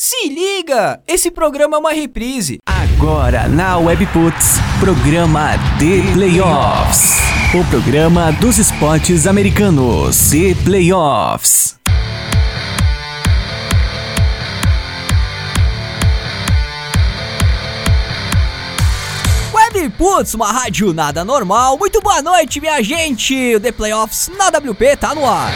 Se liga! Esse programa é uma reprise. Agora na Webputs, programa The Playoffs. O programa dos esportes americanos. The Playoffs. Webputs, uma rádio nada normal. Muito boa noite, minha gente. O The Playoffs na WP tá no ar.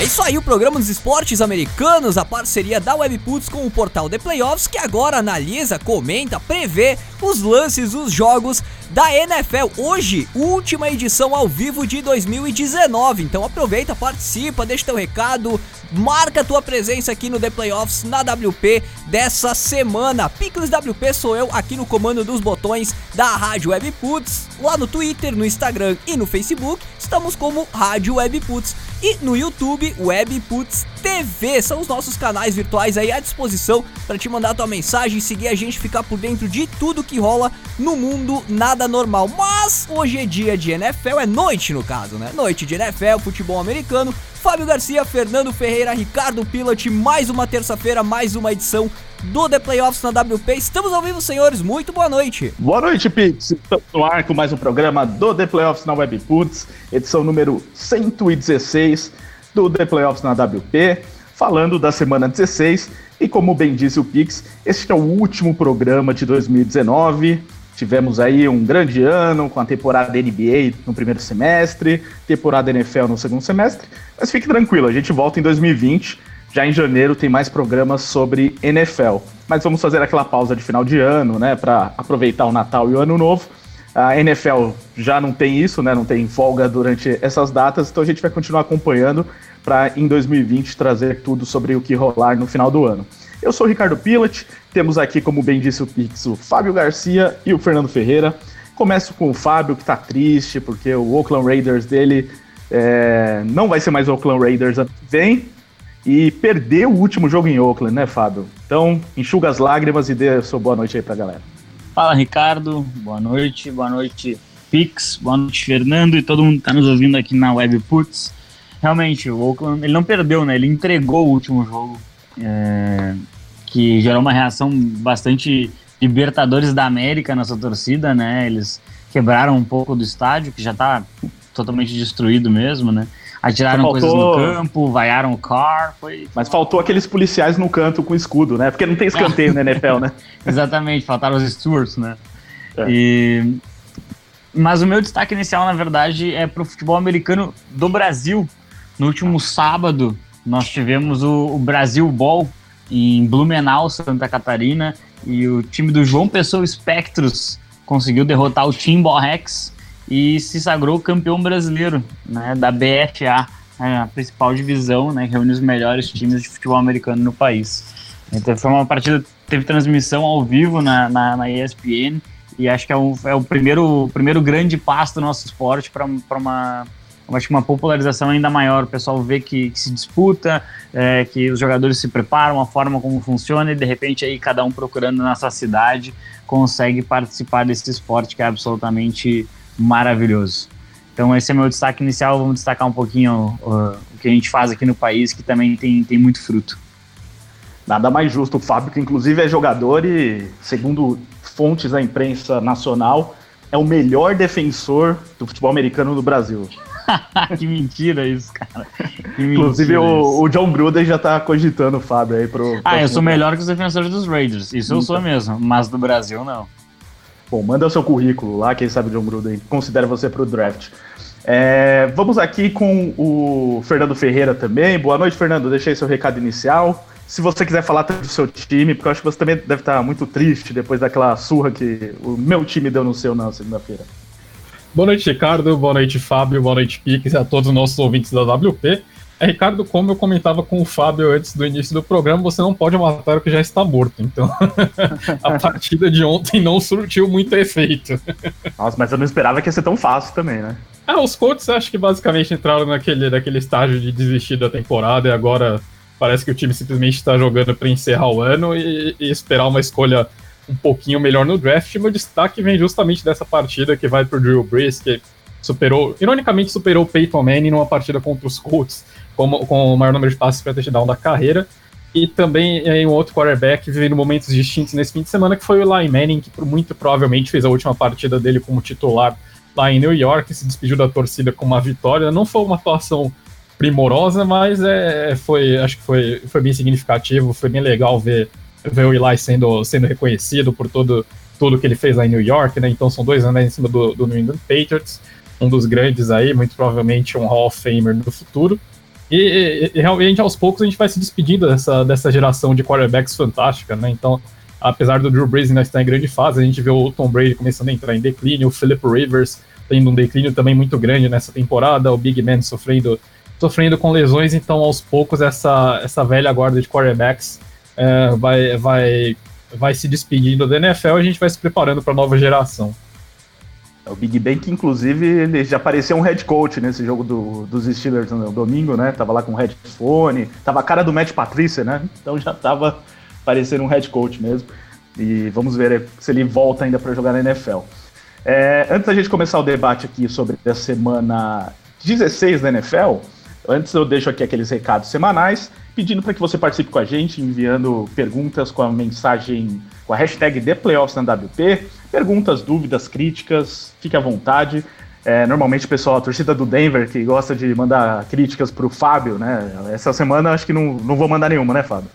É isso aí, o programa dos esportes americanos, a parceria da Webputs com o portal The Playoffs, que agora analisa, comenta, prevê os lances, os jogos da NFL. Hoje, última edição ao vivo de 2019. Então aproveita, participa, deixa teu recado, marca tua presença aqui no The Playoffs na WP dessa semana. Picles WP sou eu aqui no comando dos botões da Rádio Webputs, lá no Twitter, no Instagram e no Facebook. Estamos como Rádio Webputs e no YouTube Webputs TV. São os nossos canais virtuais aí à disposição para te mandar tua mensagem, seguir a gente, ficar por dentro de tudo que rola no mundo nada normal. Mas hoje é dia de NFL, é noite no caso, né? Noite de NFL, futebol americano. Fábio Garcia, Fernando Ferreira, Ricardo Pilot, mais uma terça-feira, mais uma edição do The Playoffs na WP. Estamos ao vivo, senhores. Muito boa noite. Boa noite, Pix. Estamos no ar com mais um programa do The Playoffs na Webputs, edição número 116 do The Playoffs na WP, falando da semana 16. E como bem disse o Pix, este é o último programa de 2019. Tivemos aí um grande ano com a temporada NBA no primeiro semestre, temporada NFL no segundo semestre. Mas fique tranquilo, a gente volta em 2020. Já em janeiro tem mais programas sobre NFL. Mas vamos fazer aquela pausa de final de ano, né, para aproveitar o Natal e o Ano Novo. A NFL já não tem isso, né, não tem folga durante essas datas, então a gente vai continuar acompanhando para em 2020 trazer tudo sobre o que rolar no final do ano. Eu sou o Ricardo Pilat, temos aqui, como bem disse o Pix, o Fábio Garcia e o Fernando Ferreira. Começo com o Fábio, que tá triste, porque o Oakland Raiders dele é, não vai ser mais o Oakland Raiders ano que vem. E perdeu o último jogo em Oakland, né, Fábio? Então, enxuga as lágrimas e dê a sua boa noite aí pra galera. Fala, Ricardo. Boa noite. Boa noite, Pix. Boa noite, Fernando e todo mundo que tá nos ouvindo aqui na Webputs. Realmente, o Oakland, ele não perdeu, né? Ele entregou o último jogo é, que gerou uma reação bastante Libertadores da América na sua torcida, né? Eles quebraram um pouco do estádio, que já tá totalmente destruído mesmo, né? Atiraram faltou... coisas no campo, vaiaram o car, foi... Mas faltou aqueles policiais no canto com escudo, né? Porque não tem escanteio na NFL, né? Exatamente, faltaram os Stewards, né? É. E... Mas o meu destaque inicial, na verdade, é pro futebol americano do Brasil. No último sábado, nós tivemos o, o Brasil Ball em Blumenau, Santa Catarina, e o time do João Pessoa Spectros conseguiu derrotar o Timbal Rex e se sagrou campeão brasileiro né, da BFA, né, a principal divisão, né, que reúne os melhores times de futebol americano no país. Então foi uma partida, teve transmissão ao vivo na, na, na ESPN e acho que é o, é o primeiro, primeiro grande passo do nosso esporte para uma eu acho que uma popularização ainda maior. O pessoal vê que, que se disputa, é, que os jogadores se preparam, a forma como funciona, e de repente aí cada um procurando na sua cidade consegue participar desse esporte que é absolutamente maravilhoso. Então esse é meu destaque inicial. Vamos destacar um pouquinho o, o que a gente faz aqui no país, que também tem, tem muito fruto. Nada mais justo. O Fábio, que inclusive é jogador e, segundo fontes da imprensa nacional, é o melhor defensor do futebol americano no Brasil. que mentira isso, cara. Inclusive, o, o, John Gruden já tá cogitando o Fábio aí pro. Ah, eu sou melhor que os defensores dos Raiders. Isso eu sou então. mesmo, mas do Brasil não. Bom, manda o seu currículo lá, quem sabe o John Gruden considera você pro draft. É, vamos aqui com o Fernando Ferreira também. Boa noite, Fernando. Deixei seu recado inicial. Se você quiser falar do seu time, porque eu acho que você também deve estar muito triste depois daquela surra que o meu time deu no seu na segunda-feira. Boa noite, Ricardo. Boa noite, Fábio. Boa noite, Pix, e a todos os nossos ouvintes da WP. É, Ricardo, como eu comentava com o Fábio antes do início do programa, você não pode matar o que já está morto. Então, a partida de ontem não surtiu muito efeito. Nossa, mas eu não esperava que ia ser tão fácil também, né? Ah, os Colts acho que basicamente entraram naquele, naquele estágio de desistir da temporada e agora parece que o time simplesmente está jogando para encerrar o ano e, e esperar uma escolha um pouquinho melhor no draft. Meu destaque vem justamente dessa partida que vai pro Drew Brees, que superou, ironicamente superou o Peyton Manning numa partida contra os Colts com, o maior número de passes para touchdown da carreira. e também em um outro quarterback vivendo momentos distintos nesse fim de semana, que foi o Eli Manning, que muito provavelmente fez a última partida dele como titular lá em New York, se despediu da torcida com uma vitória. Não foi uma atuação primorosa, mas é, foi, acho que foi, foi bem significativo, foi bem legal ver, ver o Eli sendo, sendo reconhecido por todo tudo que ele fez lá em New York, né? Então são dois anos em cima do, do New England Patriots, um dos grandes aí, muito provavelmente um Hall of Famer no futuro. E, e, e, realmente, aos poucos, a gente vai se despedindo dessa, dessa geração de quarterbacks fantástica, né? Então, apesar do Drew Brees ainda estar em grande fase, a gente vê o Tom Brady começando a entrar em declínio, o Philip Rivers tendo um declínio também muito grande nessa temporada, o Big Ben sofrendo, sofrendo com lesões, então aos poucos essa, essa velha guarda de quarterbacks é, vai, vai, vai se despedindo da NFL e a gente vai se preparando para a nova geração. É o Big Ben, que inclusive ele já parecia um head coach nesse jogo do, dos Steelers no domingo, né? Tava lá com headphone, tava a cara do Matt Patrícia, né? Então já tava parecendo um head coach mesmo. E vamos ver se ele volta ainda para jogar na NFL. É, antes da gente começar o debate aqui sobre a semana 16 da NFL, antes eu deixo aqui aqueles recados semanais, pedindo para que você participe com a gente, enviando perguntas com a mensagem, com a hashtag ThePlayoffs na WP, perguntas, dúvidas, críticas, fique à vontade. É, normalmente pessoal, a torcida do Denver, que gosta de mandar críticas para o Fábio, né? Essa semana acho que não, não vou mandar nenhuma, né, Fábio?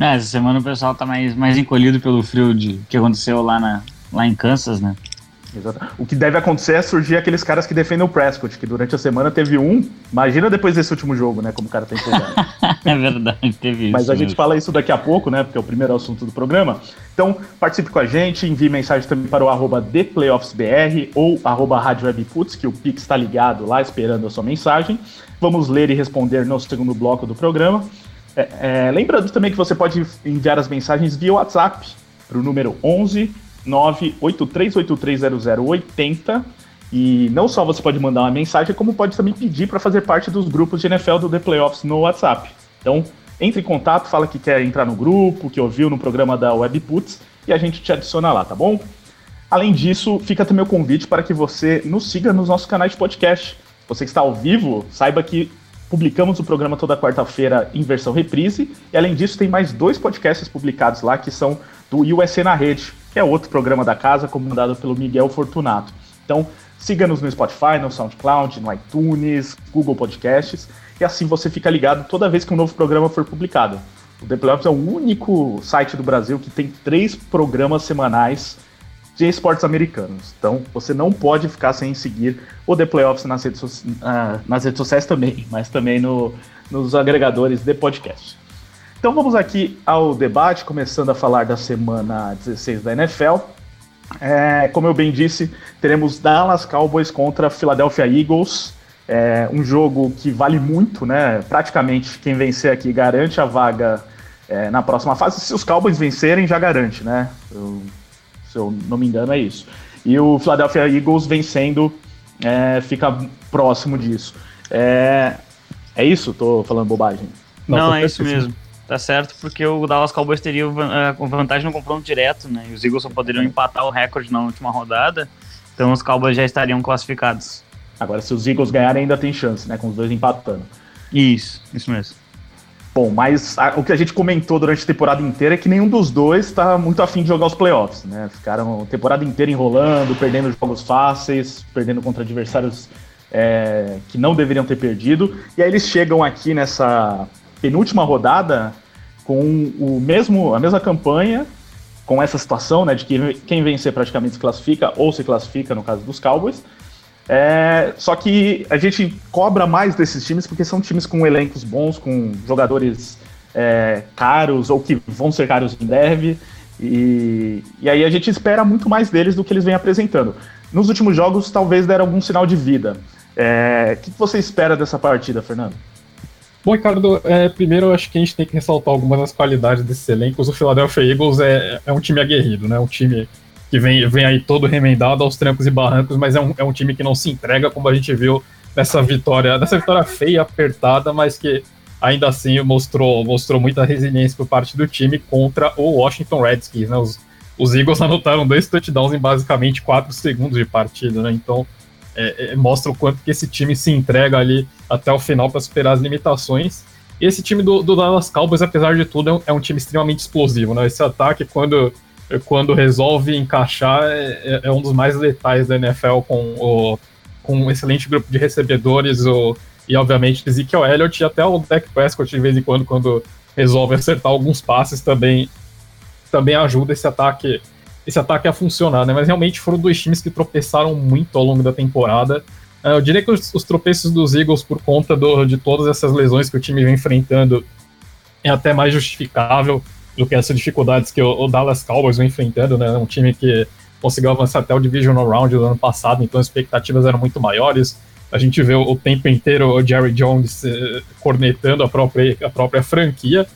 É, essa semana o pessoal tá mais, mais encolhido pelo frio de, que aconteceu lá, na, lá em Kansas, né? Exato. O que deve acontecer é surgir aqueles caras que defendem o Prescott, que durante a semana teve um. Imagina depois desse último jogo, né? Como o cara tá empolgado. é verdade, teve isso. Mas a mesmo. gente fala isso daqui a pouco, né? Porque é o primeiro assunto do programa. Então, participe com a gente, envie mensagem também para o arroba ThePlayoffsBR ou arroba que o Pix está ligado lá esperando a sua mensagem. Vamos ler e responder no segundo bloco do programa. É, é, lembrando também que você pode enviar as mensagens via WhatsApp para o número 11 983830080. E não só você pode mandar uma mensagem, como pode também pedir para fazer parte dos grupos de NFL do The Playoffs no WhatsApp. Então, entre em contato, fala que quer entrar no grupo, que ouviu no programa da Webputs e a gente te adiciona lá, tá bom? Além disso, fica também o convite para que você nos siga nos nossos canais de podcast. Você que está ao vivo, saiba que publicamos o programa toda quarta-feira em versão reprise. E além disso, tem mais dois podcasts publicados lá que são do USA na Rede, que é outro programa da casa, comandado pelo Miguel Fortunato. Então, siga-nos no Spotify, no SoundCloud, no iTunes, Google Podcasts, e assim você fica ligado toda vez que um novo programa for publicado. O The é o único site do Brasil que tem três programas semanais de esportes americanos. Então, você não pode ficar sem seguir o The Playoffs nas redes, so uh, nas redes sociais também, mas também no, nos agregadores de podcast. Então vamos aqui ao debate, começando a falar da semana 16 da NFL. É, como eu bem disse, teremos Dallas Cowboys contra Philadelphia Eagles. É, um jogo que vale muito, né? Praticamente quem vencer aqui garante a vaga é, na próxima fase. Se os Cowboys vencerem, já garante, né? Eu, se eu não me engano, é isso. E o Philadelphia Eagles vencendo é, fica próximo disso. É, é isso? Tô falando bobagem. Não, não é isso mesmo. Tá certo, porque o Dallas Cowboys teria vantagem no confronto direto, né? E os Eagles só poderiam empatar o recorde na última rodada, então os Cowboys já estariam classificados. Agora, se os Eagles ganharem, ainda tem chance, né? Com os dois empatando. Isso, isso mesmo. Bom, mas a, o que a gente comentou durante a temporada inteira é que nenhum dos dois está muito afim de jogar os playoffs, né? Ficaram a temporada inteira enrolando, perdendo jogos fáceis, perdendo contra adversários é, que não deveriam ter perdido. E aí eles chegam aqui nessa penúltima rodada com o mesmo, a mesma campanha, com essa situação, né, de que quem vencer praticamente se classifica ou se classifica no caso dos Cowboys. É, só que a gente cobra mais desses times porque são times com elencos bons, com jogadores é, caros ou que vão ser caros em breve. E, e aí a gente espera muito mais deles do que eles vêm apresentando. Nos últimos jogos, talvez deram algum sinal de vida. É, o que você espera dessa partida, Fernando? Bom, Ricardo, é, primeiro eu acho que a gente tem que ressaltar algumas das qualidades desses elencos. O Philadelphia Eagles é, é um time aguerrido, né? Um time que vem, vem aí todo remendado aos trancos e barrancos, mas é um, é um time que não se entrega, como a gente viu nessa vitória, nessa vitória feia, apertada, mas que ainda assim mostrou, mostrou muita resiliência por parte do time contra o Washington Redskins, né? Os, os Eagles anotaram dois touchdowns em basicamente quatro segundos de partida, né? Então é, é, mostra o quanto que esse time se entrega ali até o final para superar as limitações. E esse time do, do Dallas Cowboys, apesar de tudo, é um, é um, time extremamente explosivo, né? Esse ataque, quando, quando resolve encaixar, é, é um dos mais letais da NFL com, o, com um excelente grupo de recebedores o, e, obviamente, Ezekiel Elliott e até o Dak Prescott, de vez em quando, quando resolve acertar alguns passes, também, também ajuda esse ataque esse ataque a funcionar, né? Mas realmente foram dois times que tropeçaram muito ao longo da temporada. Uh, eu diria que os, os, tropeços dos Eagles, por conta do, de todas essas lesões que o time vem enfrentando, é até mais justificável do que essas dificuldades que o, o Dallas Cowboys vem enfrentando, né? Um time que conseguiu avançar até o Divisional Round do ano passado, então as expectativas eram muito maiores. A gente vê o, o tempo inteiro o Jerry Jones eh, cornetando a própria, a própria franquia.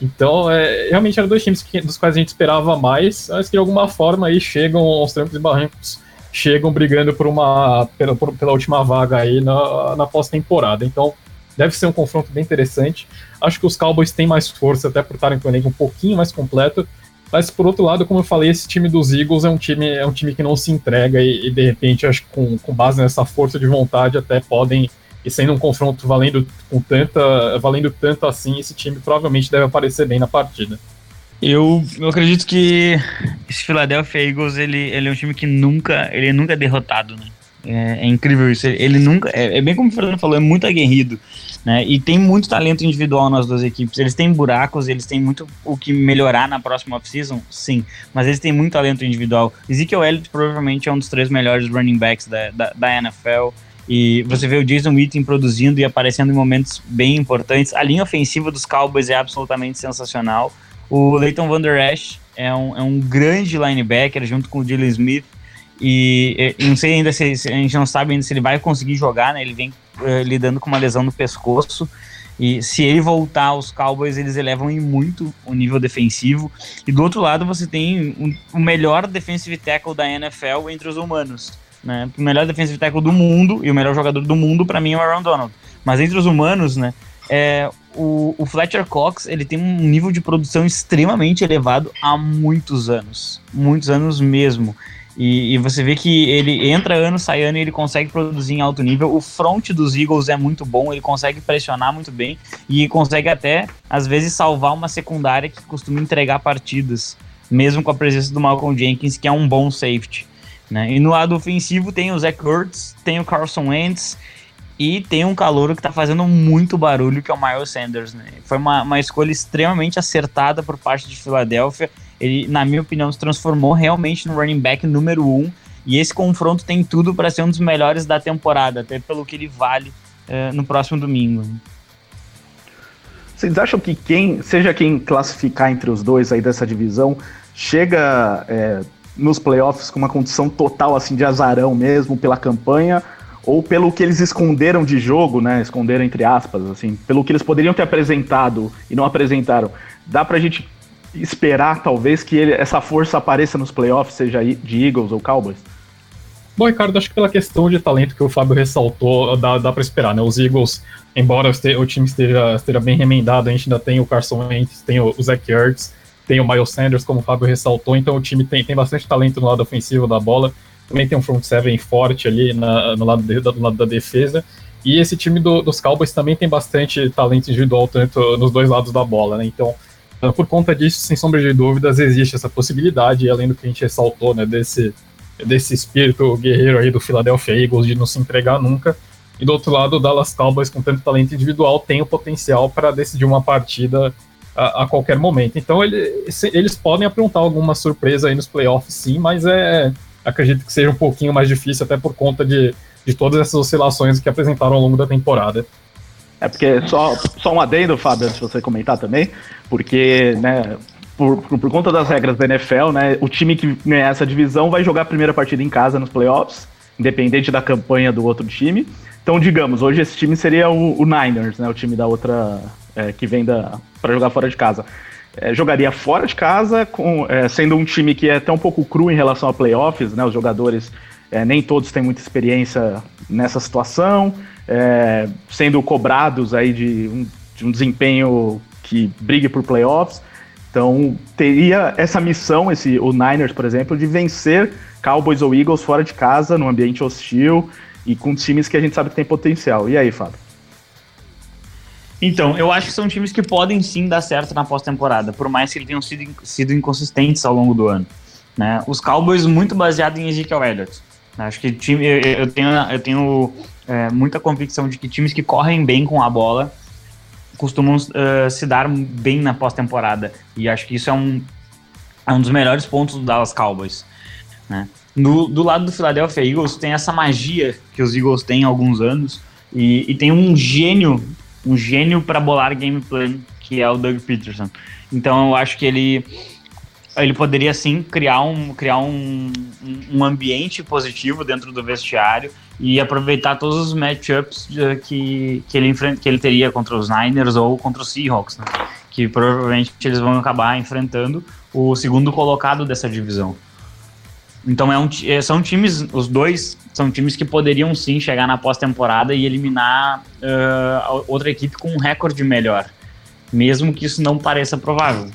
Então, é, realmente eram dois times que, dos quais a gente esperava mais, mas que de alguma forma aí chegam aos trancos e barrancos, chegam brigando por uma pela, por, pela última vaga aí na, na pós-temporada. Então, deve ser um confronto bem interessante. Acho que os Cowboys têm mais força, até por estarem com o um pouquinho mais completo. Mas por outro lado, como eu falei, esse time dos Eagles é um time, é um time que não se entrega e, e de repente, acho que com, com base nessa força de vontade, até podem e sendo um confronto valendo com tanta, valendo tanto assim, esse time provavelmente deve aparecer bem na partida. Eu, eu acredito que esse Philadelphia Eagles ele, ele é um time que nunca ele é nunca derrotado, né? É, é incrível isso. Ele, ele nunca é, é, bem como o Fernando falou, é muito aguerrido, né? E tem muito talento individual nas duas equipes. Eles têm buracos, eles têm muito o que melhorar na próxima off-season, sim. Mas eles têm muito talento individual. Ezekiel Elliott provavelmente é um dos três melhores running backs da, da, da NFL. E você vê o Jason Witten produzindo e aparecendo em momentos bem importantes. A linha ofensiva dos Cowboys é absolutamente sensacional. O Leighton Van Der Esch é um, é um grande linebacker junto com o Dylan Smith. E, e não sei ainda se, se, a gente não sabe ainda se ele vai conseguir jogar, né? Ele vem uh, lidando com uma lesão no pescoço. E se ele voltar, os Cowboys eles elevam em muito o nível defensivo. E do outro lado você tem um, o melhor defensive tackle da NFL entre os humanos né? O melhor defensive tackle do mundo e o melhor jogador do mundo para mim é o Aaron Donald. Mas entre os humanos, né? É, o, o, Fletcher Cox ele tem um nível de produção extremamente elevado há muitos anos, muitos anos mesmo. E, e, você vê que ele entra ano, sai ano e ele consegue produzir em alto nível. O front dos Eagles é muito bom, ele consegue pressionar muito bem e consegue até, às vezes, salvar uma secundária que costuma entregar partidas, mesmo com a presença do Malcolm Jenkins, que é um bom safety. Né? E no lado ofensivo tem o Zach Kurtz, tem o Carson Wentz e tem um calouro que está fazendo muito barulho, que é o Miles Sanders. Né? Foi uma, uma escolha extremamente acertada por parte de Filadélfia. Ele, na minha opinião, se transformou realmente no running back número um. E esse confronto tem tudo para ser um dos melhores da temporada, até pelo que ele vale uh, no próximo domingo. Vocês acham que quem, seja quem classificar entre os dois aí dessa divisão, chega é, nos playoffs com uma condição total assim de azarão mesmo pela campanha ou pelo que eles esconderam de jogo, né? Esconderam entre aspas, assim, pelo que eles poderiam ter apresentado e não apresentaram. Dá pra gente esperar talvez que ele, essa força apareça nos playoffs, seja de Eagles ou Cowboys? Bom, Ricardo, acho que pela questão de talento que o Fábio ressaltou, dá, dá para esperar, né? Os Eagles, embora o time esteja, esteja bem remendado, a gente ainda tem o Carson Wentz, tem o, o Zach Ertz, tem o Miles Sanders, como o Fábio ressaltou, então o time tem, tem bastante talento no lado ofensivo da bola, também tem um front seven forte ali na, no lado de, do lado da defesa, e esse time do, dos Cowboys também tem bastante talento individual, tanto nos dois lados da bola, né? Então, ah, por conta disso, sem sombra de dúvidas, existe essa possibilidade, além do que a gente ressaltou, né, desse, desse espírito guerreiro aí do Philadelphia Eagles de não se entregar nunca. E do outro lado, o Dallas Cowboys, com tanto talento individual, tem o potencial para decidir uma partida a, a, qualquer momento. Então ele, eles podem aprontar alguma surpresa aí nos playoffs, sim, mas é acredito que seja um pouquinho mais difícil, até por conta de, de todas essas oscilações que apresentaram ao longo da temporada. É porque só, só um adendo, Fábio, antes de você comentar também, porque, né, por, por, por, conta das regras da NFL, né, o time que ganhar essa divisão vai jogar a primeira partida em casa nos playoffs, independente da campanha do outro time. Então, digamos, hoje esse time seria o, o Niners, né, o time da outra, é, que vem para jogar fora de casa. É, jogaria fora de casa, com, é, sendo um time que é até um pouco cru em relação a playoffs, né? Os jogadores é, nem todos têm muita experiência nessa situação, é, sendo cobrados aí de um, de um desempenho que brigue por playoffs. Então teria essa missão, esse o Niners, por exemplo, de vencer Cowboys ou Eagles fora de casa, num ambiente hostil e com times que a gente sabe que tem potencial. E aí, Fábio? Então, eu acho que são times que podem sim dar certo na pós-temporada, por mais que eles tenham sido, sido inconsistentes ao longo do ano. Né? Os Cowboys muito baseado em Ezekiel Elliott. Acho que time, eu, eu tenho, eu tenho é, muita convicção de que times que correm bem com a bola costumam uh, se dar bem na pós-temporada. E acho que isso é um, é um dos melhores pontos do Dallas Cowboys. Né? No, do lado do Philadelphia Eagles tem essa magia que os Eagles têm há alguns anos e, e tem um gênio, um gênio para bolar game plan que é o Doug Peterson. Então eu acho que ele ele poderia sim criar um, criar um, um ambiente positivo dentro do vestiário e aproveitar todos os matchups que, que, ele, que ele teria contra os Niners ou contra os Seahawks, né? que provavelmente eles vão acabar enfrentando o segundo colocado dessa divisão. Então é um, eh, são times, os dois são times que poderiam sim chegar na pós-temporada e eliminar uh, outra equipe com um recorde melhor, mesmo que isso não pareça provável.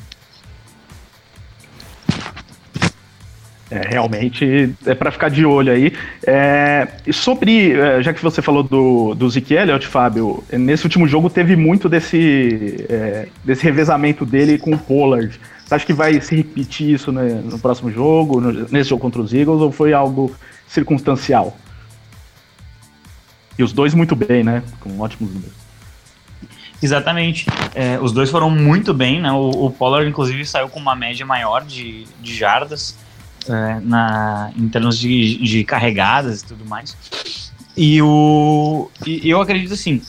É, realmente é para ficar de olho aí. É, sobre, é, já que você falou do, do Zeke Elliott, Fábio, nesse último jogo teve muito desse, é, desse revezamento dele com o Pollard. Você acha que vai se repetir isso né, no próximo jogo, no, nesse jogo contra os Eagles, ou foi algo circunstancial? E os dois muito bem, né? Com ótimos números. Exatamente. É, os dois foram muito bem, né? O, o Pollard, inclusive, saiu com uma média maior de, de jardas é, na, em termos de, de carregadas e tudo mais. E, o, e eu acredito assim,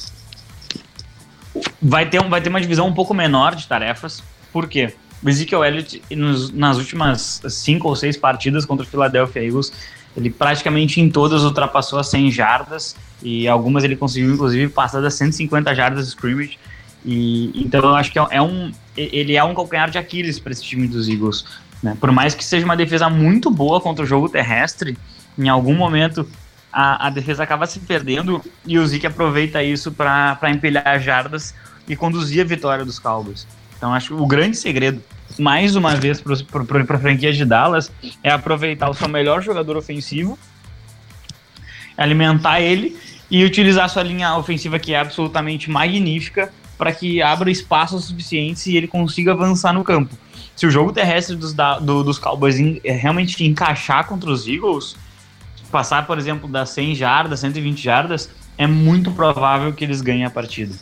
vai ter, vai ter uma divisão um pouco menor de tarefas, por quê? O Ezekiel Elliott, nos, nas últimas cinco ou seis partidas contra o Philadelphia Eagles, ele praticamente em todas ultrapassou as 100 jardas e algumas ele conseguiu inclusive passar das 150 jardas de scrimmage. E, então eu acho que é, é um ele é um calcanhar de Aquiles para esse time dos Eagles. Né? Por mais que seja uma defesa muito boa contra o jogo terrestre, em algum momento a, a defesa acaba se perdendo e o Zeke aproveita isso para empilhar jardas e conduzir a vitória dos Cowboys. Então acho que o grande segredo, mais uma vez para a franquia de Dallas, é aproveitar o seu melhor jogador ofensivo, alimentar ele e utilizar sua linha ofensiva que é absolutamente magnífica para que abra espaços suficientes e ele consiga avançar no campo se o jogo terrestre dos, da, do, dos Cowboys in, é, realmente encaixar contra os Eagles, passar, por exemplo, das 100 jardas, 120 jardas, é muito provável que eles ganhem a partida.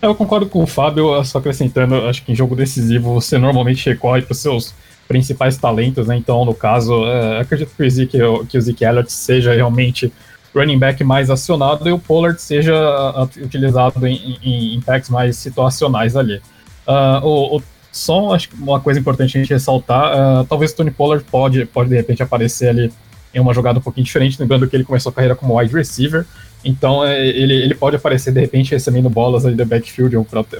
Eu concordo com o Fábio, só acrescentando, acho que em jogo decisivo você normalmente recorre para os seus principais talentos, né? Então, no caso, é, acredito que o, Zeke, que o Zeke Elliott seja realmente running back mais acionado e o Pollard seja utilizado em, em, em packs mais situacionais ali. Uh, o, o só acho que uma coisa importante a gente ressaltar, uh, talvez o Tony Pollard pode, pode de repente aparecer ali em uma jogada um pouquinho diferente, lembrando que ele começou a carreira como wide receiver, então é, ele, ele pode aparecer de repente recebendo bolas ali do backfield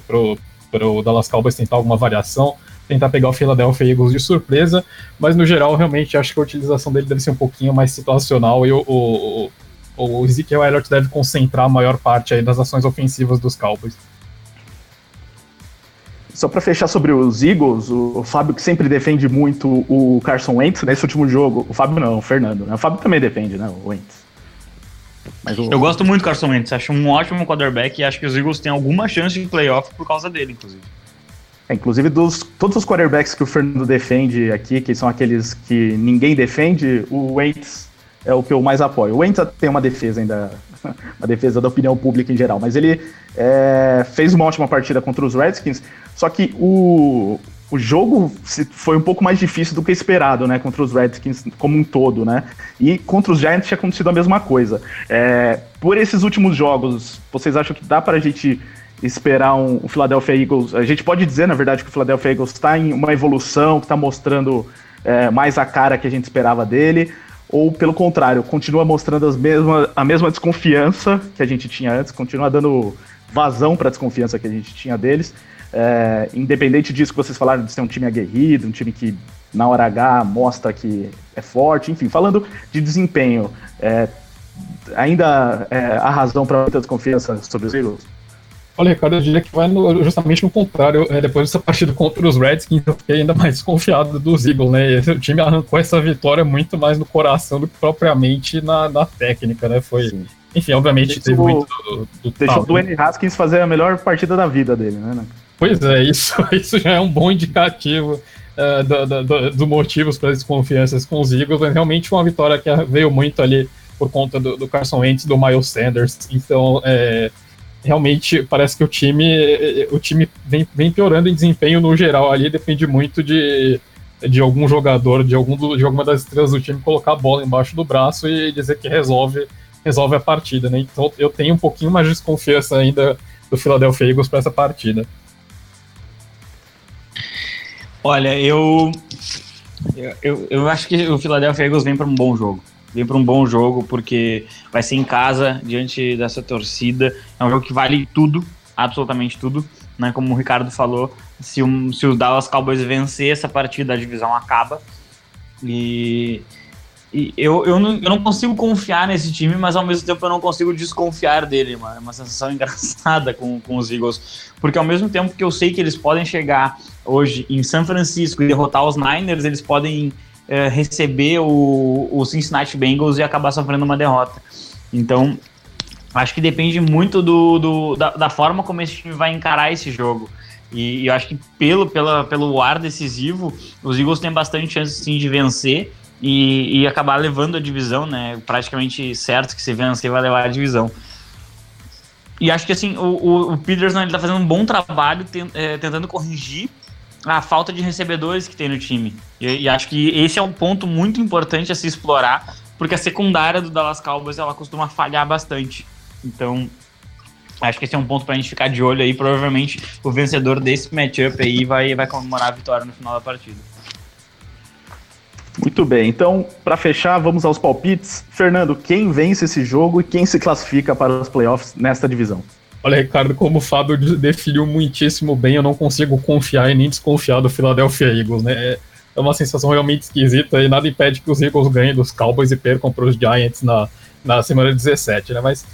para o Dallas Cowboys tentar alguma variação, tentar pegar o Philadelphia Eagles de surpresa, mas no geral realmente acho que a utilização dele deve ser um pouquinho mais situacional e o, o, o, o Ezekiel Elliott deve concentrar a maior parte aí das ações ofensivas dos Cowboys. Só para fechar sobre os Eagles, o, o, Fábio que sempre defende muito o Carson Wentz nesse último jogo. O Fábio não, o Fernando, né? O Fábio também defende, né? O Wentz. Mas o... Eu gosto muito do Carson Wentz, acho um ótimo quarterback e acho que os Eagles têm alguma chance de playoff por causa dele, inclusive. É, inclusive, dos, todos os quarterbacks que o Fernando defende aqui, que são aqueles que ninguém defende, o Wentz é o que eu mais apoio. O Wentz tem uma defesa ainda uma defesa da opinião pública em geral. Mas ele é, fez uma ótima partida contra os Redskins, só que o, o jogo foi um pouco mais difícil do que esperado, né? Contra os Redskins como um todo, né? E contra os Giants tinha acontecido a mesma coisa. É, por esses últimos jogos, vocês acham que dá para a gente esperar um, um, Philadelphia Eagles? A gente pode dizer, na verdade, que o Philadelphia Eagles está em uma evolução, que está mostrando é, mais a cara que a gente esperava dele ou pelo contrário, continua mostrando as mesma, a mesma desconfiança que a gente tinha antes, continua dando vazão para a desconfiança que a gente tinha deles. É, independente disso que vocês falaram de ser um time aguerrido, um time que na hora H mostra que é forte, enfim, falando de desempenho, é, ainda é, há razão para muita desconfiança sobre os Eagles? Olha, Ricardo, eu diria que vai no, justamente no contrário. É, depois dessa partida contra os Redskins, eu fiquei ainda mais desconfiado dos Eagles, né? O time arrancou essa vitória muito mais no coração do que propriamente na, na técnica, né? Foi, Enfim, obviamente teve muito do, do Deixou o Dwayne Haskins fazer a melhor partida da vida dele, né? Pois é, isso, isso já é um bom indicativo uh, do, do, do, motivos para desconfianças com os Eagles, mas realmente uma vitória que veio muito ali por conta do, do Carson Wentz e do Miles Sanders. Então, é, realmente parece que o time, o time vem, vem piorando em desempenho no geral ali, depende muito de, de algum jogador, de, algum do, de alguma das estrelas do time colocar a bola embaixo do braço e dizer que resolve, resolve a partida, né? Então eu tenho um pouquinho mais de desconfiança ainda do Philadelphia Eagles para essa partida. Olha, eu, eu, eu acho que o Philadelphia Eagles vem para um bom jogo vem para um bom jogo, porque vai ser em casa, diante dessa torcida. É um jogo que vale tudo, absolutamente tudo. Né? Como o Ricardo falou, se, um, se o Dallas Cowboys vencer essa partida, a divisão acaba. E, e eu, eu, não, eu não consigo confiar nesse time, mas ao mesmo tempo eu não consigo desconfiar dele, mano. É uma sensação engraçada com, com os Eagles. Porque ao mesmo tempo que eu sei que eles podem chegar hoje em São Francisco e derrotar os Niners, eles podem é, receber o, o Cincinnati Bengals e acabar sofrendo uma derrota. Então, acho que depende muito do, do da, da, forma como esse time vai encarar esse jogo. E, e eu acho que pelo, pela, pelo ar decisivo, os Eagles têm bastante chance sim de vencer e, e acabar levando a divisão, né? Praticamente certo que se vencer vai levar a divisão. E acho que assim, o, o, o Peterson ele tá fazendo um bom trabalho tent, é, tentando corrigir a falta de recebedores que tem no time. E, e, acho que esse é um ponto muito importante a se explorar, porque a secundária do Dallas Cowboys ela costuma falhar bastante. Então, acho que esse é um ponto para a gente ficar de olho aí. Provavelmente o vencedor desse matchup aí vai, vai comemorar a vitória no final da partida. Muito bem, então, para fechar, vamos aos palpites. Fernando, quem vence esse jogo e quem se classifica para os playoffs nesta divisão? Olha, Ricardo, como o Fábio definiu muitíssimo bem, eu não consigo confiar e nem desconfiar do Philadelphia Eagles, né? É, é uma sensação realmente esquisita e nada impede que os Eagles ganhem dos Cowboys e percam para os Giants na, na semana 17, né? Mas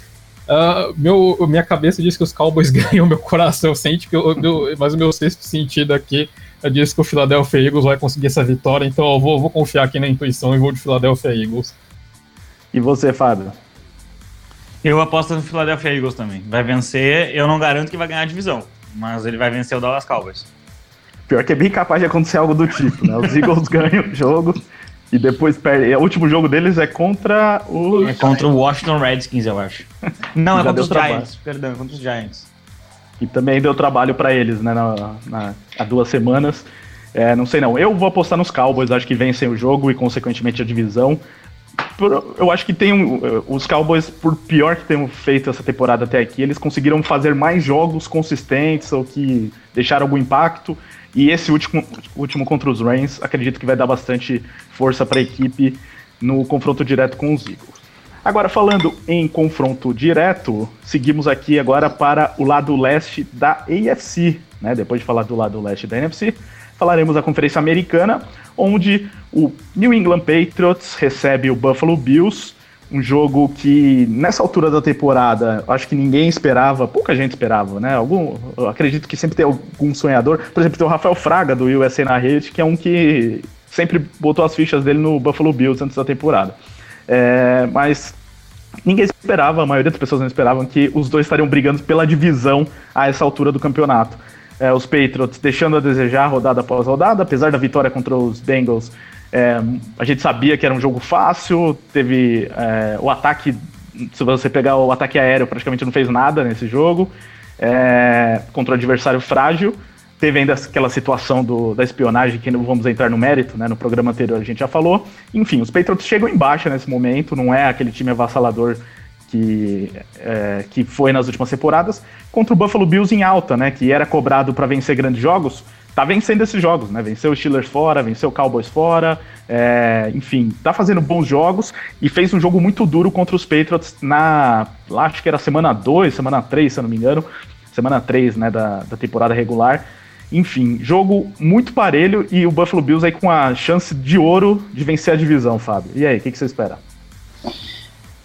uh, meu, minha cabeça diz que os Cowboys ganham, meu coração sente que eu, meu, mas o meu sexto sentido aqui diz que o Philadelphia Eagles vai conseguir essa vitória, então eu vou, vou confiar aqui na intuição e vou de Philadelphia Eagles. E você, Fábio? Eu aposto no Philadelphia Eagles também. Vai vencer, eu não garanto que vai ganhar a divisão, mas ele vai vencer o Dallas Cowboys. Pior que é bem capaz de acontecer algo do tipo, né? Os Eagles ganham o jogo e depois perde. O último jogo deles é contra o. É contra o Washington Redskins, eu acho. Não, é contra os trabalho. Giants, perdão, é contra os Giants. E também deu trabalho para eles, né, na, na, há duas semanas. É, não sei não. Eu vou apostar nos Cowboys, acho que vencem o jogo e, consequentemente, a divisão eu acho que tem um, eh, os Cowboys, por pior que tenham feito essa temporada até aqui, eles conseguiram fazer mais jogos consistentes ou que deixaram algum impacto. E esse último, último contra os Rams, acredito que vai dar bastante força para a equipe no confronto direto com os Eagles. Agora, falando em confronto direto, seguimos aqui agora para o lado leste da AFC, né? Depois de falar do lado leste da NFC, falaremos da Conferência Americana, onde o New England Patriots recebe o Buffalo Bills, um jogo que nessa altura da temporada acho que ninguém esperava, pouca gente esperava, né? Algum, acredito que sempre tem algum sonhador. Por exemplo, tem o Rafael Fraga do USA na rede, que é um que sempre botou as fichas dele no Buffalo Bills antes da temporada. É, mas ninguém esperava, a maioria das pessoas não esperavam que os dois estariam brigando pela divisão a essa altura do campeonato. É, os Patriots deixando a desejar rodada após rodada, apesar da vitória contra os Bengals. É, a gente sabia que era um jogo fácil, teve é, o ataque, se você pegar o ataque aéreo, praticamente não fez nada nesse jogo, é, contra o adversário frágil. Teve ainda aquela situação do, da espionagem, que não vamos entrar no mérito, né? No programa anterior a gente já falou. Enfim, os Patriots chegam em baixa nesse momento, não é aquele time avassalador que, é, que foi nas últimas temporadas, contra o Buffalo Bills em alta, né? Que era cobrado para vencer grandes jogos, tá vencendo esses jogos, né? Venceu os Steelers fora, venceu o Cowboys fora, é, enfim, tá fazendo bons jogos e fez um jogo muito duro contra os Patriots na, acho que era semana 2, semana 3, se eu não me engano, semana 3, né, da, da temporada regular. Enfim, jogo muito parelho e o Buffalo Bills aí com a chance de ouro de vencer a divisão, Fábio. E aí, o que, que você espera?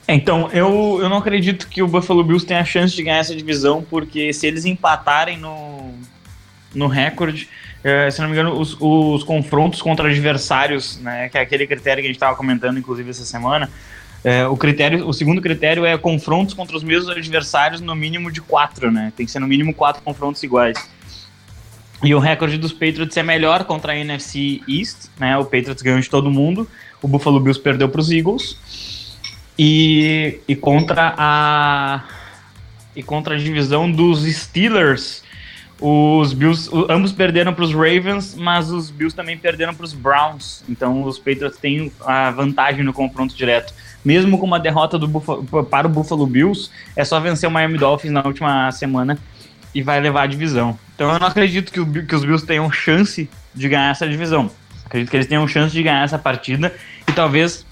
Então, eu, eu não acredito que o Buffalo Bills tenha a chance de ganhar essa divisão, porque se eles empatarem no, no recorde, é, se não me engano, os, os confrontos contra adversários, né, que é aquele critério que a gente estava comentando, inclusive, essa semana, É, o critério, o segundo critério é confrontos contra os mesmos adversários no mínimo de quatro, né? Tem que ser no mínimo quatro confrontos iguais. E o recorde dos Patriots é melhor contra a NFC East, né? O Patriots ganhou de todo mundo, o Buffalo Bills perdeu para os Eagles. E, e contra a e contra a divisão dos Steelers, os Bills, ambos perderam para os Ravens, mas os Bills também perderam para os Browns. Então os Patriots têm a vantagem no confronto direto. Mesmo com uma derrota do Buffalo, para o Buffalo Bills, é só vencer o Miami Dolphins na última semana e vai levar a divisão. Então eu não acredito que, o, que os Bills tenham chance de ganhar essa divisão. Acredito que eles tenham chance de ganhar essa partida e talvez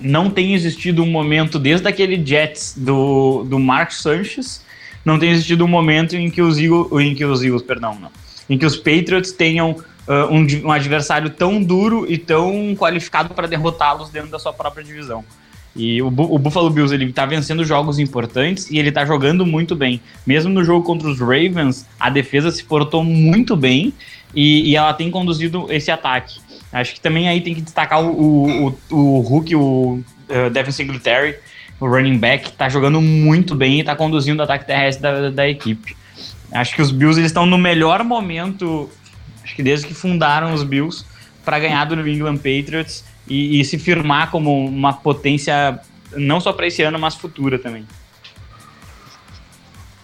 não tenha existido um momento desde aquele Jets do, do Mark Sanchez, não tenha existido um momento em que os Eagles, em que os Eagles, perdão, não, em que os Patriots tenham uh, um, um adversário tão duro e tão qualificado para derrotá-los dentro da sua própria divisão. E o, o, Buffalo Bills ele tá vencendo jogos importantes e ele tá jogando muito bem. Mesmo no jogo contra os Ravens, a defesa se portou muito bem e, e ela tem conduzido esse ataque. Acho que também aí tem que destacar o, o, o, o Hulk, o uh, Devin Singletary, o running back, tá jogando muito bem e tá conduzindo o ataque terrestre da, da equipe. Acho que os Bills eles estão no melhor momento, acho que desde que fundaram os Bills, para ganhar do New England Patriots e, e se firmar como uma potência não só para esse ano, mas futura também.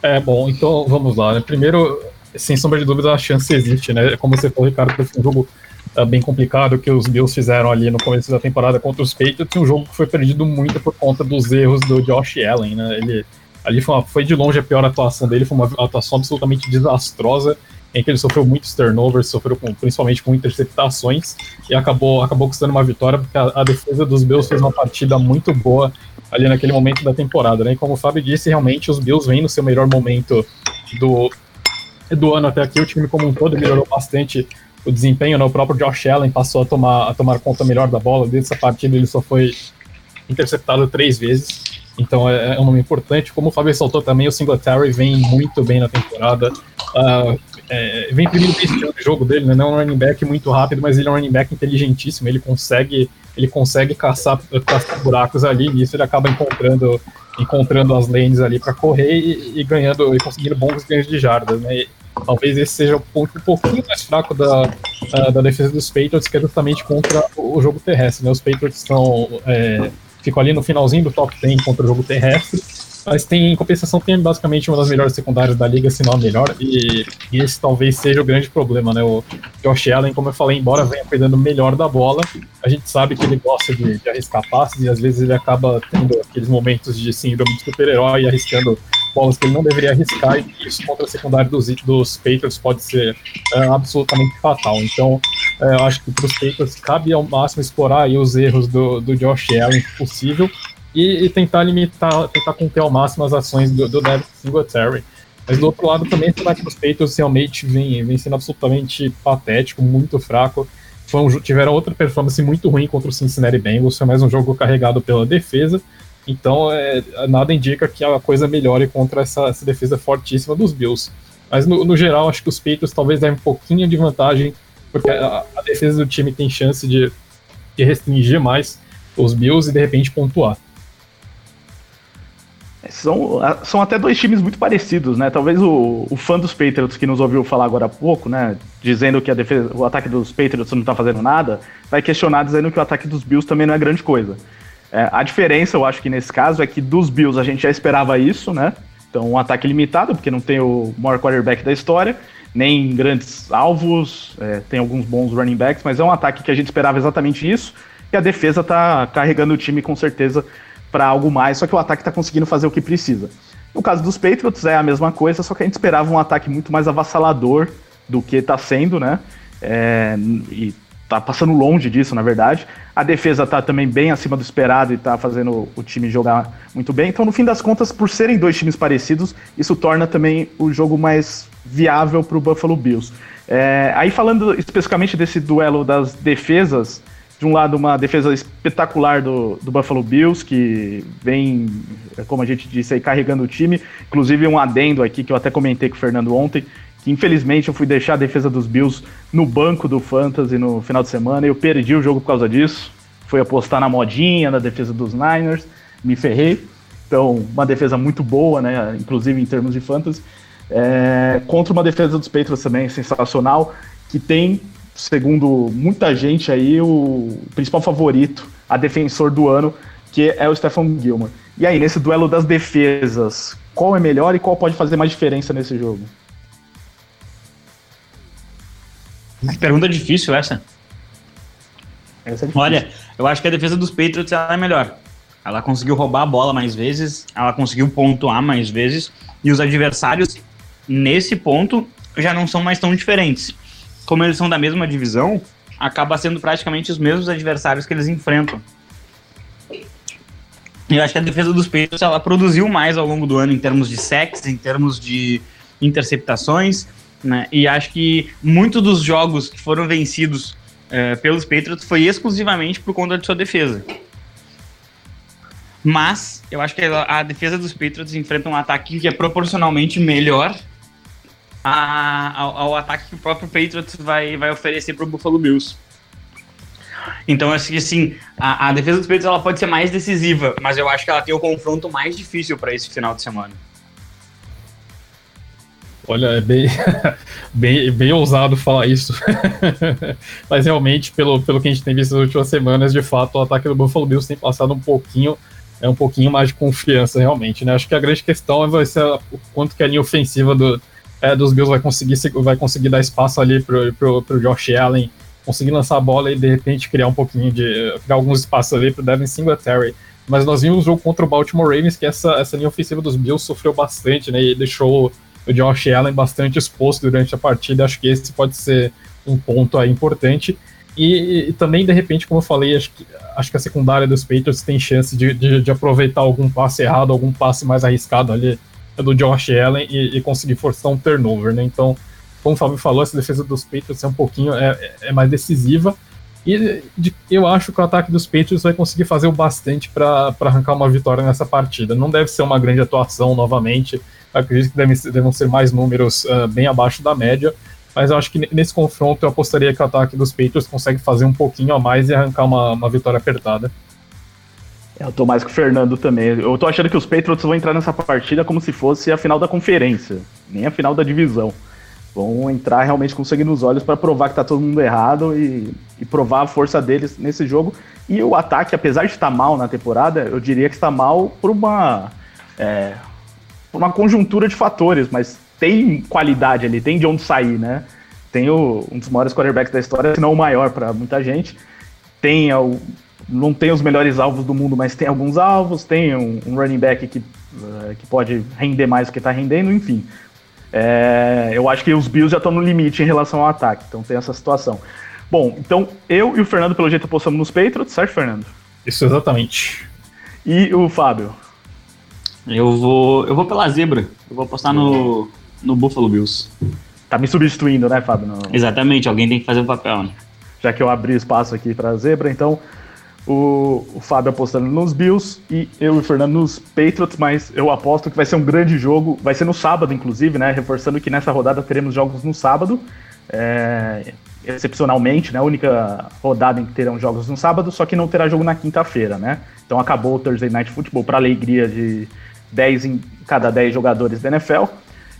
É bom, então vamos lá. Né? Primeiro, sem sombra de dúvida, a chance existe, né? Como você falou, Ricardo, foi um jogo uh, bem complicado que os Bills fizeram ali no começo da temporada contra os Patriots, um jogo que foi perdido muito por conta dos erros do Josh Allen, né? Ele ali foi, uma, foi de longe a pior atuação dele, foi uma atuação absolutamente desastrosa em que ele sofreu muitos turnovers, sofreu com, principalmente com interceptações e acabou, acabou custando uma vitória porque a, a, defesa dos Bills fez uma partida muito boa ali naquele momento da temporada, né? E como o Fábio disse, realmente os Bills vêm no seu melhor momento do, do ano até aqui, o time como um todo melhorou bastante o desempenho, né? O próprio Josh Allen passou a tomar, a tomar conta melhor da bola, desde essa partida ele só foi interceptado três vezes, então é, é um nome importante. Como o Fábio saltou também, o Singletary vem muito bem na temporada. Uh, é, vem primeiro estilo de jogo dele, né? Não é um running back muito rápido, mas ele é um running back inteligentíssimo. Ele consegue, ele consegue caçar, caçar buracos ali, e isso ele acaba encontrando, encontrando as lanes ali para correr e, e, ganhando e conseguindo bons ganhos de jardas, né? E, talvez esse seja o ponto um pouquinho mais fraco da, da defesa dos Patriots, que é justamente contra o, jogo terrestre. Né? Os Patriots estão é, ficam ali no finalzinho do top 10 contra o jogo terrestre mas tem, em compensação, tem basicamente uma das melhores secundárias da liga, se não a melhor, e, e, esse talvez seja o grande problema, né? O Josh Allen, como eu falei, embora venha cuidando melhor da bola, a gente sabe que ele gosta de, de arriscar passes e às vezes ele acaba tendo aqueles momentos de síndrome de super-herói arriscando bolas que ele não deveria arriscar, e isso contra a secundária dos, dos Patriots pode ser é, absolutamente fatal. Então, é, eu acho que para os Patriots cabe ao máximo explorar os erros do, do Josh Allen possível e, e, tentar limitar, tentar conter ao máximo as ações do, do Devin Singletary. Mas do outro lado também, o ataque dos Patriots realmente vem, vem sendo absolutamente patético, muito fraco. Um, tiveram outra performance muito ruim contra o Cincinnati Bengals, foi mais um jogo carregado pela defesa. Então, é, nada indica que a coisa melhore contra essa, essa defesa fortíssima dos Bills. Mas, no, no, geral, acho que os Patriots talvez dêem um pouquinho de vantagem, porque a, a defesa do time tem chance de, de restringir mais os Bills e, de repente, pontuar. São, são até dois times muito parecidos, né? Talvez o, o fã dos Patriots que nos ouviu falar agora há pouco, né? Dizendo que a defesa, o ataque dos Patriots não tá fazendo nada, vai questionar dizendo que o ataque dos Bills também não é grande coisa. É, a diferença, eu acho que nesse caso, é que dos Bills a gente já esperava isso, né? Então, um ataque limitado, porque não tem o maior quarterback da história, nem grandes alvos, é, tem alguns bons running backs, mas é um ataque que a gente esperava exatamente isso, e a defesa tá carregando o time com certeza para algo mais, só que o ataque está conseguindo fazer o que precisa. No caso dos Patriots é a mesma coisa, só que a gente esperava um ataque muito mais avassalador do que está sendo, né? É, e tá passando longe disso, na verdade. A defesa tá também bem acima do esperado e tá fazendo o time jogar muito bem. Então, no fim das contas, por serem dois times parecidos, isso torna também o jogo mais viável para o Buffalo Bills. É, aí falando especificamente desse duelo das defesas, de um lado, uma defesa espetacular do, do Buffalo Bills, que vem, como a gente disse aí, carregando o time. Inclusive, um adendo aqui que eu até comentei com o Fernando ontem, que infelizmente eu fui deixar a defesa dos Bills no banco do Fantasy no final de semana e eu perdi o jogo por causa disso. fui apostar na modinha, na defesa dos Niners, me ferrei. Então, uma defesa muito boa, né? Inclusive em termos de fantasy. É, contra uma defesa dos Patriots também sensacional, que tem, segundo muita gente aí, o principal favorito, a defensor do ano, que é o Stephen Gilmore. E aí, nesse duelo das defesas, qual é melhor e qual pode fazer mais diferença nesse jogo? Pergunta difícil essa. essa é difícil. Olha, eu acho que a defesa dos Patriots é melhor. Ela conseguiu roubar a bola mais vezes, ela conseguiu pontuar mais vezes, e os adversários, nesse ponto, já não são mais tão diferentes. Como eles são da mesma divisão, acaba sendo praticamente os mesmos adversários que eles enfrentam. Eu acho que a defesa dos Patriots ela produziu mais ao longo do ano em termos de sacks, em termos de interceptações, né? E acho que muitos dos jogos que foram vencidos uh, pelos Patriots foi exclusivamente por conta de sua defesa. Mas eu acho que a defesa dos Patriots enfrenta um ataque que é proporcionalmente melhor a, ao, ao, ataque que o próprio Patriots vai, vai oferecer para o Buffalo Bills. Então, eu acho que assim, a, a defesa dos Patriots ela pode ser mais decisiva, mas eu acho que ela tem o confronto mais difícil para esse final de semana. Olha, é bem, bem, bem ousado falar isso. Mas realmente, pelo, pelo que a gente tem visto nas últimas semanas, de fato, o ataque do Buffalo Bills tem passado um pouquinho, é um pouquinho mais de confiança, realmente. Né? Acho que a grande questão vai ser o quanto que a linha ofensiva do, é, dos Bills vai conseguir, vai conseguir dar espaço ali pro, pro, pro Josh Allen, conseguir lançar a bola e de repente criar um pouquinho de. criar alguns espaços ali pro Devin Singletary. Mas nós vimos o jogo contra o Baltimore Ravens que essa, essa linha ofensiva dos Bills sofreu bastante, né? E deixou o Josh Allen bastante exposto durante a partida. Acho que esse pode ser um ponto aí importante. E, e, também, de repente, como eu falei, acho que, acho que a secundária dos Patriots tem chance de, de, de aproveitar algum passe errado, algum passe mais arriscado ali do Josh Allen e, e, conseguir forçar um turnover, né? Então, como o Fábio falou, essa defesa dos Patriots é um pouquinho é, é mais decisiva. E de, eu acho que o ataque dos Patriots vai conseguir fazer o bastante para arrancar uma vitória nessa partida. Não deve ser uma grande atuação novamente acredito que devem, devem ser mais números uh, bem abaixo da média, mas eu acho que nesse confronto eu apostaria que o ataque dos Patriots consegue fazer um pouquinho a mais e arrancar uma, uma vitória apertada. Eu tô mais com o Fernando também. Eu tô achando que os Patriots vão entrar nessa partida como se fosse a final da conferência, nem a final da divisão. Vão entrar realmente com sangue nos olhos para provar que tá todo mundo errado e, e, provar a força deles nesse jogo. E o ataque, apesar de estar mal na temporada, eu diria que está mal por uma. É, uma conjuntura de fatores, mas tem qualidade ali, tem de onde sair, né? Tem o, um dos maiores quarterbacks da história, se não o maior para muita gente. Tem não tem os melhores alvos do mundo, mas tem alguns alvos. Tem um, um running back que, uh, que pode render mais do que está rendendo, enfim. É, eu acho que os Bills já estão no limite em relação ao ataque, então tem essa situação. Bom, então eu e o Fernando, pelo jeito, apostamos nos Patriots, certo, Fernando? Isso, exatamente. E o Fábio? Eu vou. Eu vou pela zebra. Eu vou apostar no, no Buffalo Bills. Tá me substituindo, né, Fábio? No... Exatamente, alguém tem que fazer o papel, né? Já que eu abri espaço aqui pra zebra, então o, o Fábio apostando nos Bills e eu e o Fernando nos Patriots, mas eu aposto que vai ser um grande jogo. Vai ser no sábado, inclusive, né? Reforçando que nessa rodada teremos jogos no sábado. É, excepcionalmente, né? A única rodada em que terão jogos no sábado, só que não terá jogo na quinta-feira, né? Então acabou o Thursday Night Football para alegria de 10 em cada 10 jogadores da NFL.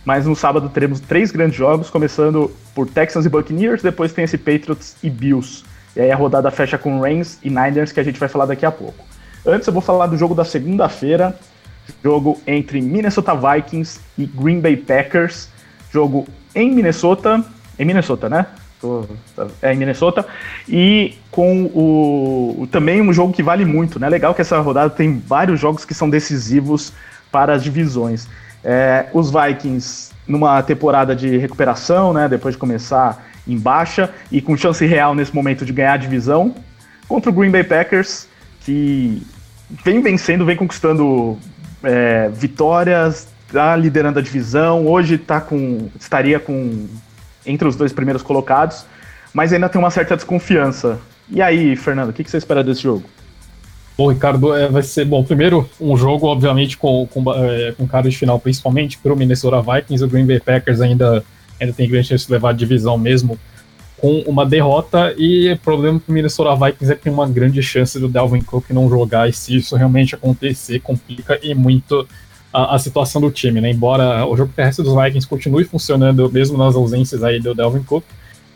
Mas no sábado teremos três grandes jogos, começando por Texans e Buccaneers, depois tem esse Patriots e Bills. E aí a rodada fecha com Rams e Niners, que a gente vai falar daqui a pouco. Antes eu vou falar do jogo da segunda-feira, jogo entre Minnesota Vikings e Green Bay Packers, jogo em Minnesota, em Minnesota, né? é em Minnesota, e com o, também um jogo que vale muito, né? Legal que essa rodada tem vários jogos que são decisivos para as divisões. É, os Vikings numa temporada de recuperação, né, depois de começar em baixa e com chance real nesse momento de ganhar a divisão, contra o Green Bay Packers, que vem vencendo, vem conquistando é, vitórias, está liderando a divisão, hoje tá com, estaria com entre os dois primeiros colocados, mas ainda tem uma certa desconfiança. E aí, Fernando, o que, que você espera desse jogo? Bom, Ricardo, é, vai ser, bom, primeiro, um jogo, obviamente, com, com, é, com cara de final, principalmente para o Minnesota Vikings, o Green Bay Packers ainda, ainda tem grande chance de levar a divisão mesmo com uma derrota e o problema pro Minnesota Vikings é que tem uma grande chance do Delvin Cook não jogar e se isso realmente acontecer, complica e muito a, a, situação do time, né? Embora o jogo terrestre dos Vikings continue funcionando mesmo nas ausências aí do Delvin Cook,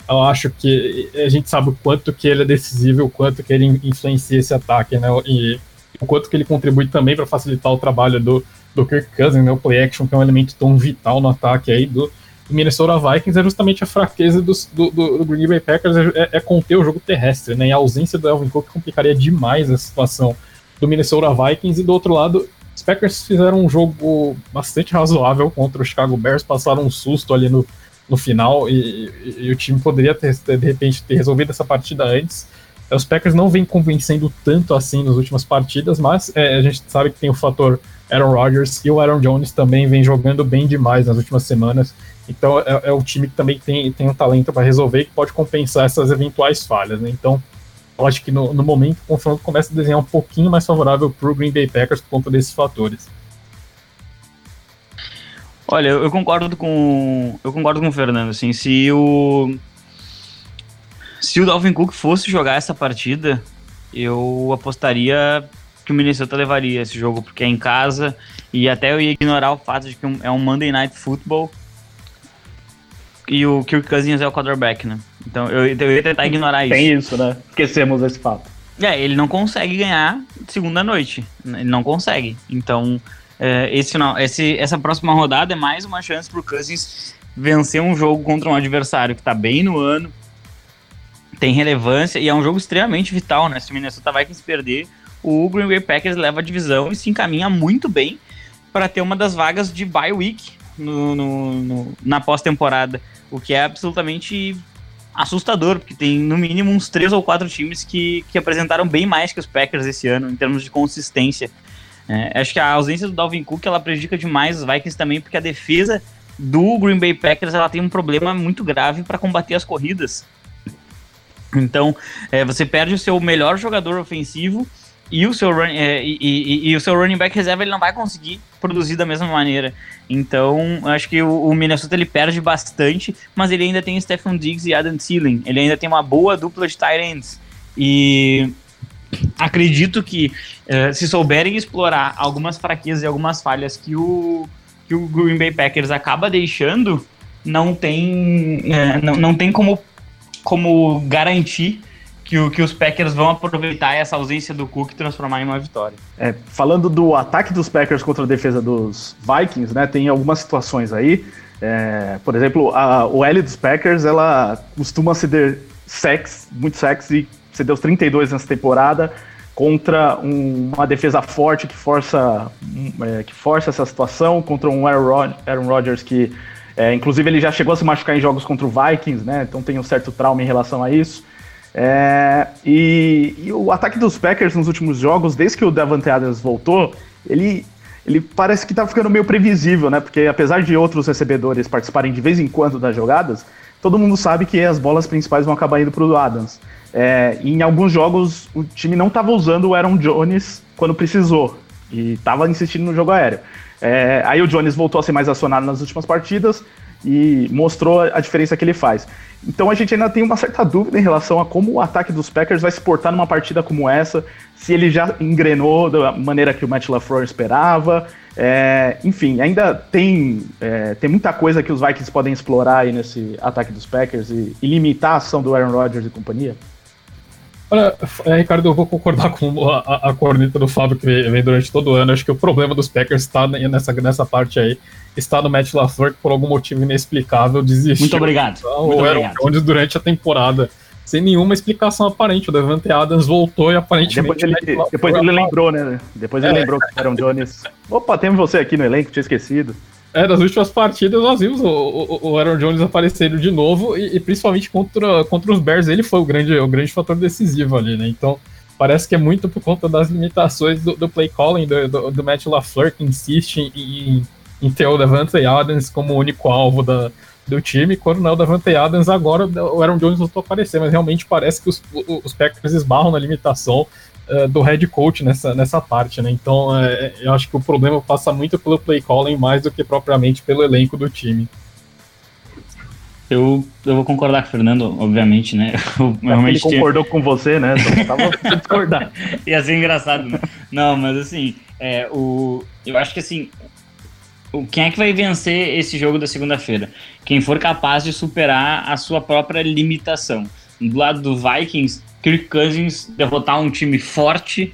eu acho que a gente sabe o quanto que ele é decisivo, o quanto que ele influencia esse ataque, né? E o quanto que ele contribui também para facilitar o trabalho do, do Kirk Cousins, né? O play action, que é um elemento tão vital no ataque aí do, Minnesota Vikings, é justamente a fraqueza do, do, do Green Bay Packers, é, é, conter o jogo terrestre, né? E a ausência do Elvin Cook complicaria demais a situação do Minnesota Vikings. E do outro lado, os Packers fizeram um jogo bastante razoável contra o Chicago Bears, passaram um susto ali no, no final e, e, e o time poderia ter, de repente ter resolvido essa partida antes. Os Packers não vêm convencendo tanto assim nas últimas partidas, mas é, a gente sabe que tem o fator Aaron Rodgers e o Aaron Jones também vem jogando bem demais nas últimas semanas. Então é, é o time que também tem, tem um talento para resolver que pode compensar essas eventuais falhas. Né? Então eu acho que no, no momento o confronto começa a desenhar um pouquinho mais favorável para o Green Bay Packers por conta desses fatores. Olha, eu concordo com eu concordo com o Fernando, assim, se o se o Dalvin Cook fosse jogar essa partida, eu apostaria que o Minnesota levaria esse jogo, porque é em casa, e até eu ia ignorar o fato de que é um Monday Night Football e o Kirk Cousins é o quarterback, né? Então eu, eu ia tentar ignorar isso. Tem isso, né? Esquecemos esse fato. É, ele não consegue ganhar segunda noite. Ele não consegue. Então, é, esse, não, esse, essa próxima rodada é mais uma chance pro Cousins vencer um jogo contra um adversário que tá bem no ano, tem relevância e é um jogo extremamente vital, né? Se o Minnesota Vikings perder, o Green Bay Packers leva a divisão e se encaminha muito bem para ter uma das vagas de bye week no, no, no na pós-temporada, o que é absolutamente assustador, porque tem no mínimo uns três ou quatro times que, que apresentaram bem mais que os Packers esse ano em termos de consistência. É, acho que a ausência do Dalvin Cook ela prejudica demais os Vikings também, porque a defesa do Green Bay Packers ela tem um problema muito grave para combater as corridas. Então, é, você perde o seu melhor jogador ofensivo e o seu, run, é, e, e, e, o seu running back reserva ele não vai conseguir produzir da mesma maneira. Então, acho que o, o, Minnesota ele perde bastante, mas ele ainda tem Stephen Diggs e Adam Thielen. Ele ainda tem uma boa dupla de tight ends. E acredito que uh, se souberem explorar algumas fraquezas e algumas falhas que o, que o Green Bay Packers acaba deixando, não tem, uh, não, não tem como, como garantir que, o, que os Packers vão aproveitar essa ausência do Cook e transformar em uma vitória. É, falando do ataque dos Packers contra a defesa dos Vikings, né, tem algumas situações aí. É, por exemplo, a, o L dos Packers, ela costuma ceder sex, muito sex, e cedeu os 32 nessa temporada contra um, uma defesa forte que força, é, que força essa situação, contra um Aaron, Rodgers que, é, inclusive, ele já chegou a se machucar em jogos contra o Vikings, né? Então tem um certo trauma em relação a isso. É, e, e, o ataque dos Packers nos últimos jogos, desde que o Davante Adams voltou, ele, ele parece que tá ficando meio previsível, né? Porque apesar de outros recebedores participarem de vez em quando das jogadas, todo mundo sabe que as bolas principais vão acabar indo pro Adams. É, em alguns jogos o time não estava usando o Aaron Jones quando precisou e estava insistindo no jogo aéreo. É, aí o Jones voltou a ser mais acionado nas últimas partidas e mostrou a diferença que ele faz. Então a gente ainda tem uma certa dúvida em relação a como o ataque dos Packers vai se portar numa partida como essa, se ele já engrenou da maneira que o Matt LaFleur esperava. É, enfim, ainda tem, é, tem muita coisa que os Vikings podem explorar aí nesse ataque dos Packers e, e limitar a ação do Aaron Rodgers e companhia. Olha, é, Ricardo, eu vou concordar com a, a, corneta do Fábio que vem durante todo o ano. Acho que o problema dos Packers está nessa, nessa parte aí. Está no Matt LaFleur, que por algum motivo inexplicável desistiu. Muito obrigado. Então, Muito Aaron Jones durante a temporada. Sem nenhuma explicação aparente. O Devante Adams voltou e aparentemente. Depois ele, depois ele lembrou, né? Depois ele é. lembrou que o Aaron Jones. Opa, temos você aqui no elenco, tinha esquecido. É, das últimas partidas nós vimos o, o, o Aaron Jones aparecendo de novo e, e, principalmente contra, contra os Bears ele foi o grande, o grande fator decisivo ali, né? Então parece que é muito por conta das limitações do, do play calling do, do, do Matt LaFleur que insiste em, em, ter o Davante Adams como único alvo da, do time, quando não é o Davante Adams, agora o Aaron Jones voltou a aparecer, mas realmente parece que os, os Packers esbarram na limitação do head coach nessa, nessa parte, né? Então uh, eu acho que o problema passa muito pelo play calling mais do que propriamente pelo elenco do time. Eu, eu vou concordar com o Fernando, obviamente, né? Eu, realmente ele concordou tinha... com você, né? Só tava discordar. Ia ser engraçado, né? Não, mas assim, é, o, eu acho que assim, o, quem é que vai vencer esse jogo da segunda-feira? Quem for capaz de superar a sua própria limitação. Do lado do Vikings, Kirk Cousins derrotar um time forte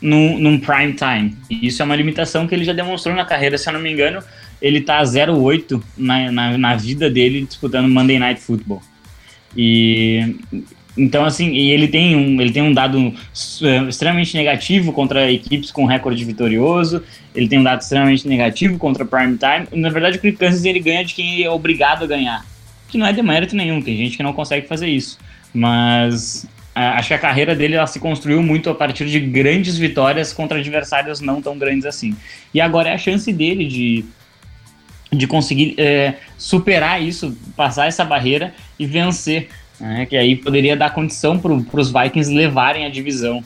num, num prime time. E isso é uma limitação que ele já demonstrou na carreira, se eu não me engano ele tá 0-8 na, na, na, vida dele disputando Monday Night Football. E então assim, e ele tem um, ele tem um dado eh, extremamente negativo contra equipes com recorde vitorioso, ele tem um dado extremamente negativo contra prime time. Na verdade, o Kirk Cousins ele ganha de quem é obrigado a ganhar, que não é demérito nenhum, tem gente que não consegue fazer isso. Mas acho que a carreira dele ela se construiu muito a partir de grandes vitórias contra adversários não tão grandes assim. E agora é a chance dele de de conseguir é, superar isso, passar essa barreira e vencer, né, que aí poderia dar condição para os Vikings levarem a divisão.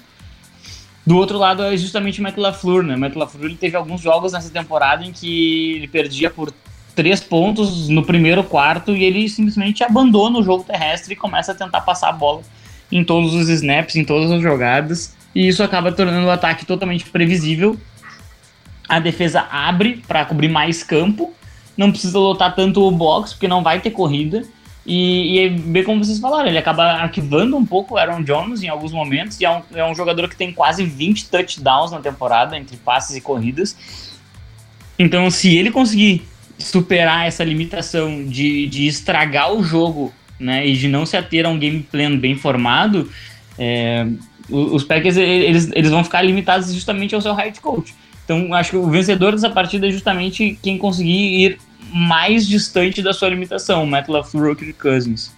Do outro lado é justamente o Matt LaFleur, né? O ele teve alguns jogos nessa temporada em que ele perdia por três pontos no primeiro quarto e ele simplesmente abandona o jogo terrestre e começa a tentar passar a bola em todos os snaps, em todas as jogadas, e isso acaba tornando o ataque totalmente previsível. A defesa abre para cobrir mais campo não precisa lotar tanto o box, porque não vai ter corrida. E, e é bem como vocês falaram, ele acaba arquivando um pouco o Aaron Jones em alguns momentos, e é um, é um jogador que tem quase 20 touchdowns na temporada, entre passes e corridas. Então, se ele conseguir superar essa limitação de, de estragar o jogo né, e de não se ater a um game plan bem formado, é, os Packers eles, eles vão ficar limitados justamente ao seu head coach. Então, acho que o vencedor dessa partida é justamente quem conseguir ir mais distante da sua limitação, Matt LaFleur ou Kirk Cousins.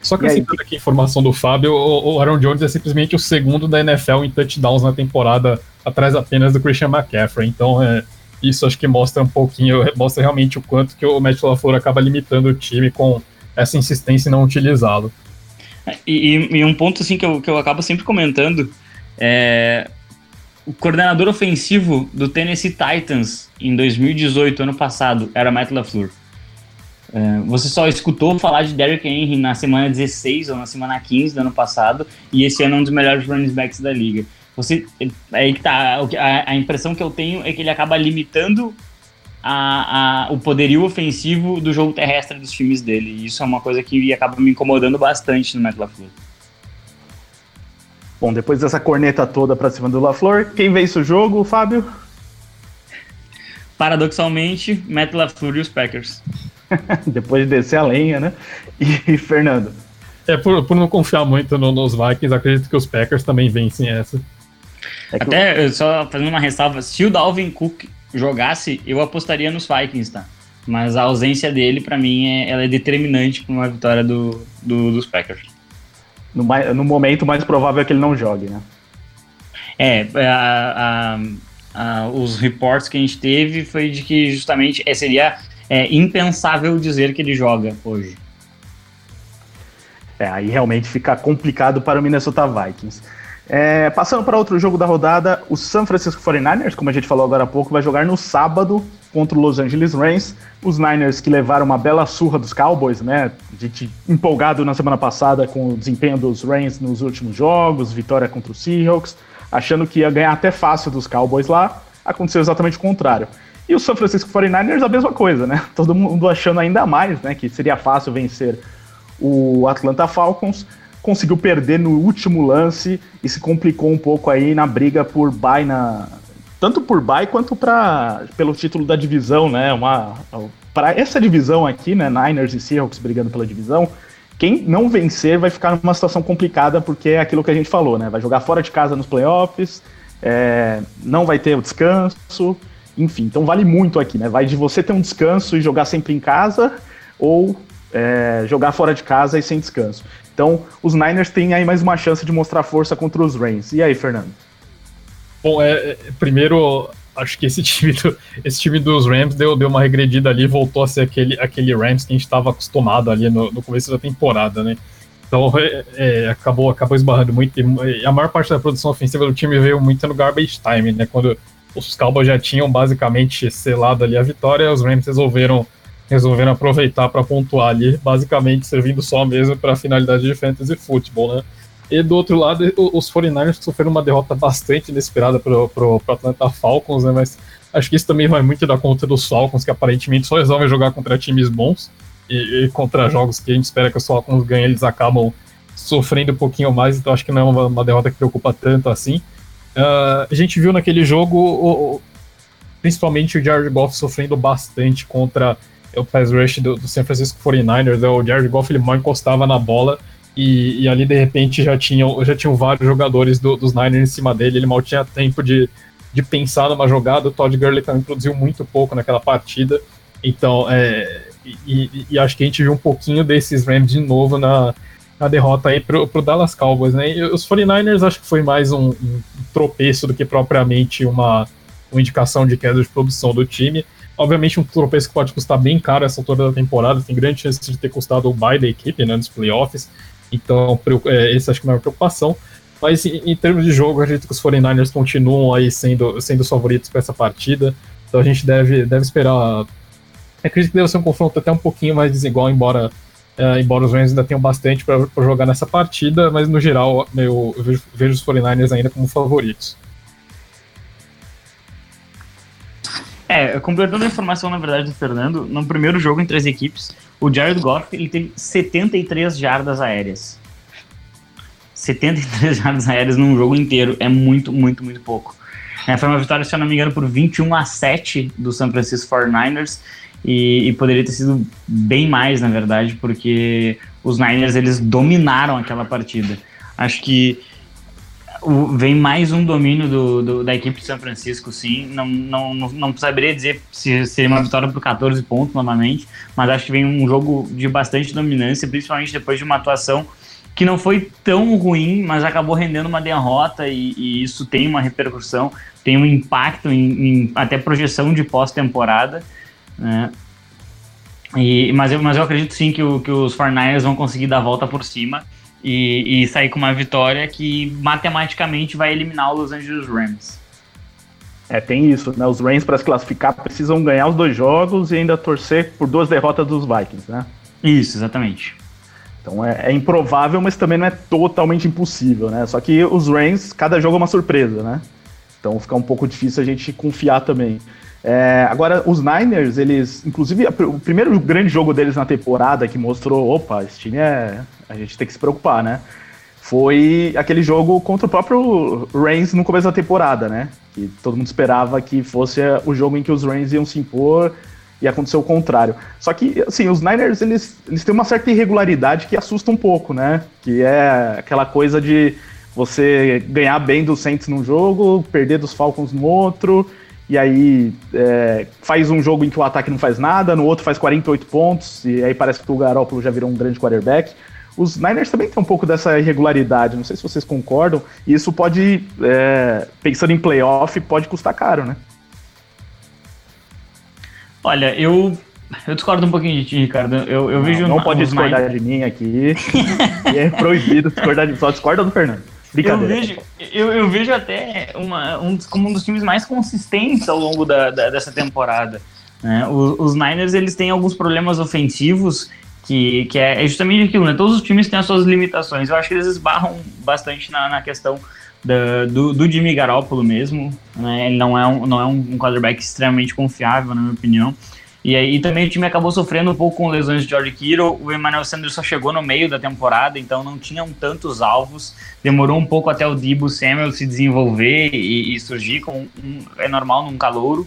Só que citando aqui a informação do Fábio, o Aaron Jones é simplesmente o segundo da NFL em touchdowns na temporada, atrás apenas do Christian McCaffrey. Então, é, isso acho que mostra um pouquinho, mostra realmente o quanto que o Matt LaFleur acaba limitando o time com essa insistência em não utilizá-lo. E, e, um ponto assim que eu, que eu acabo sempre comentando é o coordenador ofensivo do Tennessee Titans em 2018, ano passado, era Matt LaFleur. É, você só escutou falar de Derrick Henry na semana 16 ou na semana 15 do ano passado, e esse ano é um dos melhores running backs da liga. Você, é aí que tá, a, a impressão que eu tenho é que ele acaba limitando a, a, o poderio ofensivo do jogo terrestre dos times dele. E isso é uma coisa que acaba me incomodando bastante no Matt LaFleur. Bom, depois dessa corneta toda pra cima do LaFleur, quem vence o jogo, Fábio? Paradoxalmente, Matt LaFleur e os Packers. depois de descer a lenha, né? E, Fernando? É, por, por não confiar muito no, nos Vikings, acredito que os Packers também vencem essa. É Até, eu... só fazendo uma ressalva, se o Dalvin Cook jogasse, eu apostaria nos Vikings, tá? Mas a ausência dele, para mim, é, ela é determinante para uma vitória do, do, dos Packers no, no momento mais provável é que ele não jogue, né? É, a, a, a, os reportes que a gente teve foi de que justamente é, seria é, impensável dizer que ele joga hoje. É, aí realmente fica complicado para o Minnesota Vikings. É, passando para outro jogo da rodada, o San Francisco 49ers, como a gente falou agora há pouco, vai jogar no sábado contra o Los Angeles Rams. Os Niners que levaram uma bela surra dos Cowboys, né? A gente empolgado na semana passada com o desempenho dos Rams nos últimos jogos, vitória contra os Seahawks, achando que ia ganhar até fácil dos Cowboys lá. Aconteceu exatamente o contrário. E o San Francisco 49ers a mesma coisa, né? Todo mundo achando ainda mais, né, que seria fácil vencer o Atlanta Falcons conseguiu perder no último lance e se complicou um pouco aí na briga por bye na tanto por bye quanto para pelo título da divisão, né? Uma para essa divisão aqui, né, Niners e Seahawks brigando pela divisão, quem não vencer vai ficar numa situação complicada porque é aquilo que a gente falou, né? Vai jogar fora de casa nos playoffs, é, não vai ter o descanso, enfim. Então vale muito aqui, né? Vai de você ter um descanso e jogar sempre em casa ou é, jogar fora de casa e sem descanso. Então, os Niners têm aí mais uma chance de mostrar força contra os Rams. E aí, Fernando? Bom, é, é, primeiro, acho que esse time, do, esse time dos Rams deu, deu uma regredida ali, voltou a ser aquele, aquele Rams que a gente estava acostumado ali no, no, começo da temporada, né? Então, é, é, acabou, acabou esbarrando muito. E a maior parte da produção ofensiva do time veio muito no garbage time, né? Quando os Cowboys já tinham basicamente selado ali a vitória, os Rams resolveram resolveram aproveitar para pontuar ali, basicamente servindo só mesmo para finalidade de fantasy futebol, né? E do outro lado, os 49ers sofreram uma derrota bastante inesperada para o Atlanta Falcons, né? Mas acho que isso também vai muito da conta dos Falcons, que aparentemente só resolvem jogar contra times bons e, e contra jogos que a gente espera que os Falcons ganhem, eles acabam sofrendo um pouquinho mais, então acho que não é uma, uma derrota que preocupa tanto assim. Uh, a gente viu naquele jogo, o, o, principalmente o Jared Goff sofrendo bastante contra o pass rush do, do San Francisco 49ers. Né? O Jared Goff ele mal encostava na bola e, e, ali de repente já tinham, já tinham vários jogadores do, dos Niners em cima dele. Ele mal tinha tempo de, de pensar numa jogada. O Todd Gurley também produziu muito pouco naquela partida. Então, é, e, e, acho que a gente viu um pouquinho desses Rams de novo na, na derrota aí pro, pro Dallas Cowboys, né? E os 49ers acho que foi mais um, um tropeço do que propriamente uma, uma indicação de queda de produção do time. Obviamente um tropeço que pode custar bem caro essa altura da temporada, tem grande chance de ter custado o bye da equipe, né, nos playoffs, então é, esse acho que é uma preocupação. Mas em, em termos de jogo, acredito que os 49ers continuam aí sendo, sendo os favoritos para essa partida, então a gente deve, deve esperar... Acredito que deve ser um confronto até um pouquinho mais desigual, embora Uh, embora os Rams ainda tenham bastante para jogar nessa partida, mas no geral eu, eu vejo, vejo, os 49ers ainda como favoritos. É, completando a informação, na verdade, do Fernando, no primeiro jogo entre as equipes, o Jared Goff ele teve 73 jardas aéreas. 73 jardas aéreas num jogo inteiro é muito, muito, muito pouco. É, foi uma vitória, se eu não me engano, por 21 a 7 do San Francisco 49ers. E, e, poderia ter sido bem mais, na verdade, porque os Niners eles dominaram aquela partida. Acho que o, vem mais um domínio do, do, da equipe de São Francisco, sim. Não, não, não, saberia dizer se seria uma vitória por 14 pontos novamente, mas acho que vem um jogo de bastante dominância, principalmente depois de uma atuação que não foi tão ruim, mas acabou rendendo uma derrota e, e isso tem uma repercussão, tem um impacto em, em até projeção de pós-temporada. Né? E, mas, eu, mas eu acredito sim que, o, que os 49ers vão conseguir dar a volta por cima e, e sair com uma vitória que matematicamente vai eliminar os Los Angeles Rams. É, tem isso, né? Os Rams, para se classificar, precisam ganhar os dois jogos e ainda torcer por duas derrotas dos Vikings, né? Isso, exatamente. Então é, é, improvável, mas também não é totalmente impossível, né? Só que os Rams, cada jogo é uma surpresa, né? Então fica um pouco difícil a gente confiar também. É, agora, os Niners, eles. Inclusive, o primeiro grande jogo deles na temporada que mostrou: opa, esse time é. A gente tem que se preocupar, né? Foi aquele jogo contra o próprio Reigns no começo da temporada, né? Que todo mundo esperava que fosse o jogo em que os Reigns iam se impor e aconteceu o contrário. Só que, assim, os Niners, eles, eles têm uma certa irregularidade que assusta um pouco, né? Que é aquela coisa de você ganhar bem dos Saints num jogo, perder dos Falcons no outro e aí é, faz um jogo em que o ataque não faz nada, no outro faz 48 pontos, e aí parece que o Garoppolo já virou um grande quarterback. Os Niners também têm um pouco dessa irregularidade, não sei se vocês concordam, e isso pode, é, pensando em playoff, pode custar caro, né? Olha, eu, eu discordo um pouquinho de ti, Ricardo. Eu, eu não, vejo. Não pode discordar Niners... de mim aqui. é proibido discordar de mim. Só discorda do Fernando. Eu vejo, eu, eu, vejo até uma, um, como um dos times mais consistentes ao longo da, da dessa temporada. Né? Os, os, Niners eles têm alguns problemas ofensivos que, que é, é justamente aquilo, né? Todos os times têm as suas limitações. Eu acho que eles esbarram bastante na, na questão da, do, do Jimmy Garoppolo mesmo. Né? Ele não é, um, não é um quarterback extremamente confiável, na minha opinião. E aí também o time acabou sofrendo um pouco com lesões de George Kittle. O Emmanuel Sanders só chegou no meio da temporada, então não tinham tantos alvos. Demorou um pouco até o Debo Samuel se desenvolver e, e surgir, como um, é normal num calouro.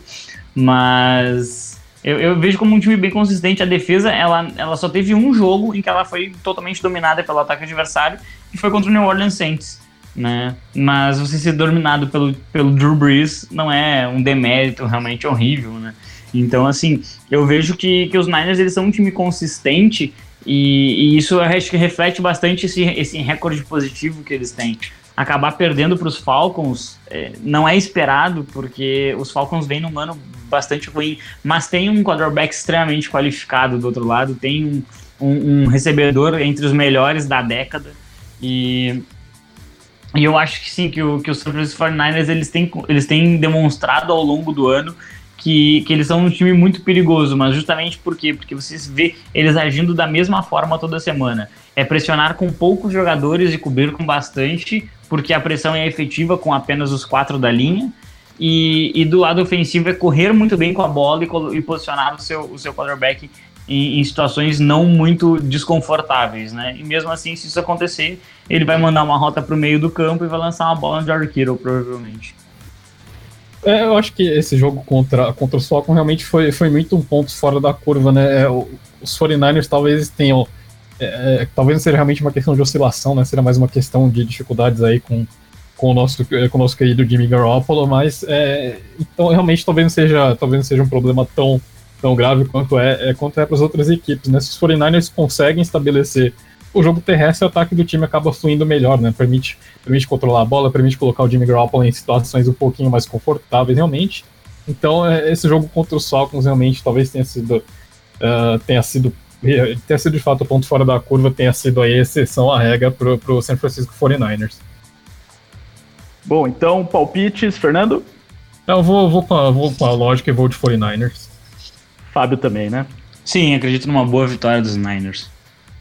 Mas eu, eu, vejo como um time bem consistente. A defesa, ela, ela só teve um jogo em que ela foi totalmente dominada pelo ataque adversário, e foi contra o New Orleans Saints. Né? Mas você ser dominado pelo, pelo Drew Brees não é um demérito realmente horrível, né? Então, assim, eu vejo que, que os Niners eles são um time consistente e, e isso acho que reflete bastante esse, esse recorde positivo que eles têm. Acabar perdendo para os Falcons é, não é esperado, porque os Falcons vêm num ano bastante ruim, mas tem um quarterback extremamente qualificado do outro lado, tem um, um, um recebedor entre os melhores da década e e eu acho que sim, que, o, que os San Francisco 49ers eles têm, eles têm demonstrado ao longo do ano que, que eles são um time muito perigoso, mas justamente por quê? Porque você vê eles agindo da mesma forma toda semana. É pressionar com poucos jogadores e cobrir com bastante, porque a pressão é efetiva com apenas os quatro da linha. E, e do lado ofensivo é correr muito bem com a bola e, e posicionar o seu, o seu quarterback em, em, situações não muito desconfortáveis, né? E mesmo assim, se isso acontecer, ele vai mandar uma rota para o meio do campo e vai lançar uma bola no George Kittle, provavelmente. É, eu acho que esse jogo contra, contra os Falcons realmente foi, foi muito um ponto fora da curva, né? É, os 49ers talvez tenham. É, é, talvez não seja realmente uma questão de oscilação, né? Seria mais uma questão de dificuldades aí com, com, o, nosso, com o nosso querido Jimmy Garoppolo, mas é, então realmente talvez não seja, talvez não seja um problema tão, tão grave quanto é, é quanto é para as outras equipes, né? Se os 49ers conseguem estabelecer o jogo terrestre, o ataque do time acaba fluindo melhor, né? Permite, permite controlar a bola, permite colocar o Jimmy Garoppolo em situações um pouquinho mais confortáveis, realmente. Então, é, esse jogo contra os Falcons realmente talvez tenha sido uh, tenha sido tenha sido de fato o ponto fora da curva, tenha sido a exceção à regra para o San Francisco 49ers. Bom, então, palpites, Fernando? Eu vou, vou, com a, vou com a lógica e vou de 49ers. Fábio também, né? Sim, acredito numa boa vitória dos Niners.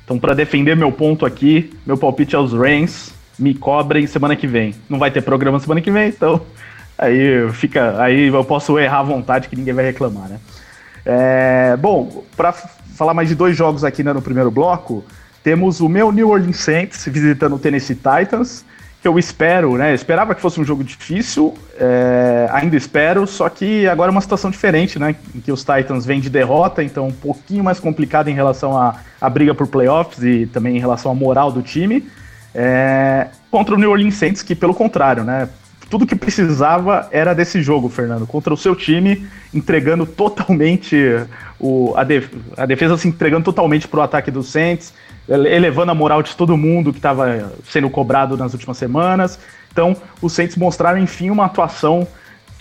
Então, para defender meu ponto aqui, meu palpite é os Rams. Me cobrem semana que vem. Não vai ter programa semana que vem, então aí fica, aí eu posso errar à vontade que ninguém vai reclamar, né? É, bom, para falar mais de dois jogos aqui né, no primeiro bloco, temos o meu New Orleans Saints visitando o Tennessee Titans que eu espero, né? Esperava que fosse um jogo difícil, é, ainda espero, só que agora é uma situação diferente, né? Em que os Titans vêm de derrota, então um pouquinho mais complicado em relação à, à briga por playoffs e também em relação à moral do time. É, contra o New Orleans Saints, que pelo contrário, né? Tudo que precisava era desse jogo, Fernando, contra o seu time, entregando totalmente o, a, def, a defesa se entregando totalmente para o ataque dos Saints elevando a moral de todo mundo que estava sendo cobrado nas últimas semanas. Então, os Saints mostraram, enfim, uma atuação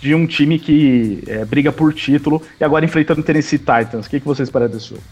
de um time que é, briga por título e agora enfrentando o Tennessee Titans. O que, que vocês parecem desse jogo?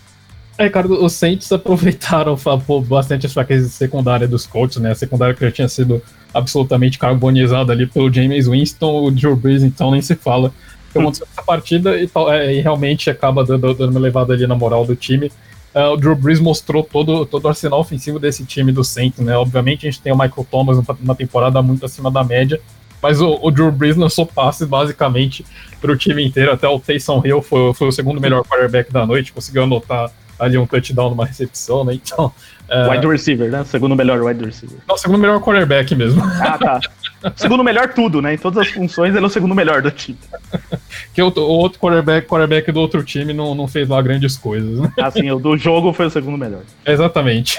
É, cara, os Saints aproveitaram bastante as fraquezas secundárias dos Colts, né? A secundária que já tinha sido absolutamente carbonizada ali pelo James Winston, o Drew Brees, então nem se fala. Que aconteceu essa partida e, é, e realmente acaba dando, dando uma levada ali na moral do time. Uh, o Drew Brees mostrou todo, todo o arsenal ofensivo desse time do Saints, né? Obviamente a gente tem o Michael Thomas numa temporada muito acima da média, mas o, o Drew Brees lançou passes basicamente para o time inteiro. Até o Taysom Hill foi, foi o segundo melhor quarterback da noite, conseguiu anotar ali um touchdown numa recepção, né? Então. Uh... Wide receiver, né? Segundo melhor wide receiver. Não, segundo melhor quarterback mesmo. Ah, tá. segundo melhor tudo, né? Em todas as funções, ele é o segundo melhor do time. que o, o, outro quarterback, quarterback do outro time não, não fez lá grandes coisas, né? Assim, o do jogo foi o segundo melhor. Exatamente.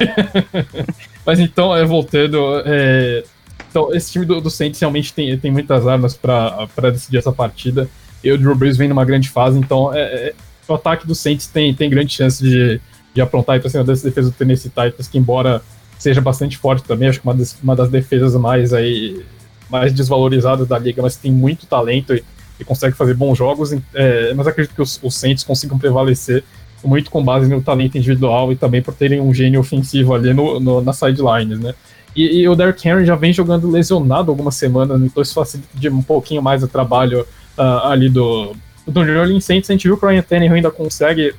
Mas então, é, voltando. É... Então, esse time do, do Saints realmente tem, tem muitas armas para decidir essa partida. E o Drew Brees vem numa grande fase, então é, é o ataque do Saints tem, tem grande chance de, de aprontar e tá sendo dessa defesa do Tennessee Titans, que embora seja bastante forte também, acho que uma das, uma das defesas mais aí mais desvalorizadas da liga, mas tem muito talento e, e consegue fazer bons jogos. É, mas acredito que os, os Saints consigam prevalecer muito com base no talento individual e também por terem um gênio ofensivo ali no, no nas sidelines, né? E, e, o Derrick Henry já vem jogando lesionado algumas semanas, então isso facilita de um pouquinho mais o trabalho uh, ali do, do New Orleans Saints, a gente viu que o Ryan Tannehill ainda consegue,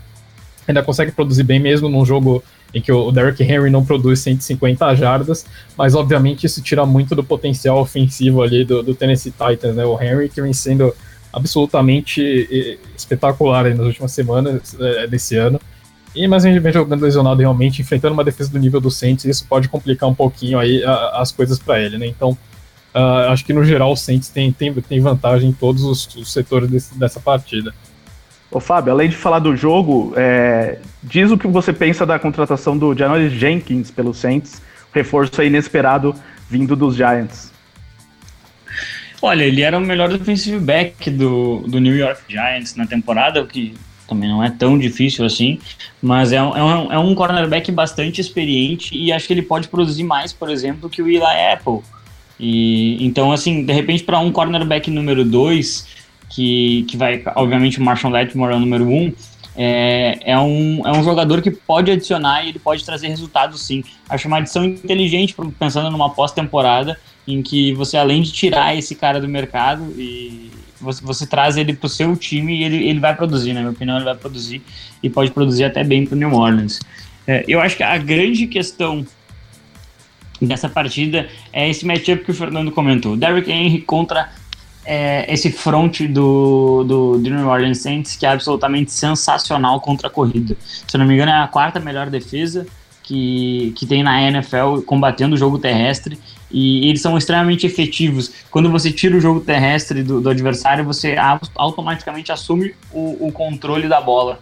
ainda consegue produzir bem mesmo num jogo em que o Derrick Henry não produz 150 jardas, mas obviamente isso tira muito do potencial ofensivo ali do, do Tennessee Titans, né? O Henry que vem sendo absolutamente espetacular nas últimas semanas é, desse ano. E, mas a gente vem jogando lesionado realmente, enfrentando uma defesa do nível do Saints, e isso pode complicar um pouquinho aí a, as coisas para ele, né? Então, Uh, acho que no geral o Saints tem, tem, tem vantagem em todos os, os setores desse, dessa partida. Ô Fábio, além de falar do jogo, é, diz o que você pensa da contratação do Janoris Jenkins pelo Saints, reforço inesperado vindo dos Giants. Olha, ele era o melhor defensive back do, do New York Giants na temporada, o que também não é tão difícil assim, mas é um, é, um, é um cornerback bastante experiente e acho que ele pode produzir mais, por exemplo, que o Eli Apple. E então, assim, de repente, para um cornerback número 2, que, que vai, obviamente, o Marshall Letmore é o número 1, um, é, é, um, é um jogador que pode adicionar e ele pode trazer resultados sim. Acho uma adição inteligente, pensando numa pós-temporada, em que você, além de tirar esse cara do mercado e, você, você traz ele pro seu time e ele, ele vai produzir, na minha opinião, ele vai produzir e pode produzir até bem pro New Orleans. É, eu acho que a grande questão dessa partida é esse matchup que o Fernando comentou. Derrick Henry contra é, esse front do, do, do, New Orleans Saints, que é absolutamente sensacional contra a corrida. Se eu não me engano, é a quarta melhor defesa que, que tem na NFL combatendo o jogo terrestre. E eles são extremamente efetivos. Quando você tira o jogo terrestre do, do adversário, você automaticamente assume o, o, controle da bola.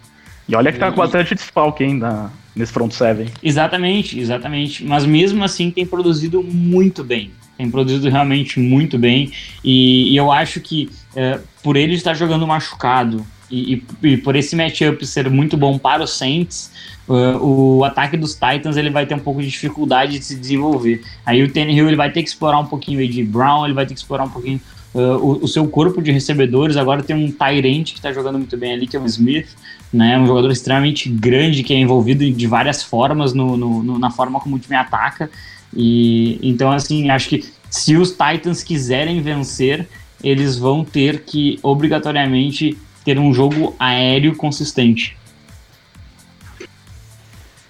E olha que tá com bastante desfalque ainda nesse front seven. Exatamente, exatamente. Mas mesmo assim tem produzido muito bem tem produzido realmente muito bem. E, e eu acho que é, por ele estar jogando machucado e, e, e, por esse matchup ser muito bom para os Saints, uh, o ataque dos Titans ele vai ter um pouco de dificuldade de se desenvolver. Aí o Tannehill ele vai ter que explorar um pouquinho de Brown, ele vai ter que explorar um pouquinho uh, o, o, seu corpo de recebedores. Agora tem um Tyrant que está jogando muito bem ali, que é o Smith, né, um jogador extremamente grande que é envolvido de várias formas no, no, no na forma como o time ataca. E então, assim, acho que se os Titans quiserem vencer, eles vão ter que obrigatoriamente ter um jogo aéreo consistente.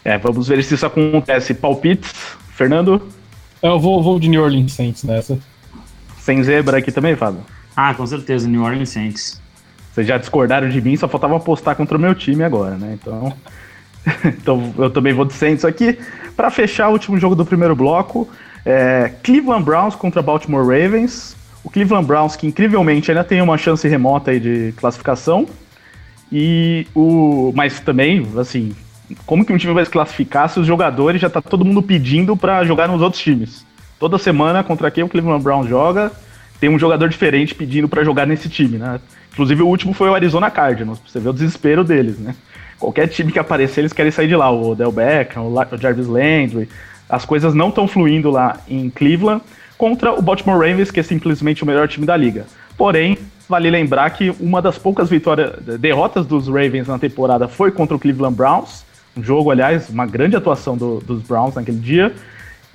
É, vamos ver se isso acontece. Palpites, Fernando? Eu vou, vou de New Orleans Saints nessa. Sem zebra aqui também, Fábio? Ah, com certeza, New Orleans Saints. Vocês já discordaram de mim, só faltava apostar contra o meu time agora, né? Então, então eu também vou de Saints aqui. Para fechar o último jogo do primeiro bloco, é, Cleveland Browns contra Baltimore Ravens. O Cleveland Browns, que incrivelmente ainda tem uma chance remota aí de classificação. E o. Mas também, assim, como que um time vai se classificar se os jogadores já tá todo mundo pedindo para jogar nos outros times? Toda semana, contra quem o Cleveland Browns joga, tem um jogador diferente pedindo para jogar nesse time, né? Inclusive o último foi o Arizona Cardinals, você ver o desespero deles, né? qualquer time que aparecer, eles querem sair de lá. O Del Beckham, o Jarvis Landry. As coisas não estão fluindo lá em Cleveland contra o Baltimore Ravens, que é simplesmente o melhor time da liga. Porém, vale lembrar que uma das poucas vitórias, derrotas dos Ravens na temporada foi contra o Cleveland Browns. Um jogo, aliás, uma grande atuação do, dos Browns naquele dia.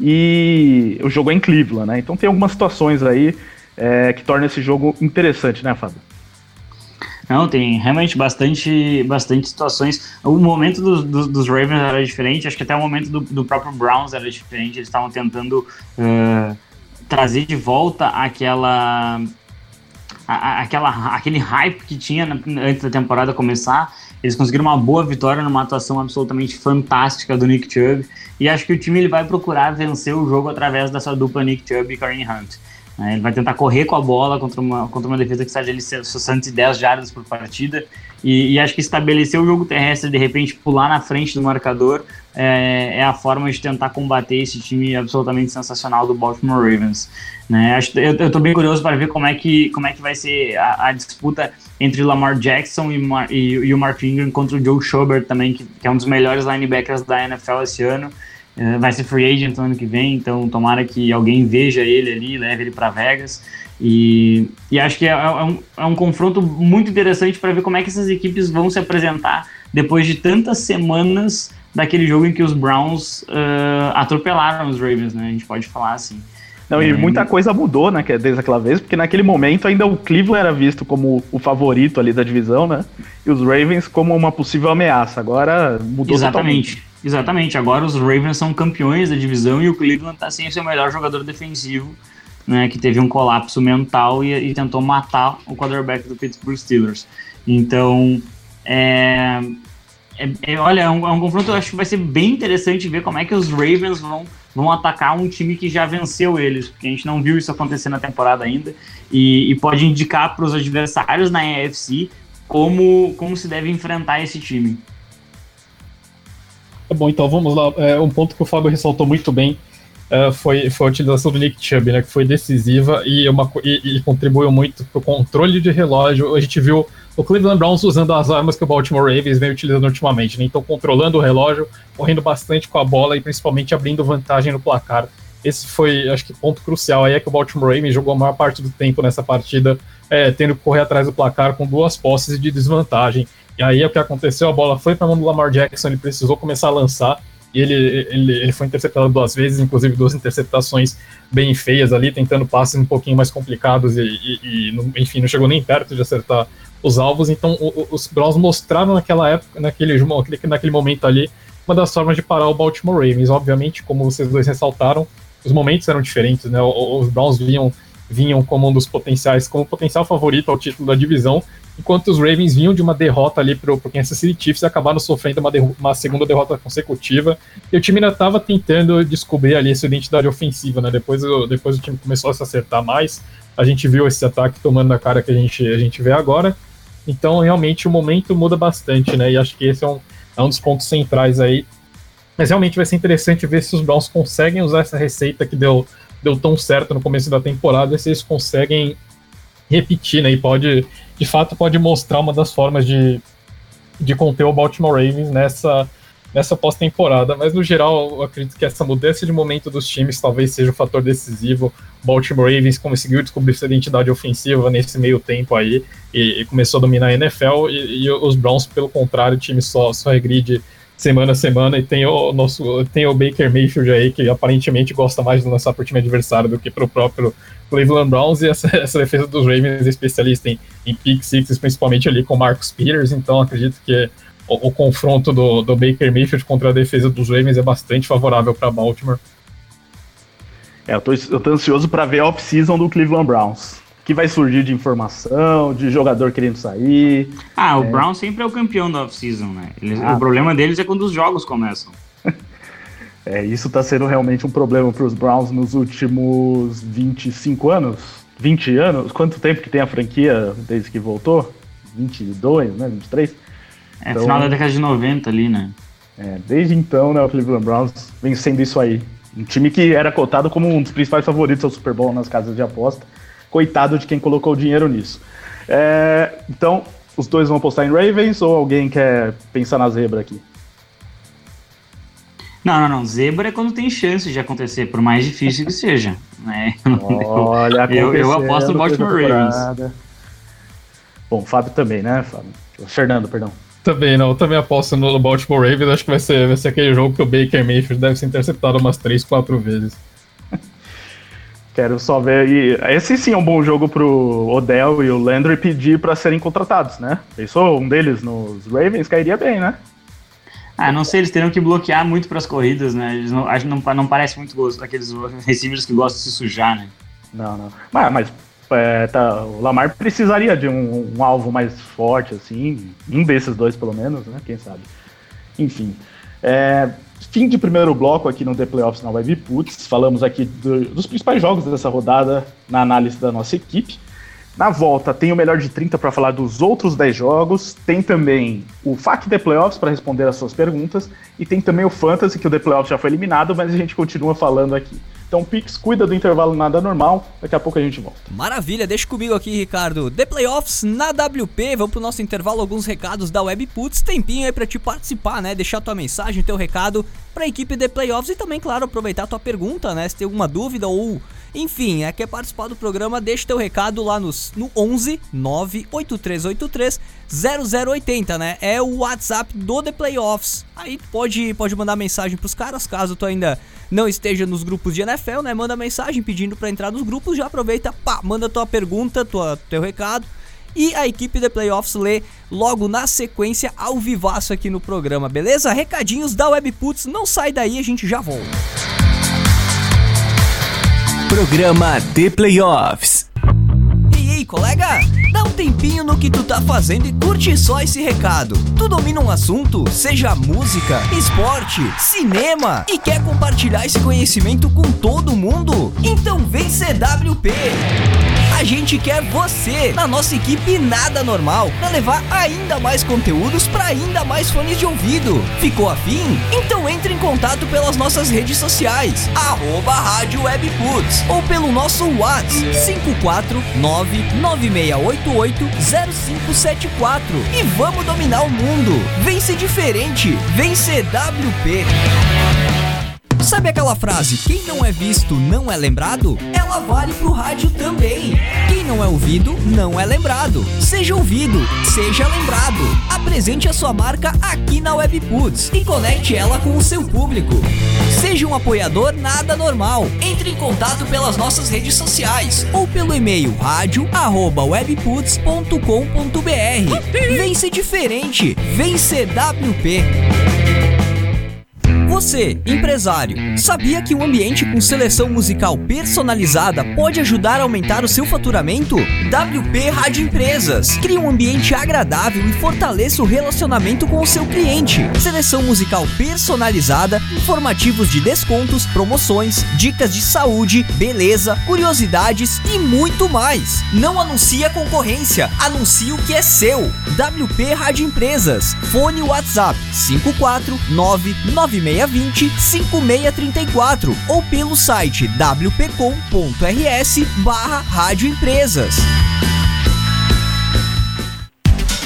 E o jogo é em Cleveland, né? Então tem algumas situações aí é, que tornam esse jogo interessante, né, Fábio? Não, tem realmente bastante, bastante situações. O momento do, do, dos Ravens era diferente, acho que até o momento do, do próprio Browns era diferente. Eles estavam tentando uh, trazer de volta aquela, aquela, aquele hype que tinha antes da temporada começar. Eles conseguiram uma boa vitória numa atuação absolutamente fantástica do Nick Chubb. E acho que o time ele vai procurar vencer o jogo através dessa dupla Nick Chubb e Kareem Hunt. Né? Ele vai tentar correr com a bola contra uma, contra uma defesa que seja ali 110 jardas por partida. E, e, acho que estabelecer o jogo terrestre, de repente pular na frente do marcador, é, é, a forma de tentar combater esse time absolutamente sensacional do Baltimore Ravens. Né? Acho, eu, tô bem curioso para ver como é que, como é que vai ser a, a disputa entre Lamar Jackson e, Mar, e, e, o Mark Ingram contra o Joe Schobert também, que, que é um dos melhores linebackers da NFL esse ano. É, vai ser free agent no ano que vem, então tomara que alguém veja ele ali, leve ele para Vegas. E, e acho que é, é, um, é um confronto muito interessante para ver como é que essas equipes vão se apresentar depois de tantas semanas daquele jogo em que os Browns uh, atropelaram os Ravens, né? A gente pode falar assim. Não, e é, muita coisa mudou, né, desde aquela vez, porque naquele momento ainda o Cleveland era visto como o favorito ali da divisão, né? E os Ravens como uma possível ameaça. Agora mudou Exatamente. Totalmente. Exatamente, agora os Ravens são campeões da divisão e o Cleveland está sem o seu melhor jogador defensivo, né, que teve um colapso mental e, e tentou matar o quarterback do Pittsburgh Steelers. Então, é, é, é, olha, é um, é um confronto acho que vai ser bem interessante ver como é que os Ravens vão, vão atacar um time que já venceu eles, porque a gente não viu isso acontecer na temporada ainda, e, e pode indicar para os adversários na AFC como, como se deve enfrentar esse time. Tá bom, então vamos lá. É, um ponto que o Fábio ressaltou muito bem é, foi, foi a utilização do Nick Chubb, né, que foi decisiva e, uma, e, e contribuiu muito para o controle de relógio. A gente viu o Cleveland Browns usando as armas que o Baltimore Ravens vem utilizando ultimamente, né, então controlando o relógio, correndo bastante com a bola e principalmente abrindo vantagem no placar. Esse foi, acho que, ponto crucial. Aí é que o Baltimore Ravens jogou a maior parte do tempo nessa partida, é, tendo que correr atrás do placar com duas posses de desvantagem. E aí é o que aconteceu, a bola foi para a mão do Lamar Jackson, ele precisou começar a lançar. E ele, ele, ele foi interceptado duas vezes, inclusive duas interceptações bem feias ali, tentando passes um pouquinho mais complicados e, e, e enfim, não chegou nem perto de acertar os alvos. Então, o, os Browns mostraram naquela época, naquele, naquele momento ali, uma das formas de parar o Baltimore Ravens. Obviamente, como vocês dois ressaltaram, os momentos eram diferentes, né? Os Browns vinham, vinham como um dos potenciais, como potencial favorito ao título da divisão, enquanto os Ravens vinham de uma derrota ali pro, pro Kansas City Chiefs e acabaram sofrendo uma, uma segunda derrota consecutiva. E o time ainda estava tentando descobrir ali sua identidade ofensiva, né? Depois, depois o time começou a se acertar mais. A gente viu esse ataque tomando a cara que a gente, a gente vê agora. Então, realmente, o momento muda bastante, né? E acho que esse é um, é um dos pontos centrais aí. Mas realmente vai ser interessante ver se os Browns conseguem usar essa receita que deu, deu tão certo no começo da temporada, se eles conseguem repetir, né? E pode, de fato, pode mostrar uma das formas de, de conter o Baltimore Ravens nessa, nessa pós-temporada. Mas no geral, eu acredito que essa mudança de momento dos times talvez seja um fator decisivo. Baltimore Ravens conseguiu descobrir sua identidade ofensiva nesse meio tempo aí e, e começou a dominar a NFL. E, e, os Browns, pelo contrário, o time só, só regride semana a semana e tem o nosso tem o Baker Mayfield aí que aparentemente gosta mais de lançar para o time adversário do que para o próprio Cleveland Browns e essa, essa defesa dos Ravens é especialista em, em pick sixes, principalmente ali com Marcus Peters, então acredito que o, o, confronto do, do Baker Mayfield contra a defesa dos Ravens é bastante favorável para Baltimore. É, eu tô, eu tô ansioso para ver a off-season do Cleveland Browns que vai surgir de informação, de jogador querendo sair. Ah, o é. Brown sempre é o campeão da off-season, né? Eles, ah, o problema deles é quando os jogos começam. é, isso tá sendo realmente um problema para os Browns nos últimos 25 anos. 20 anos? Quanto tempo que tem a franquia desde que voltou? 22, né? 23? É, então, final da década de 90 ali, né? É, desde então, né, o Cleveland Browns vem sendo isso aí. Um time que era cotado como um dos principais favoritos ao Super Bowl nas casas de aposta coitado de quem colocou dinheiro nisso. É, então, os dois vão apostar em Ravens ou alguém quer pensar na zebra aqui? Não, não, não. Zebra é quando tem chance de acontecer, por mais difícil que seja. Né? Olha, eu, eu aposto no Baltimore Ravens. Bom, Fábio também, né, Fábio? Fernando, perdão. Também, não. Eu também aposto no Baltimore Ravens. Acho que vai ser, vai ser aquele jogo que o Baker Mayfield deve ser interceptado umas 3, 4 vezes. Quero só ver. E esse sim é um bom jogo pro Odell e o Landry pedir para serem contratados, né? Pensou um deles nos Ravens cairia bem, né? Ah, não sei, eles teriam que bloquear muito para as corridas, né? Eles não, acho que não, não parece muito gosto aqueles receivers que gostam de se sujar, né? Não, não. Mas, mas é, tá, o Lamar precisaria de um, um, alvo mais forte, assim. Um desses dois, pelo menos, né? Quem sabe. Enfim. É, Fim de primeiro bloco aqui no The Playoffs na Web Putz. Falamos aqui do, dos principais jogos dessa rodada na análise da nossa equipe. Na volta, tem o melhor de 30 para falar dos outros 10 jogos. Tem também o FAQ The Playoffs para responder as suas perguntas. E tem também o Fantasy, que o The Playoffs já foi eliminado, mas a gente continua falando aqui. Então, Pix, cuida do intervalo nada normal. Daqui a pouco a gente volta. Maravilha, deixa comigo aqui, Ricardo. The Playoffs na WP. Vamos pro nosso intervalo, alguns recados da Webputs. Tempinho aí pra te participar, né? Deixar tua mensagem, teu recado pra equipe The Playoffs. E também, claro, aproveitar tua pergunta, né? Se tem alguma dúvida ou enfim, é, quer participar do programa, deixa teu recado lá nos, no 11 98383 0080, né? É o WhatsApp do The Playoffs. Aí pode, pode mandar mensagem pros caras, caso tu ainda não esteja nos grupos de NFL, né? Manda mensagem pedindo para entrar nos grupos, já aproveita, pá, manda tua pergunta, tua, teu recado. E a equipe The Playoffs lê logo na sequência ao vivaço aqui no programa, beleza? Recadinhos da Webputs, não sai daí, a gente já volta. Programa The Playoffs. E aí, colega? Dá um tempinho no que tu tá fazendo e curte só esse recado. Tu domina um assunto, seja música, esporte, cinema, e quer compartilhar esse conhecimento com todo mundo? Então vem CWP! A gente quer você na nossa equipe Nada Normal para levar ainda mais conteúdos para ainda mais fones de ouvido. Ficou afim? Então entre em contato pelas nossas redes sociais, arroba Rádio Webputs, ou pelo nosso WhatsApp 54996880574 e vamos dominar o mundo. Vem ser diferente, vem CWP. Sabe aquela frase, quem não é visto não é lembrado? Ela vale pro rádio também. Não é ouvido não é lembrado. Seja ouvido, seja lembrado. Apresente a sua marca aqui na Webputs e conecte ela com o seu público. Seja um apoiador nada normal. Entre em contato pelas nossas redes sociais ou pelo e-mail rádio@webputs.com.br. Vem ser diferente, vem ser WP. Você, empresário, sabia que um ambiente com seleção musical personalizada pode ajudar a aumentar o seu faturamento? WP Rádio Empresas. Crie um ambiente agradável e fortaleça o relacionamento com o seu cliente. Seleção musical personalizada, informativos de descontos, promoções, dicas de saúde, beleza, curiosidades e muito mais. Não anuncie a concorrência, anuncie o que é seu. WP Rádio Empresas. Fone WhatsApp 54996 20 5634 ou pelo site wpcom.rs barra Rádio Empresas.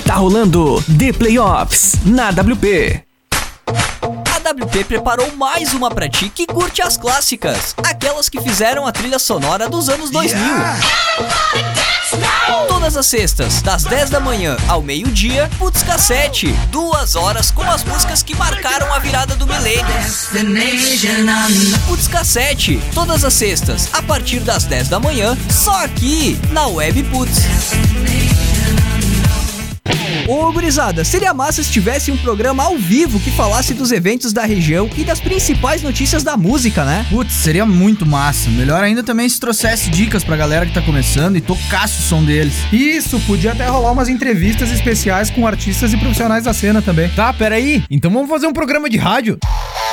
Tá rolando The Playoffs na WP. A WP preparou mais uma pra ti que curte as clássicas, aquelas que fizeram a trilha sonora dos anos 2000. Todas as sextas, das 10 da manhã ao meio-dia, Putz Cassete. Duas horas com as músicas que marcaram a virada do milênio. Putz Cassete. Todas as sextas, a partir das 10 da manhã, só aqui na Web Putz. Ô, gurizada, seria massa se tivesse um programa ao vivo que falasse dos eventos da região e das principais notícias da música, né? Putz, seria muito massa. Melhor ainda também se trouxesse dicas pra galera que tá começando e tocasse o som deles. Isso, podia até rolar umas entrevistas especiais com artistas e profissionais da cena também. Tá, peraí. Então vamos fazer um programa de rádio?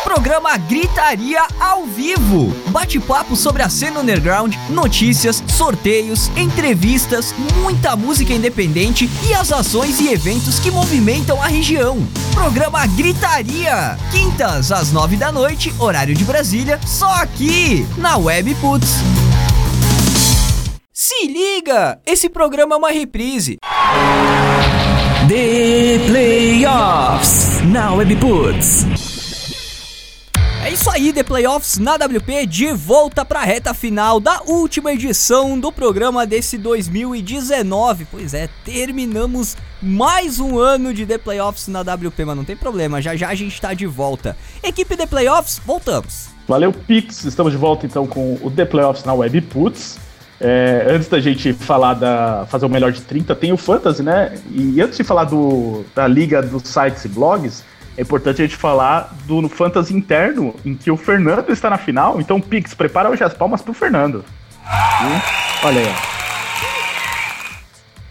Programa Gritaria ao vivo. Bate-papo sobre a cena underground, notícias, sorteios, entrevistas, muita música independente e as ações e eventos que movimentam a região. Programa Gritaria. Quintas às nove da noite, horário de Brasília, só aqui na Web Putz. Se liga! Esse programa é uma reprise. The Playoffs na Webputs. É isso aí, The Playoffs na WP de volta pra reta final da última edição do programa desse 2019. Pois é, terminamos mais um ano de The Playoffs na WP, mas não tem problema, já já a gente tá de volta. Equipe The Playoffs, voltamos. Valeu, Pix. Estamos de volta então com o The Playoffs na Web Puts. É, antes da gente falar da fazer o melhor de 30, tem o Fantasy, né? E antes de falar do, da liga dos sites e blogs, é importante a gente falar do Fantasy interno, em que o Fernando está na final. Então, Pix, prepara hoje as palmas pro Fernando. E, olha aí.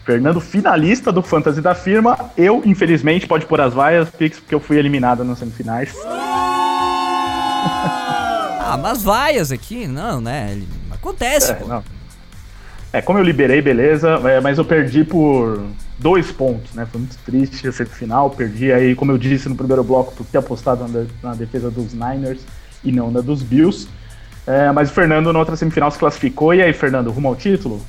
Fernando, finalista do Fantasy da firma. Eu, infelizmente, pode pôr as vaias, Pix, porque eu fui eliminado nas semifinais. Ah, mas vaias aqui, não, né? Acontece, É, pô. não. É, como eu liberei, beleza, é, mas eu perdi por dois pontos, né? Foi muito triste a semifinal, perdi aí, como eu disse no primeiro bloco, por ter apostado na, de- na defesa dos Niners e não na dos Bills. É, mas o Fernando na outra semifinal se classificou, e aí, Fernando, rumo ao título?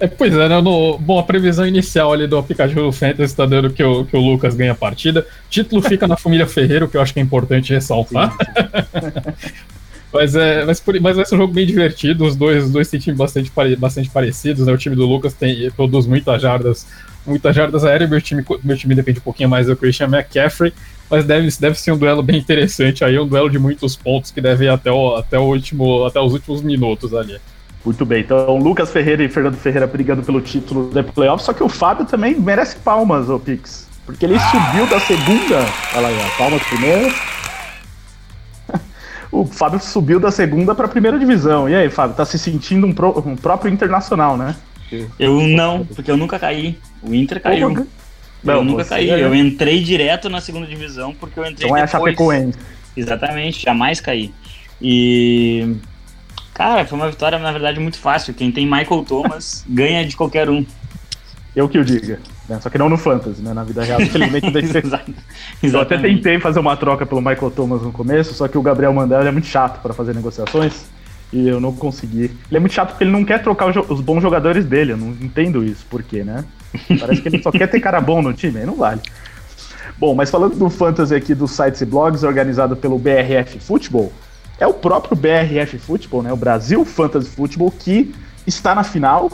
É, pois é, né? No, bom, a previsão inicial ali do aplicativo do Fantasy tá dando que o, que o Lucas ganha a partida. Título fica na família Ferreiro, que eu acho que é importante ressaltar. mas, é, mas, por- mas vai ser um jogo bem divertido. Os dois, os dois têm times bastante, pare- bastante parecidos, né? O time do Lucas tem, produz muitas jardas, muitas jardas aéreas. Meu time, meu time depende um pouquinho mais do Christian McCaffrey. Mas deve, deve ser um duelo bem interessante aí, um duelo de muitos pontos que deve ir até, o, até, o último, até os últimos minutos ali. Muito bem, então Lucas Ferreira e Fernando Ferreira brigando pelo título da playoff, só que o Fábio também merece palmas, ô Pix. Porque ele subiu da segunda. Olha ó, palmas primeiro. O Fábio subiu da segunda para a primeira divisão. E aí, Fábio, tá se sentindo um, pro- um próprio internacional, né? Eu não, porque eu nunca caí. O Inter caiu. Pô, eu Não, nunca caí. é- Eu entrei direto na segunda divisão porque eu entrei Então é a depois. Chapecoense. Exatamente, jamais caí. E. Cara, foi uma vitória, na verdade, muito fácil. Quem tem Michael Thomas ganha de qualquer um. Eu que o diga. Né? Só que não no Fantasy, né? Na vida real. Infelizmente, eu, deixei- Exato. eu até tentei fazer uma troca pelo Michael Thomas no começo, só que o Gabriel Mandel é muito chato para fazer negociações. E eu não consegui. Ele é muito chato porque ele não quer trocar os bons jogadores dele. Eu não entendo isso. Por quê, né? Parece que ele só quer ter cara bom no time. Aí não vale. Bom, mas falando do Fantasy aqui dos sites e blogs organizado pelo BRF Futebol, é o próprio BRF Futebol, né, o Brasil Fantasy Futebol, que está na final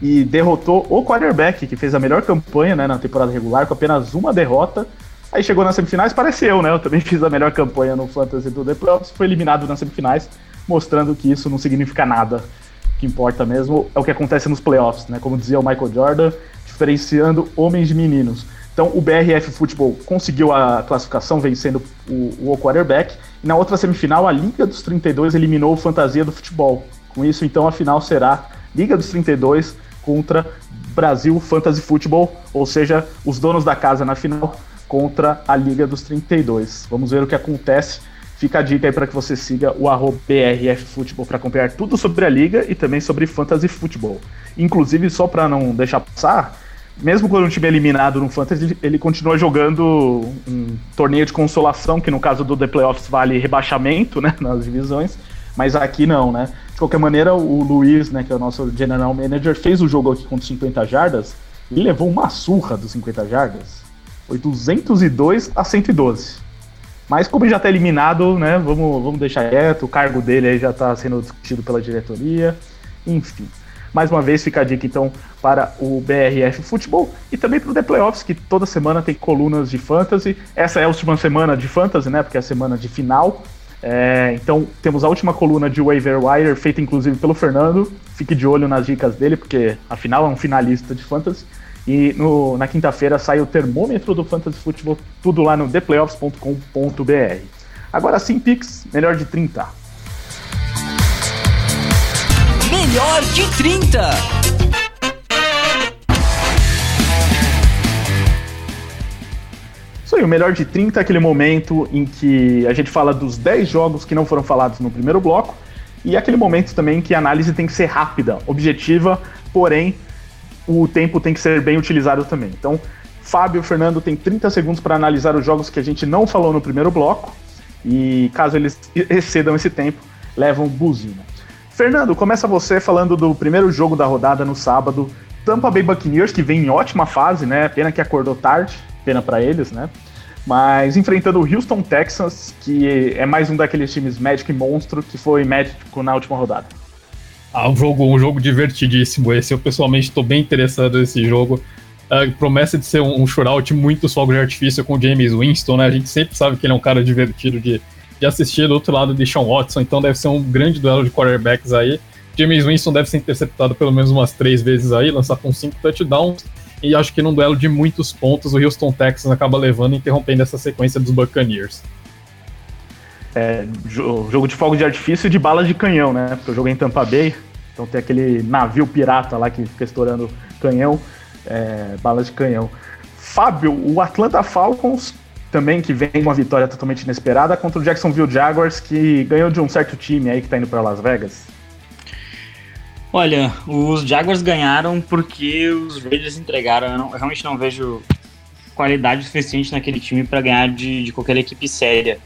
e derrotou o quarterback, que fez a melhor campanha né, na temporada regular, com apenas uma derrota. Aí chegou nas semifinais, pareceu, né? Eu também fiz a melhor campanha no Fantasy do The Playoffs, foi eliminado nas semifinais, mostrando que isso não significa nada. O que importa mesmo é o que acontece nos playoffs, né? Como dizia o Michael Jordan, diferenciando homens de meninos. Então o BRF Futebol conseguiu a classificação vencendo o, o quarterback. E na outra semifinal, a Liga dos 32 eliminou o Fantasia do Futebol. Com isso, então, a final será Liga dos 32 contra Brasil Fantasy Football, ou seja, os donos da casa na final contra a Liga dos 32. Vamos ver o que acontece. Fica a dica aí para que você siga o arroba BRF Futebol para acompanhar tudo sobre a liga e também sobre Fantasy Futebol. Inclusive, só para não deixar passar, mesmo quando um time é eliminado no Fantasy, ele continua jogando um torneio de consolação, que no caso do The Playoffs vale rebaixamento né, nas divisões, mas aqui não, né? De qualquer maneira, o Luiz, né, que é o nosso general manager, fez o jogo aqui com 50 jardas e levou uma surra dos 50 jardas. Foi 202 a 112. Mas como ele já está eliminado, né, vamos, vamos deixar quieto, o cargo dele aí já está sendo discutido pela diretoria, enfim. Mais uma vez fica a dica então para o BRF Futebol e também para o The Playoffs, que toda semana tem colunas de fantasy. Essa é a última semana de fantasy, né? Porque é a semana de final. É, então temos a última coluna de Waiver Wire, feita inclusive pelo Fernando. Fique de olho nas dicas dele, porque afinal é um finalista de fantasy. E no, na quinta-feira sai o termômetro do Fantasy Futebol, tudo lá no theplayoffs.com.br. Agora sim, Pix, melhor de 30. Melhor de 30. O melhor de 30 é aquele momento em que a gente fala dos 10 jogos que não foram falados no primeiro bloco, e aquele momento também que a análise tem que ser rápida, objetiva, porém o tempo tem que ser bem utilizado também. Então, Fábio Fernando têm 30 segundos para analisar os jogos que a gente não falou no primeiro bloco, e caso eles excedam esse tempo, levam buzina. Fernando, começa você falando do primeiro jogo da rodada no sábado, Tampa Bay Buccaneers, que vem em ótima fase, né? Pena que acordou tarde, pena para eles, né? Mas enfrentando o Houston Texans, que é mais um daqueles times Magic Monstro que foi médico na última rodada. Ah, um jogo, um jogo divertidíssimo esse. Eu pessoalmente estou bem interessado nesse jogo. Promessa de ser um, um shootout muito fogo de artifício com o James Winston, né? A gente sempre sabe que ele é um cara divertido de, de assistir do outro lado de Sean Watson, então deve ser um grande duelo de quarterbacks aí. James Winston deve ser interceptado pelo menos umas três vezes aí, lançar com cinco touchdowns e acho que num duelo de muitos pontos o Houston Texans acaba levando e interrompendo essa sequência dos Buccaneers. É, jogo de fogo de artifício e de balas de canhão, né? Porque eu joguei em Tampa Bay, então tem aquele navio pirata lá que fica estourando canhão, é, de canhão. Fábio, o Atlanta Falcons também que vem uma vitória totalmente inesperada contra o Jacksonville Jaguars que ganhou de um certo time aí que tá indo para Las Vegas. Olha, os Jaguars ganharam porque os Raiders entregaram. Eu, não, eu realmente não vejo qualidade suficiente naquele time para ganhar de, de, qualquer equipe séria.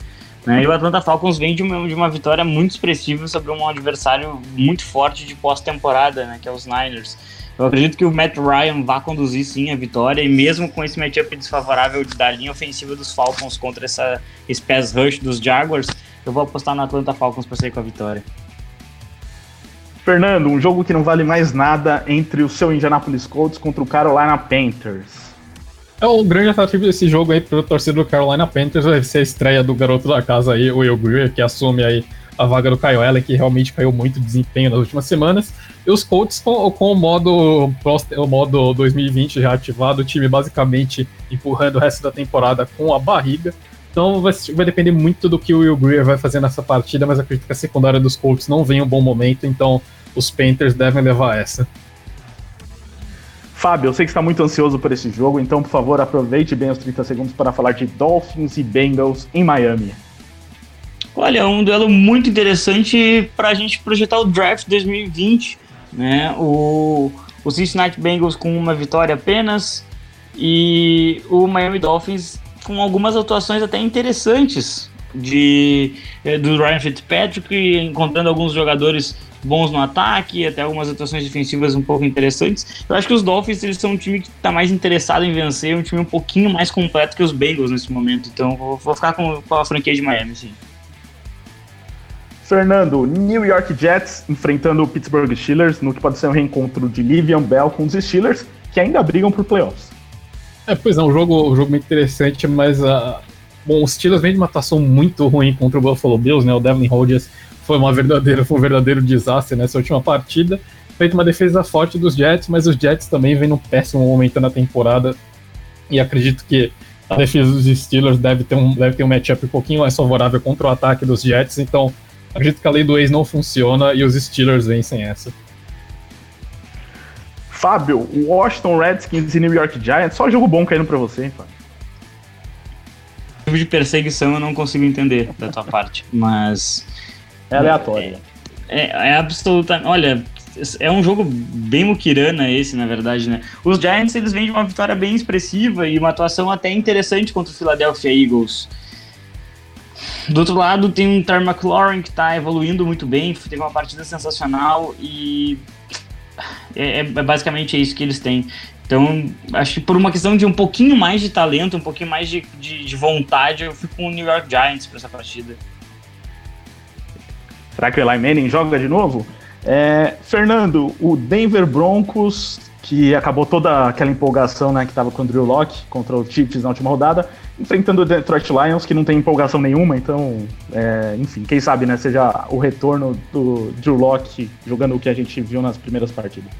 Né? E o Atlanta Falcons vem de uma, de uma vitória muito expressiva sobre um adversário muito forte de pós-temporada, né, que é os Niners. Eu acredito que o Matt Ryan vá conduzir sim a vitória, e mesmo com esse matchup desfavorável da linha ofensiva dos Falcons contra essa, esse pass rush dos Jaguars, eu vou apostar no Atlanta Falcons para sair com a vitória. Fernando, um jogo que não vale mais nada entre o seu Indianapolis Colts contra o Carolina Panthers. É o grande atrativo desse jogo aí pro torcedor do Carolina Panthers vai ser a estreia do garoto da casa aí, o Will Greer, que assume aí a vaga do Kyle Allen, que realmente caiu muito de desempenho nas últimas semanas. E os Colts com, com o modo o modo 2020 já ativado, o time basicamente empurrando o resto da temporada com a barriga. Então vai, vai, depender muito do que o Will Greer vai fazer nessa partida, mas acredito que a secundária dos Colts não vem um bom momento, então os Panthers devem levar essa. Fábio, eu sei que está muito ansioso por esse jogo, então por favor aproveite bem os 30 segundos para falar de Dolphins e Bengals em Miami. Olha, um duelo muito interessante para a gente projetar o draft 2020. Né? O, o Cincinnati Bengals com uma vitória apenas e o Miami Dolphins com algumas atuações até interessantes de, eh, do Ryan Fitzpatrick, encontrando alguns jogadores bons no ataque, até algumas atuações defensivas um pouco interessantes. Eu acho que os Dolphins eles são um time que está mais interessado em vencer, um time um pouquinho mais completo que os Bengals nesse momento. Então vou, vou ficar com, com a franquia de Miami, sim. Fernando, New York Jets enfrentando o Pittsburgh Steelers no que pode ser um reencontro de Livian Bell com os Steelers, que ainda brigam por playoffs. É, pois é, um jogo, um jogo muito interessante, mas uh, bom, os Steelers vem de uma atuação muito ruim contra o Buffalo Bills, né? O Devlin Hodges foi uma verdadeira, foi um verdadeiro desastre nessa última partida. Feito uma defesa forte dos Jets, mas os Jets também vêm num péssimo momento na temporada. E acredito que a defesa dos Steelers deve ter um, deve ter um matchup um pouquinho mais favorável contra o ataque dos Jets, então acredito que a lei do ex não funciona e os Steelers vencem essa. Fábio, Washington Redskins e New York Giants, só jogo bom caindo pra você, hein, Fábio? tipo de perseguição eu não consigo entender da tua parte, mas. É aleatório. É, é, é absolutamente. Olha, é um jogo bem muquirana esse, na verdade, né? Os Giants, eles vêm de uma vitória bem expressiva e uma atuação até interessante contra o Philadelphia Eagles. Do outro lado, tem um Terry McLaurin que tá evoluindo muito bem, teve uma partida sensacional e é, é basicamente isso que eles têm. Então, acho que por uma questão de um pouquinho mais de talento, um pouquinho mais de, de, de vontade, eu fico com o New York Giants para essa partida. Será que o Eli Manning joga de novo? É, Fernando, o Denver Broncos, que acabou toda aquela empolgação né, que estava com o Drew Locke contra o Chiefs na última rodada, enfrentando o Detroit Lions, que não tem empolgação nenhuma, então, é, enfim, quem sabe né, seja o retorno do Drew Locke jogando o que a gente viu nas primeiras partidas.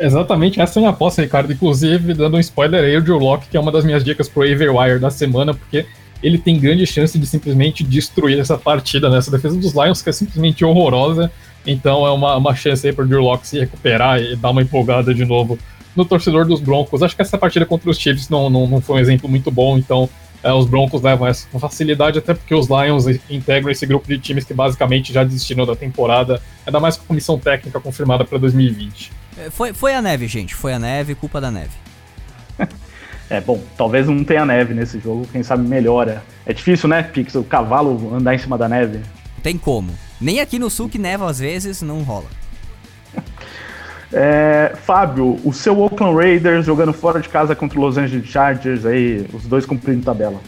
Exatamente, essa é a minha aposta, Ricardo. Inclusive, dando um spoiler aí, o Drew Locke, que é uma das minhas dicas pro Wire da semana, porque ele tem grande chance de simplesmente destruir essa partida, né? Essa defesa dos Lions que é simplesmente horrorosa. Então é uma, uma chance aí pro Drew Locke se recuperar e dar uma empolgada de novo no torcedor dos Broncos. Acho que essa partida contra os Chiefs não, não, não foi um exemplo muito bom, então é, os Broncos levam essa com facilidade, até porque os Lions integram esse grupo de times que basicamente já desistiram da temporada, ainda mais com a comissão técnica confirmada para 2020. É, foi, foi a neve, gente. Foi a neve, culpa da neve. é, bom, talvez não tenha neve nesse jogo, quem sabe melhora. É difícil, né, Pix, o cavalo andar em cima da neve? Tem como. Nem aqui no sul que neva às vezes, não rola. É, Fábio, o seu Oakland Raiders jogando fora de casa contra os Los Angeles Chargers aí, os dois cumprindo tabela.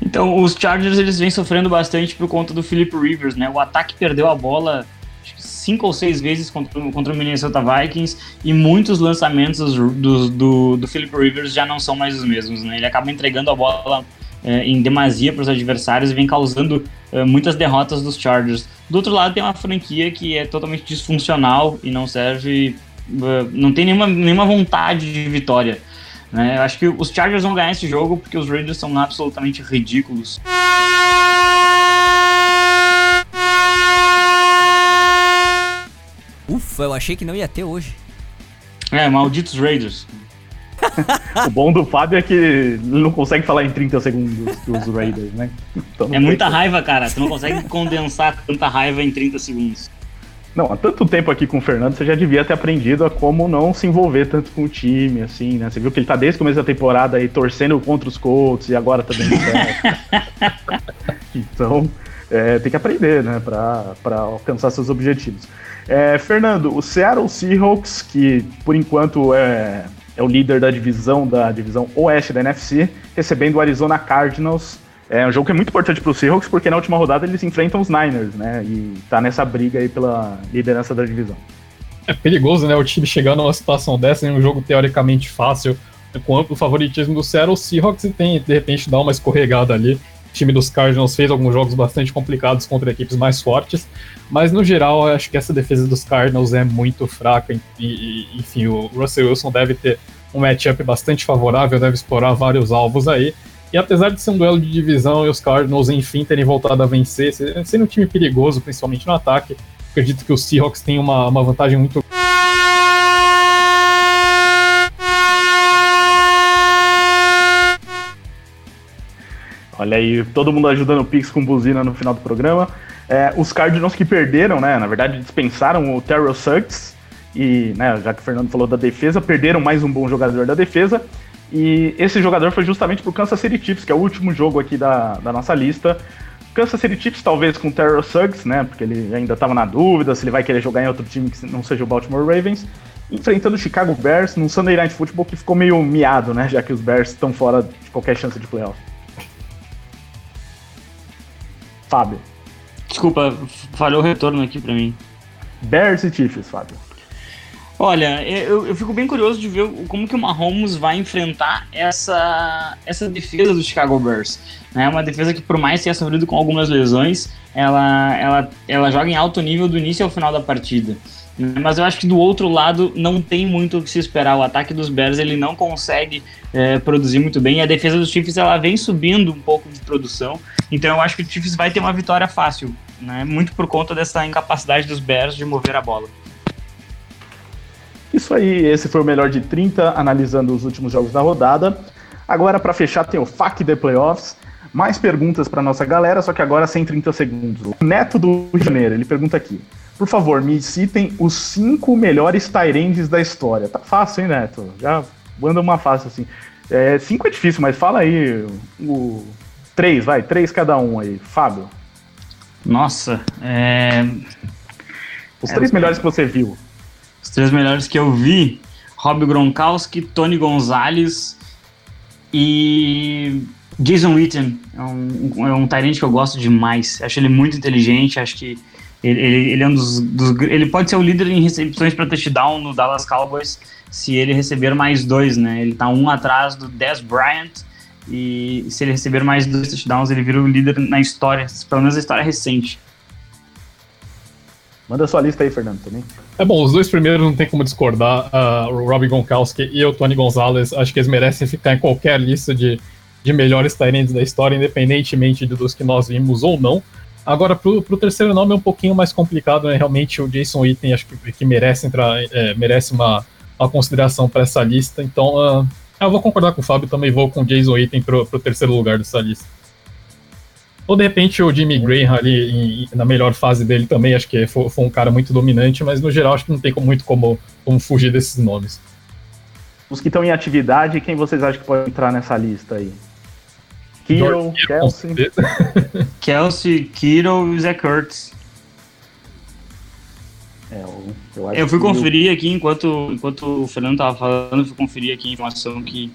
Então, os Chargers eles vêm sofrendo bastante por conta do Philip Rivers, né? O ataque perdeu a bola cinco ou seis vezes contra, contra o Minnesota Vikings e muitos lançamentos do, do, do Philip Rivers já não são mais os mesmos, né? Ele acaba entregando a bola em demasia para os adversários e vem causando é, muitas derrotas dos Chargers. Do outro lado tem uma franquia que é totalmente disfuncional e não serve, é, não tem nenhuma, nenhuma vontade de vitória. Né? Eu acho que os Chargers vão ganhar esse jogo porque os Raiders são absolutamente ridículos. Ufa, eu achei que não ia ter hoje. É, malditos Raiders. o bom do Fábio é que ele não consegue falar em 30 segundos dos Raiders, né? Então é muita raiva, cara. Você não consegue condensar tanta raiva em 30 segundos. Não, há tanto tempo aqui com o Fernando, você já devia ter aprendido a como não se envolver tanto com o time, assim, né? Você viu que ele tá desde o começo da temporada aí torcendo contra os Colts e agora tá dando certo. então, é, tem que aprender, né, pra, pra alcançar seus objetivos. É, Fernando, o Seattle Seahawks, que por enquanto é, é o líder da divisão da divisão oeste da NFC, recebendo o Arizona Cardinals. É um jogo que é muito importante para os Seahawks, porque na última rodada eles enfrentam os Niners, né? E tá nessa briga aí pela liderança da divisão. É perigoso, né? O time chegando numa situação dessa em um jogo teoricamente fácil, com amplo favoritismo do Seattle Seahawks e tem, de repente, dar uma escorregada ali. Time dos Cardinals fez alguns jogos bastante complicados contra equipes mais fortes, mas no geral acho que essa defesa dos Cardinals é muito fraca. E, e enfim, o Russell Wilson deve ter um matchup bastante favorável, deve explorar vários alvos aí. E apesar de ser um duelo de divisão e os Cardinals enfim terem voltado a vencer, sendo um time perigoso, principalmente no ataque, acredito que os Seahawks têm uma, uma vantagem muito Olha aí, todo mundo ajudando o Pix com buzina no final do programa. É, os Cardinals que perderam, né? Na verdade, dispensaram o Terrell Suggs. E, né, já que o Fernando falou da defesa, perderam mais um bom jogador da defesa. E esse jogador foi justamente pro Kansas City Chiefs, que é o último jogo aqui da, da nossa lista. Kansas City Chiefs, talvez com o Terrell Suggs, né? Porque ele ainda estava na dúvida se ele vai querer jogar em outro time que não seja o Baltimore Ravens. Enfrentando o Chicago Bears num Sunday Night Football que ficou meio miado, né? Já que os Bears estão fora de qualquer chance de playoff. Fábio. Desculpa, falhou o retorno aqui pra mim. Bears e Chiefs, Fábio. Olha, eu, eu fico bem curioso de ver como que o Mahomes vai enfrentar essa, essa defesa do Chicago Bears. É uma defesa que, por mais tenha sofrido com algumas lesões, ela, ela, ela joga em alto nível do início ao final da partida. Mas eu acho que do outro lado não tem muito o que se esperar. O ataque dos Bears ele não consegue é, produzir muito bem. E a defesa dos Chiefs ela vem subindo um pouco de produção. Então eu acho que o Chiefs vai ter uma vitória fácil, né? Muito por conta dessa incapacidade dos Bears de mover a bola. Isso aí, esse foi o melhor de 30, analisando os últimos jogos da rodada. Agora, para fechar, tem o FAQ The Playoffs. Mais perguntas para nossa galera, só que agora sem 30 segundos. O Neto do Rio de Janeiro, ele pergunta aqui. Por favor, me citem os cinco melhores Tyrands da história. Tá fácil, hein, Neto? Já manda uma fácil assim. É, cinco é difícil, mas fala aí o. Três, vai, três cada um aí. Fábio. Nossa, é. Os três é, melhores que você viu. Os três melhores que eu vi: Rob Gronkowski, Tony Gonzalez e Jason Witten. É um, é um que eu gosto demais. Acho ele muito inteligente, acho que ele, ele, ele é um dos, dos, Ele pode ser o líder em recepções para touchdown no Dallas Cowboys se ele receber mais dois, né? Ele tá um atrás do Dez Bryant. E se ele receber mais dois touchdowns, ele vira o líder na história, pelo menos na história recente. Manda sua lista aí, Fernando, também. É bom, os dois primeiros não tem como discordar. Uh, o Robbie Gronkowski e o Tony Gonzalez, acho que eles merecem ficar em qualquer lista de, de melhores tight da história, independentemente dos que nós vimos ou não. Agora, pro, pro terceiro nome é um pouquinho mais complicado, né? Realmente o Jason Witten acho que, que merece entrar, é, merece uma, uma consideração para essa lista. Então, uh, eu vou concordar com o Fábio, também vou com o Jason Witten pro, pro terceiro lugar dessa lista. Ou de repente o Jimmy Graham ali em, na melhor fase dele também, acho que foi, foi, um cara muito dominante, mas no geral acho que não tem muito como, como fugir desses nomes. Os que estão em atividade, quem vocês acham que pode entrar nessa lista aí? Kittle, Kelsey. Kelsey, Kittle e Zach Kurtz. É, eu, eu, eu, fui conferir eu... aqui enquanto, enquanto o Fernando tava falando, eu fui conferir aqui a informação que,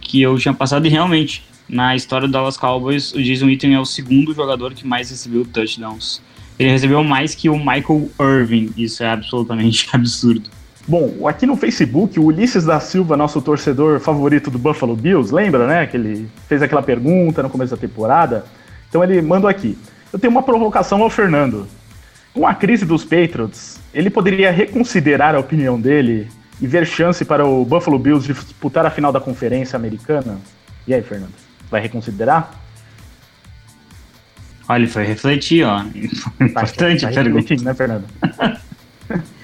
que eu tinha passado e realmente, na história do Dallas Cowboys, o Jason Witten é o segundo jogador que mais recebeu touchdowns. Ele recebeu mais que o Michael Irving, isso é absolutamente absurdo. Bom, aqui no Facebook, o Ulisses da Silva, nosso torcedor favorito do Buffalo Bills, lembra, né? Que ele fez aquela pergunta no começo da temporada. Então ele mandou aqui. Eu tenho uma provocação ao Fernando. Com a crise dos Patriots, ele poderia reconsiderar a opinião dele e ver chance para o Buffalo Bills disputar a final da Conferência Americana? E aí, Fernando? Vai reconsiderar? Olha, ele foi refletir, ó. Tá, Importante tá a pergunta. né, Fernando?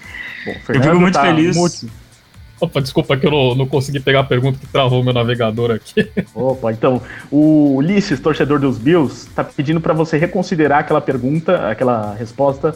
Bom, eu fico muito tá feliz. Muito... Opa, desculpa que eu não, não, consegui pegar a pergunta que travou meu navegador aqui. Opa, então, o Ulisses, torcedor dos Bills, tá pedindo para você reconsiderar aquela pergunta, aquela resposta,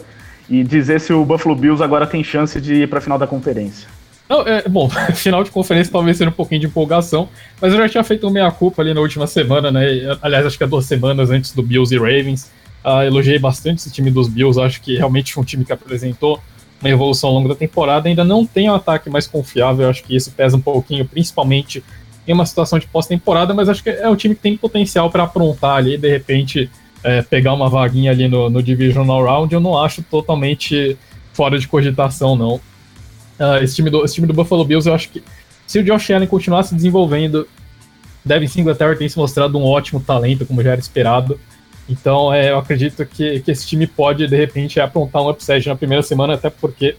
e dizer se o Buffalo Bills agora tem chance de ir pra final da conferência. Não, é, bom, final de conferência talvez seja um pouquinho de empolgação, mas eu já tinha feito meia-culpa ali na última semana, né? Aliás, acho que há duas semanas antes do Bills e Ravens. Uh, elogiei bastante esse time dos Bills, acho que realmente foi um time que apresentou uma evolução ao longo da temporada, ainda não tem um ataque mais confiável, acho que isso pesa um pouquinho, principalmente em uma situação de pós-temporada, mas acho que é um time que tem potencial para aprontar ali, de repente é, pegar uma vaguinha ali no, no Divisional Round, eu não acho totalmente fora de cogitação, não. Uh, esse, time do, esse time do Buffalo Bills, eu acho que se o Josh Allen continuar se desenvolvendo, Devin Singletary tem se mostrado um ótimo talento, como já era esperado. Então, é, eu acredito que, que esse time pode, de repente, aprontar um upset na primeira semana, até porque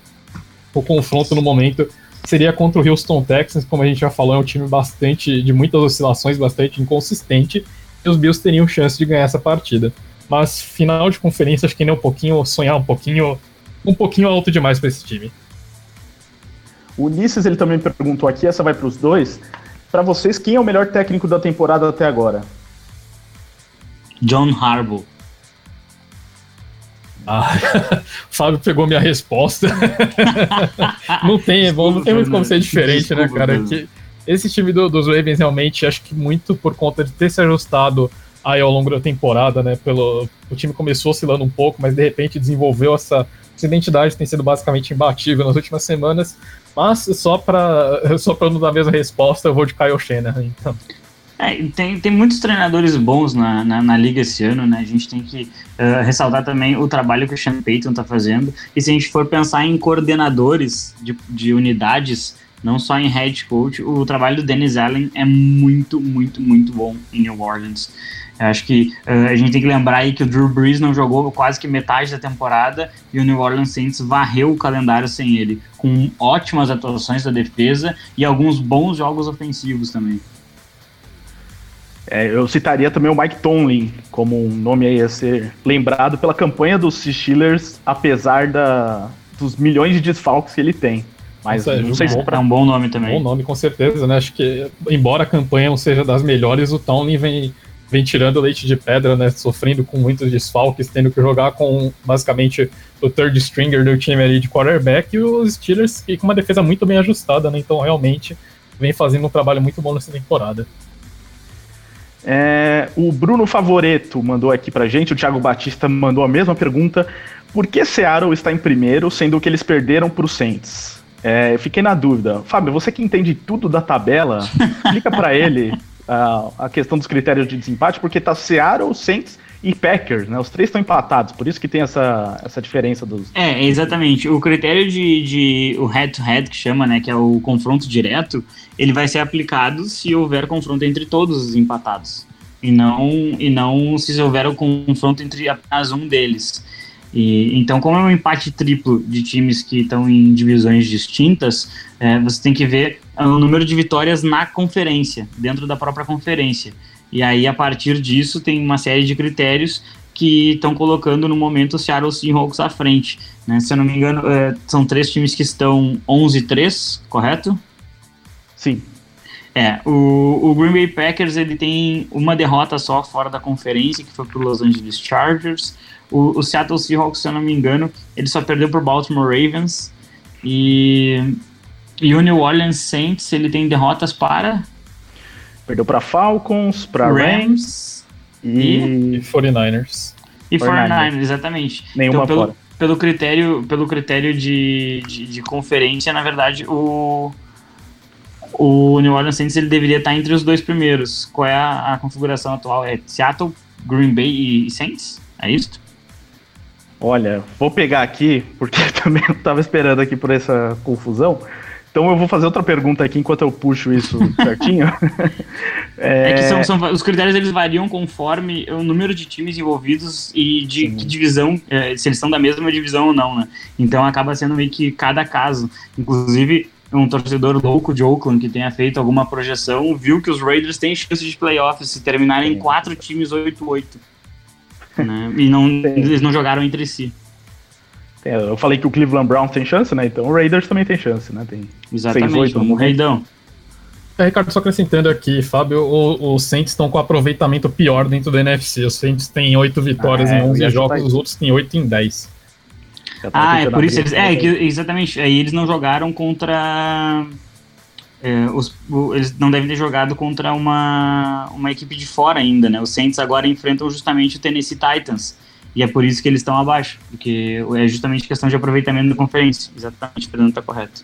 o confronto no momento seria contra o Houston Texans, como a gente já falou, é um time bastante de muitas oscilações, bastante inconsistente, e os Bills teriam chance de ganhar essa partida. Mas final de conferência, acho que é um pouquinho sonhar um pouquinho um pouquinho alto demais para esse time. O Ulisses ele também perguntou aqui, essa vai para os dois. Para vocês, quem é o melhor técnico da temporada até agora? John Harbaugh. Ah, Fábio pegou minha resposta. não tem, bom, não tem muito como ser diferente, né, cara? Que esse time do, dos Ravens realmente, acho que muito por conta de ter se ajustado aí ao longo da temporada, né? Pelo, o time começou oscilando um pouco, mas de repente desenvolveu essa, essa identidade, tem sido basicamente imbatível nas últimas semanas. Mas só para só pra não dar a mesma resposta, eu vou de Kyle Shanahan, então. É, tem, tem muitos treinadores bons na, na, na, liga esse ano, né? A gente tem que uh, ressaltar também o trabalho que o Sean Payton está fazendo. E se a gente for pensar em coordenadores de, de unidades, não só em head coach, o trabalho do Dennis Allen é muito, muito, muito bom em New Orleans. Eu acho que uh, a gente tem que lembrar aí que o Drew Brees não jogou quase que metade da temporada e o New Orleans Saints varreu o calendário sem ele, com ótimas atuações da defesa e alguns bons jogos ofensivos também. É, eu citaria também o Mike Tomlin como um nome aí a ser lembrado pela campanha dos Steelers, apesar da, dos milhões de desfalques que ele tem. Mas Nossa, não sei se é um bom nome também. Bom nome, com certeza, né? Acho que, embora a campanha não seja das melhores, o Tomlin vem, vem tirando leite de pedra, né? Sofrendo com muitos desfalques, tendo que jogar com basicamente o third stringer do time ali de quarterback e os Steelers com uma defesa muito bem ajustada, né? Então realmente vem fazendo um trabalho muito bom nessa temporada. É, o Bruno Favoreto mandou aqui pra gente, o Thiago Batista mandou a mesma pergunta. Por que Seattle está em primeiro, sendo que eles perderam pro Saints? É, fiquei na dúvida. Fábio, você que entende tudo da tabela, explica para ele uh, a questão dos critérios de desempate, porque tá Seattle, Saints e Packers, né? Os três estão empatados, por isso que tem essa, essa diferença dos. É, exatamente. O critério de, de o head-to-head, -head, que chama, né? Que é o confronto direto, ele vai ser aplicado se houver confronto entre todos os empatados. E não, e não se houver o confronto entre apenas um deles. E, então, como é um empate triplo de times que estão em divisões distintas, é, você tem que ver o número de vitórias na conferência, dentro da própria conferência. E aí, a partir disso, tem uma série de critérios que estão colocando no momento o Seattle Seahawks à frente. Né? Se eu não me engano, é, são três times que estão 11-3, correto? Sim. É, o, o, Green Bay Packers ele tem uma derrota só fora da conferência, que foi para Los Angeles Chargers. O, o, Seattle Seahawks, se eu não me engano, ele só perdeu para Baltimore Ravens. E, e o New Orleans Saints, ele tem derrotas para Perdeu para Falcons, para Rams, Rams e... e 49ers. E 49ers, exatamente. Nenhuma então, pelo, fora. Pelo critério, pelo critério de, de, de, conferência, na verdade, o, o New Orleans Saints ele deveria estar entre os dois primeiros. Qual é a, a configuração atual? É Seattle, Green Bay e Saints? É isso? Olha, vou pegar aqui, porque também não estava esperando aqui por essa confusão. Então eu vou fazer outra pergunta aqui enquanto eu puxo isso certinho. é... é, que são, são, os critérios eles variam conforme o número de times envolvidos e de que divisão, é, se eles são da mesma divisão ou não, né? Então acaba sendo meio que cada caso. Inclusive, um torcedor louco de Oakland que tenha feito alguma projeção viu que os Raiders têm chance de playoffs se terminarem em quatro times 8-8. Né? E não, eles não jogaram entre si. É, eu falei que o Cleveland Browns tem chance, né? Então o Raiders também tem chance, né? Tem Exatamente, 6, 8 no Reidão. É, Ricardo, só acrescentando aqui, Fábio, os Saints estão com aproveitamento pior dentro do NFC. Os Saints têm 8 vitórias ah, é, em 11 jogos, os outros têm 8 em 10. Tá ah, é por isso eles. É, que, exatamente. Aí eles não jogaram contra. É, os, o, eles não devem ter jogado contra uma, uma equipe de fora ainda, né? Os Saints agora enfrentam justamente o Tennessee Titans e é por isso que eles estão abaixo, porque é justamente questão de aproveitamento da conferência. Exatamente, Fernando está correto.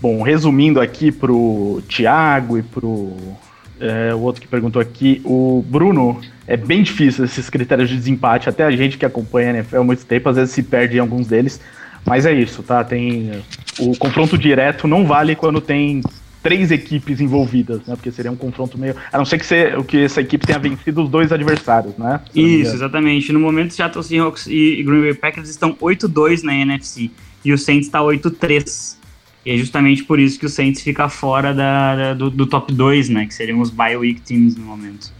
Bom, resumindo aqui pro Thiago e pro é, o outro que perguntou aqui, o Bruno, é bem difícil esses critérios de desempate, até a gente que acompanha a NFL há muito tempo, às vezes se perde em alguns deles, mas é isso, tá? Tem o confronto direto não vale quando tem três equipes envolvidas, né? Porque seria um confronto meio. A não ser que, você, que essa equipe tenha vencido os dois adversários, né? Isso, exatamente. No momento, Seattle Seahawks e Green Bay Packers estão 8-2 na NFC e o Saints está 8-3. E é justamente por isso que o Saints fica fora da, da do, do, top 2, né? Que seriam os bye week teams no momento.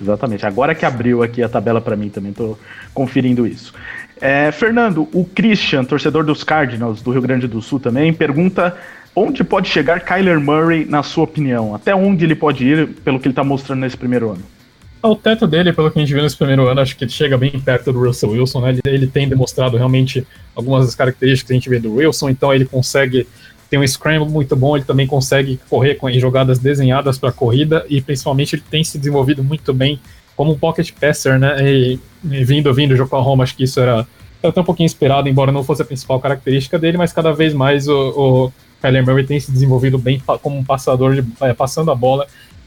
Exatamente. Agora que abriu aqui a tabela para mim também, tô conferindo isso. É, Fernando, o Christian, torcedor dos Cardinals do Rio Grande do Sul também, pergunta Onde pode chegar Kyler Murray, na sua opinião? Até onde ele pode ir, pelo que ele está mostrando nesse primeiro ano? O teto dele, pelo que a gente viu nesse primeiro ano, acho que ele chega bem perto do Russell Wilson, né? Ele, ele tem demonstrado realmente algumas das características que a gente vê do Wilson, então ele consegue ter um scramble muito bom, ele também consegue correr com jogadas desenhadas para corrida e principalmente ele tem se desenvolvido muito bem como um pocket passer, né? E, e vindo, vindo de Oklahoma, acho que isso era, era até um pouquinho esperado, embora não fosse a principal característica dele, mas cada vez mais o, o Kyler Murray tem se desenvolvido bem como um passador, de, é, passando a bola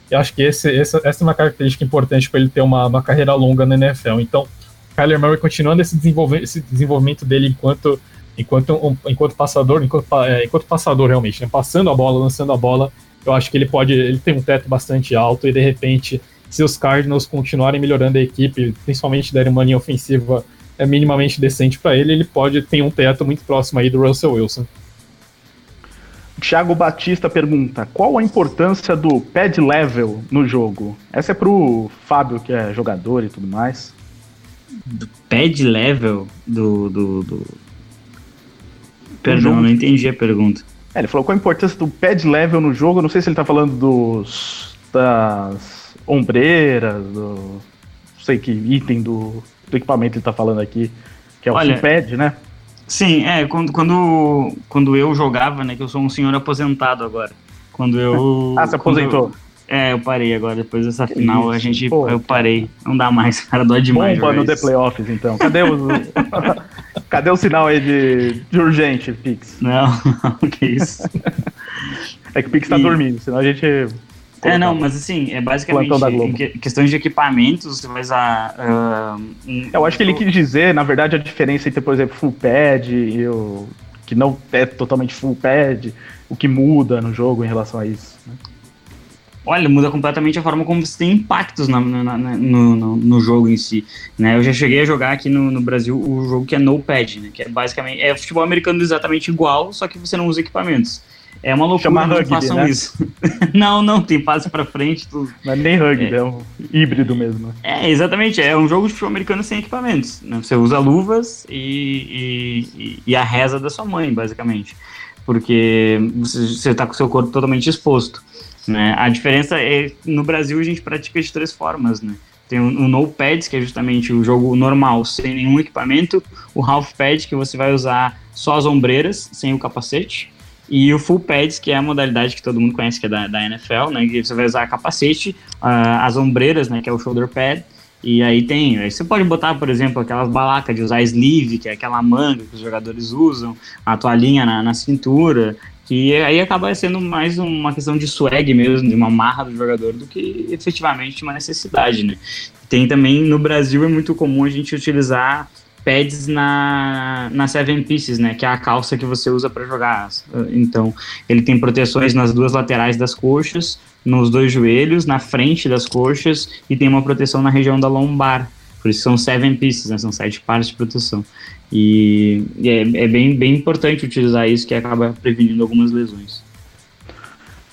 E acho que esse, essa, essa é uma característica importante para ele ter uma, uma carreira longa na NFL. Então, Kyler Murray continuando esse, desenvolve, esse desenvolvimento dele enquanto enquanto, um, enquanto passador, enquanto, é, enquanto passador realmente, né? passando a bola, lançando a bola, eu acho que ele pode, ele tem um teto bastante alto e de repente, se os Cardinals continuarem melhorando a equipe, principalmente derem uma linha ofensiva é minimamente decente para ele, ele pode ter um teto muito próximo aí do Russell Wilson. Thiago Batista pergunta: qual a importância do pad level no jogo? Essa é pro Fábio, que é jogador e tudo mais. Do pad level do. do, do... Perdão, não entendi a pergunta. É, ele falou qual a importância do pad level no jogo. Não sei se ele tá falando dos. das ombreiras, do. Não sei que item do, do equipamento ele tá falando aqui, que é o Olha, pad, né? Sim, é, quando, quando, quando eu jogava, né, que eu sou um senhor aposentado agora. Quando eu. ah, você aposentou? Eu, é, eu parei agora, depois dessa que final isso? a gente. Pô, eu parei. Não dá mais, cara, dói demais. Bomba no The Playoffs, então. Cadê o. Cadê o sinal aí de, de urgente, Pix? Não, não, que isso. é que o Pix tá e... dormindo, senão a gente é, não, mas assim, é basicamente em que, questões de equipamentos, você vai usar. Uh, um, eu acho que ele quis dizer, na verdade, a diferença entre, por exemplo, full pad e o que não é totalmente full pad, o que muda no jogo em relação a isso. Né? Olha, muda completamente a forma como você tem impactos na, na, na, no, no, no, jogo em si. Né? Eu já cheguei a jogar aqui no, no Brasil o jogo que é no pad, né? que é basicamente é futebol americano exatamente igual, só que você não usa equipamentos. É uma loucura Chama rugby, façam né? isso. não, não, tem passe pra frente. Tudo. Não é nem rugby, é. é, um híbrido mesmo. É, exatamente. É um jogo de futebol americano sem equipamentos. Né? Você usa luvas e, e, e, a reza da sua mãe, basicamente. Porque você, você tá com o seu corpo totalmente exposto. Né? A diferença é no Brasil a gente pratica de três formas, né? Tem o, o no pads, que é justamente o jogo normal, sem nenhum equipamento, o half pad, que você vai usar só as ombreiras, sem o capacete, e o full pads, que é a modalidade que todo mundo conhece, que é da, da NFL, né? Que você vai usar capacete, uh, as ombreiras, né? Que é o shoulder pad. E aí tem, aí você pode botar, por exemplo, aquelas balacas de usar sleeve, que é aquela manga que os jogadores usam, a toalhinha na, na cintura, que aí acaba sendo mais uma questão de swag mesmo, de uma marra do jogador, do que efetivamente uma necessidade, né? Tem também, no Brasil é muito comum a gente utilizar pads na, na Seven Pieces, né? Que é a calça que você usa para jogar. Então, ele tem proteções nas duas laterais das coxas, nos dois joelhos, na frente das coxas e tem uma proteção na região da lombar. Por isso são Seven Pieces, né? São sete pares de proteção. E, e é, é bem, bem importante utilizar isso, que acaba prevenindo algumas lesões.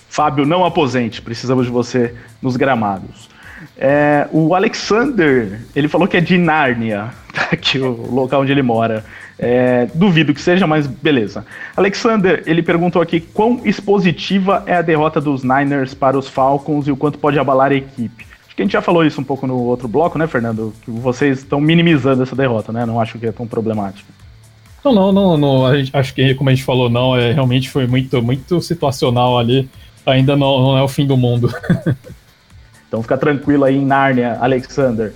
Fábio, não aposente, precisamos de você nos gramados. É, o Alexander, ele falou que é de Nárnia, tá aqui o local onde ele mora. É, duvido que seja, mas beleza. Alexander, ele perguntou aqui quão expositiva é a derrota dos Niners para os Falcons e o quanto pode abalar a equipe. Acho que a gente já falou isso um pouco no outro bloco, né, Fernando? Que vocês estão minimizando essa derrota, né? Não acho que é tão problemático. Não, não, não, não gente, acho que como a gente falou, não, é, realmente foi muito, muito situacional ali. Ainda não, não é o fim do mundo. Então fica tranquilo aí em Nárnia, Alexander.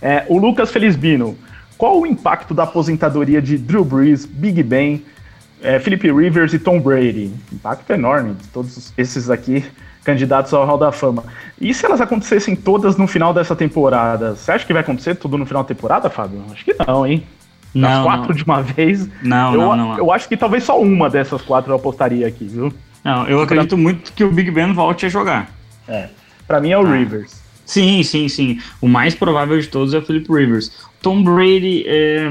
É, o Lucas Felizbino, qual o impacto da aposentadoria de Drew Brees, Big Ben, é, Philip Rivers e Tom Brady? Impacto enorme de todos esses aqui candidatos ao Hall da Fama. E se elas acontecessem todas no final dessa temporada? Você acha que vai acontecer tudo no final da temporada, Fábio? Acho que não, hein? Não, As quatro não. de uma vez. Não, eu, não, não, Eu acho que talvez só uma dessas quatro eu apostaria aqui, viu? Não, eu acredito muito que o Big Ben volte a jogar. É. Pra mim é o ah. Rivers. Sim, sim, sim. O mais provável de todos é o Philip Rivers. Tom Brady, é,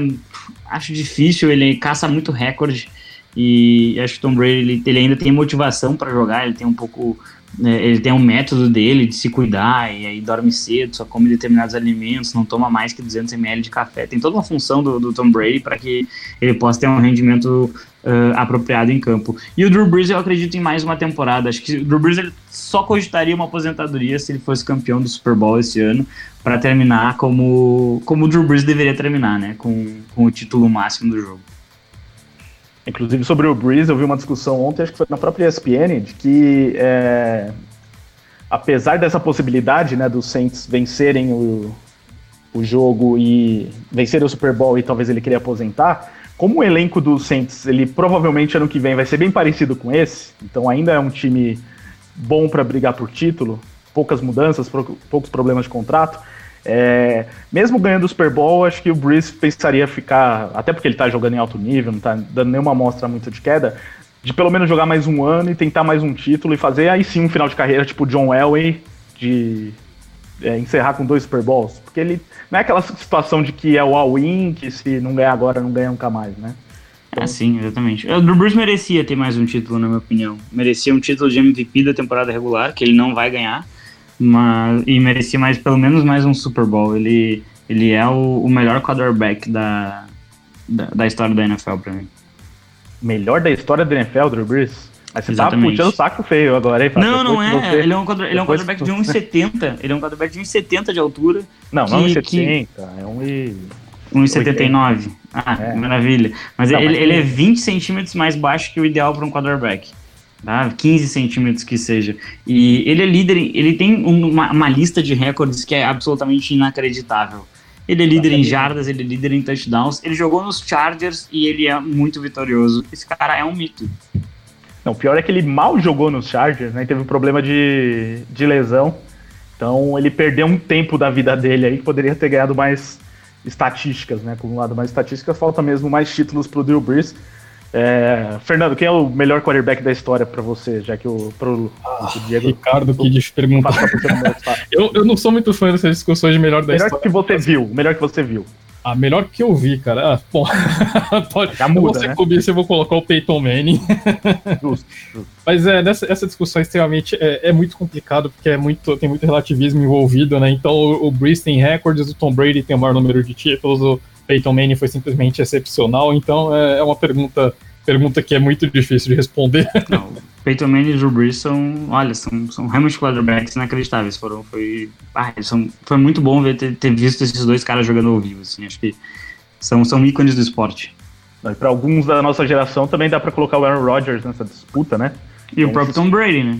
acho difícil, ele caça muito recorde. E acho que Tom Brady ele, ele ainda tem motivação para jogar, ele tem um pouco ele tem um método dele de se cuidar e aí dorme cedo, só come determinados alimentos, não toma mais que 200 ml de café. Tem toda uma função do, do Tom Brady para que ele possa ter um rendimento uh, apropriado em campo. E o Drew Brees eu acredito em mais uma temporada. Acho que o Drew Brees ele só cogitaria uma aposentadoria se ele fosse campeão do Super Bowl esse ano para terminar como como o Drew Brees deveria terminar, né, com, com o título máximo do jogo. Inclusive sobre o Breeze, eu vi uma discussão ontem, acho que foi na própria ESPN, de que é, apesar dessa possibilidade né, dos Saints vencerem o, o jogo e vencerem o Super Bowl e talvez ele queria aposentar, como o elenco dos Saints, ele provavelmente ano que vem vai ser bem parecido com esse, então ainda é um time bom para brigar por título, poucas mudanças, poucos problemas de contrato. É, mesmo ganhando o Super Bowl, acho que o Breeze pensaria ficar, até porque ele está jogando em alto nível, não está dando nenhuma amostra muito de queda, de pelo menos jogar mais um ano e tentar mais um título e fazer aí sim um final de carreira tipo John Elway, de é, encerrar com dois Super Bowls. Porque ele não é aquela situação de que é o all-in, que se não ganhar agora, não ganha nunca mais, né? É, sim, exatamente. O Drew Bruce merecia ter mais um título, na minha opinião. Merecia um título de MVP da temporada regular, que ele não vai ganhar mas, e merecia mais, pelo menos mais um Super Bowl. Ele, ele é o, o melhor quarterback da, da, da, história da NFL pra mim. Melhor da história da NFL, Drew Brees? Mas você tá Exatamente. tá puxando o saco feio agora, hein? Não, não é. Você... Ele é um, ele é um quarterback de 1,70. Ele é um quarterback de 1,70 de altura. Não, que, não 1,70. Que... É um 1,79. Ah, é. maravilha. Mas, não, ele, mas ele é 20 centímetros mais baixo que o ideal para um quarterback tá? 15 centímetros que seja. E ele é líder, ele tem uma, uma lista de recordes que é absolutamente inacreditável. Ele é líder em jardas, ele é líder em touchdowns. Ele jogou nos Chargers e ele é muito vitorioso. Esse cara é um mito. Não, o pior é que ele mal jogou nos Chargers, né? Teve um problema de, de lesão. Então ele perdeu um tempo da vida dele aí que poderia ter ganhado mais estatísticas, né? Acumulado mais estatísticas. Falta mesmo mais títulos pro Drew Brees. É, Fernando, quem é o melhor quarterback da história para você, já que o, pro, ah, o Diego. Ricardo que pergunta. eu, eu não sou muito fã dessas discussões de melhor da melhor história. Melhor que você viu, melhor que você viu. A melhor que eu vi, cara. Ah, bom, pode, Já muda, eu vou ser né? eu vou colocar o Peyton Manning. Justo, justo. Mas é, nessa, essa discussão extremamente é, é, muito complicado, porque é muito, tem muito relativismo envolvido, né? Então o, o Breeze tem recordes, o Tom Brady tem o maior número de títulos, o Peyton Manning foi simplesmente excepcional, então é, é uma pergunta pergunta que é muito difícil de responder. Não, Peyton Manning e Drew Brees são, olha, são, são realmente quarterbacks inacreditáveis. Foram, foi, ah, são, foi muito bom ver, ter, ter, visto esses dois caras jogando ao vivo. Assim, acho que são, são ícones do esporte. Para alguns da nossa geração também dá para colocar o Aaron Rodgers nessa disputa, né? E então, o próprio Tom Brady, né?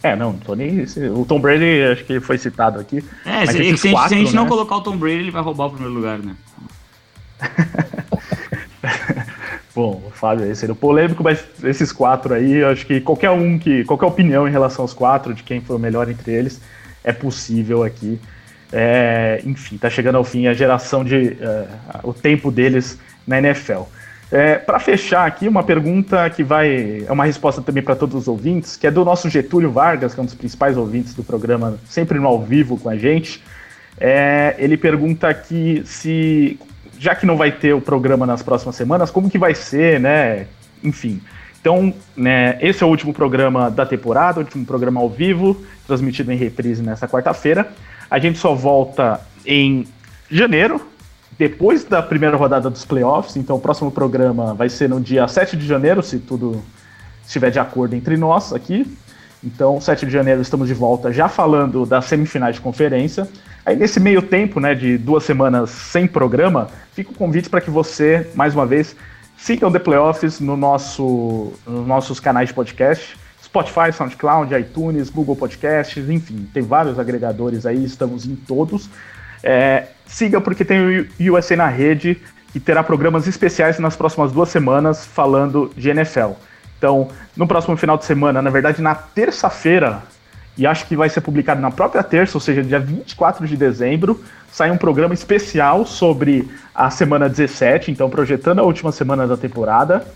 É, não, tô nem. O Tom Brady acho que foi citado aqui. É, se, se, quatro, se, a gente né? não colocar o Tom Brady, ele vai roubar o primeiro lugar, né? Bom, Fábio, seria polêmico, mas esses quatro aí, acho que qualquer um que. qualquer opinião em relação aos quatro, de quem foi o melhor entre eles, é possível aqui. É, enfim, tá chegando ao fim a geração de. Uh, o tempo deles na NFL. É, para fechar aqui, uma pergunta que vai. É uma resposta também para todos os ouvintes, que é do nosso Getúlio Vargas, que é um dos principais ouvintes do programa, sempre no ao vivo com a gente. É, ele pergunta aqui se já que não vai ter o programa nas próximas semanas, como que vai ser, né? Enfim. Então, né, esse é o último programa da temporada, o último programa ao vivo, transmitido em reprise nessa quarta-feira. A gente só volta em janeiro, depois da primeira rodada dos playoffs. Então, o próximo programa vai ser no dia 7 de janeiro, se tudo estiver de acordo entre nós aqui. Então, 7 de janeiro estamos de volta já falando das semifinais de conferência. Aí nesse meio tempo, né, de duas semanas sem programa, fica o convite para que você, mais uma vez, siga o The Playoffs no nosso, nos nossos canais de podcast, Spotify, SoundCloud, iTunes, Google Podcasts, enfim, tem vários agregadores aí, estamos em todos. É, siga porque tem o USA na rede e terá programas especiais nas próximas duas semanas falando de NFL. Então, no próximo final de semana, na verdade, na terça-feira, e acho que vai ser publicado na própria terça, ou seja, dia 24 de dezembro, sai um programa especial sobre a semana 17, então projetando a última semana da temporada.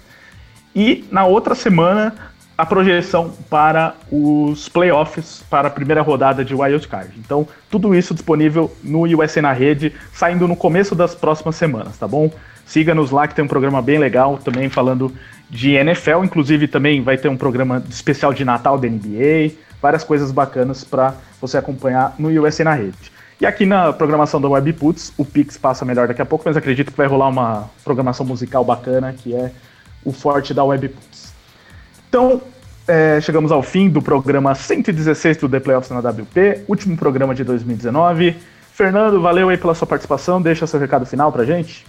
E na outra semana, a projeção para os playoffs, para a primeira rodada de Wild Card. Então, tudo isso disponível no USA na Rede, saindo no começo das próximas semanas, tá bom? Siga-nos lá que tem um programa bem legal, também falando de NFL, inclusive também vai ter um programa especial de Natal da NBA, várias coisas bacanas para você acompanhar no USA na rede. E aqui na programação do Webputs, o Pix passa melhor daqui a pouco, mas acredito que vai rolar uma programação musical bacana, que é o forte da Webputs. Então, é, chegamos ao fim do programa 116 do The Playoffs na WP, último programa de 2019. Fernando, valeu aí pela sua participação, deixa seu recado final pra gente.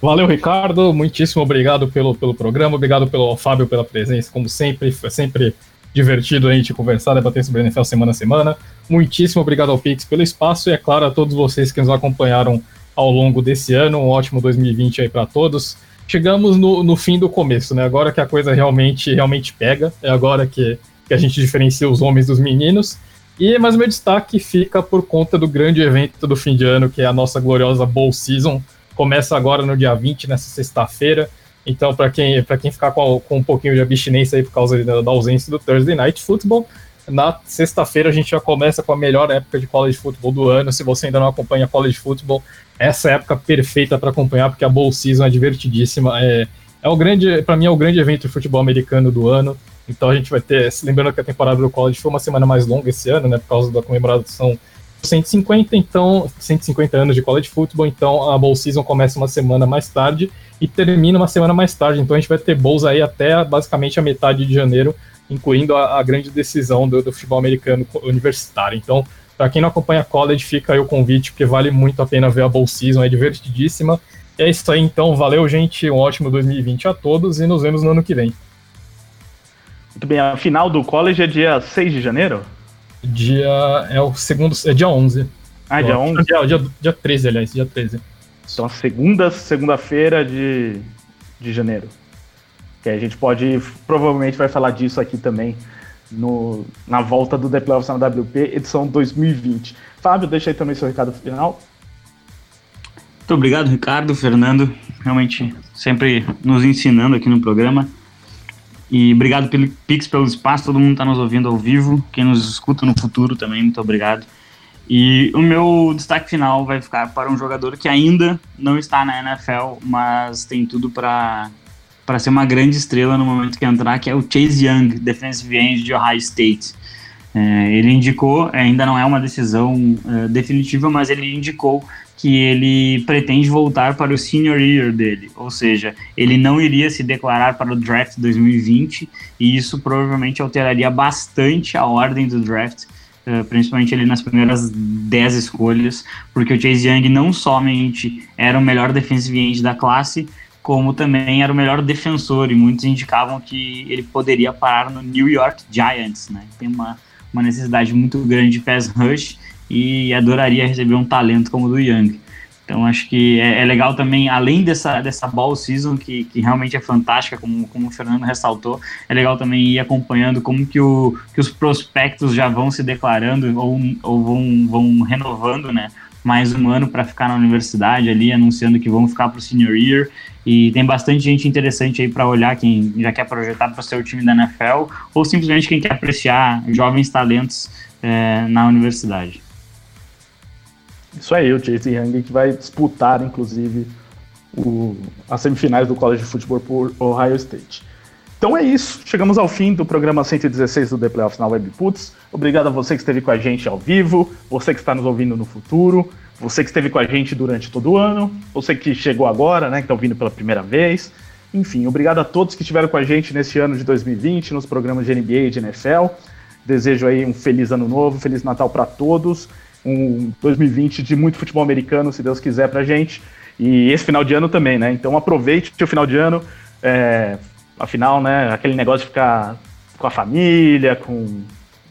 Valeu, Ricardo, muitíssimo obrigado pelo, pelo programa, obrigado pelo Fábio pela presença, como sempre, foi sempre divertido a gente conversar, debater sobre a NFL semana a semana. Muitíssimo obrigado ao Pix pelo espaço e, é claro, a todos vocês que nos acompanharam ao longo desse ano. Um ótimo 2020 aí para todos. Chegamos no, no fim do começo, né? Agora que a coisa realmente, realmente pega, é agora que, que a gente diferencia os homens dos meninos. E, mas meu destaque fica por conta do grande evento do fim de ano, que é a nossa gloriosa Bowl Season. Começa agora no dia 20, nessa sexta-feira. Então, para quem, quem ficar com, com, um pouquinho de abstinência aí por causa da, da ausência do Thursday Night Football, na sexta-feira a gente já começa com a melhor época de college football do ano. Se você ainda não acompanha college football, essa é a época perfeita para acompanhar, porque a Bowl Season é divertidíssima. É, é o grande, para mim é o grande evento de futebol americano do ano. Então a gente vai ter, lembrando que a temporada do college foi uma semana mais longa esse ano, né, por causa da comemoração 150, então 150 anos de college football, então a bowl season começa uma semana mais tarde e termina uma semana mais tarde. Então a gente vai ter bowls aí até basicamente a metade de janeiro, incluindo a, a grande decisão do, do, futebol americano universitário. Então, para quem não acompanha college, fica aí o convite, porque vale muito a pena ver a bowl season, é divertidíssima. É isso aí, então. Valeu, gente. Um ótimo 2020 a todos e nos vemos no ano que vem. Muito bem, a final do college é dia 6 de janeiro? Dia. É o segundo. É dia 11. Ah, dia 11? Dia, dia, dia 13, aliás, dia 13. Então, a segunda segunda-feira de, de janeiro. Que a gente pode. Provavelmente vai falar disso aqui também no, na volta do The Playoffs na WP, edição 2020. Fábio, deixa aí também seu recado final. Muito obrigado, Ricardo, Fernando. Realmente sempre nos ensinando aqui no programa. E obrigado pelo Pix, pelo espaço, todo mundo está nos ouvindo ao vivo. Quem nos escuta no futuro também, muito obrigado. E o meu destaque final vai ficar para um jogador que ainda não está na NFL, mas tem tudo para para ser uma grande estrela no momento que entrar, que é o Chase Young, defensive end de Ohio State. É, ele indicou, ainda não é uma decisão é, definitiva, mas ele indicou que ele pretende voltar para o senior year dele, ou seja, ele não iria se declarar para o draft 2020 e isso provavelmente alteraria bastante a ordem do draft, uh, principalmente ali nas primeiras 10 escolhas, porque o Chase Young não somente era o melhor defensive end da classe, como também era o melhor defensor e muitos indicavam que ele poderia parar no New York Giants, né? Tem uma, uma necessidade muito grande de pass rush e adoraria receber um talento como o do Young. Então acho que é, é, legal também, além dessa, dessa ball season, que, que realmente é fantástica, como, como o Fernando ressaltou, é legal também ir acompanhando como que, o, que os prospectos já vão se declarando ou, ou vão, vão renovando, né? Mais um ano para ficar na universidade ali, anunciando que vão ficar para o senior year. E tem bastante gente interessante aí para olhar, quem já quer projetar para o seu time da NFL, ou simplesmente quem quer apreciar jovens talentos é, na universidade. Isso aí, o Chase Young que vai disputar, inclusive, o, as semifinais do College de Futebol por Ohio State. Então é isso, chegamos ao fim do programa 116 do The Playoffs na Webputs. Obrigado a você que esteve com a gente ao vivo, você que está nos ouvindo no futuro, você que esteve com a gente durante todo o ano, você que chegou agora, né, que está ouvindo pela primeira vez. Enfim, obrigado a todos que estiveram com a gente nesse ano de 2020, nos programas de NBA e de NFL. Desejo aí um feliz ano novo, feliz Natal para todos um 2020 de muito futebol americano, se Deus quiser, pra gente. E esse final de ano também, né? Então aproveite o final de ano. É, afinal, né? Aquele negócio de ficar com a família, com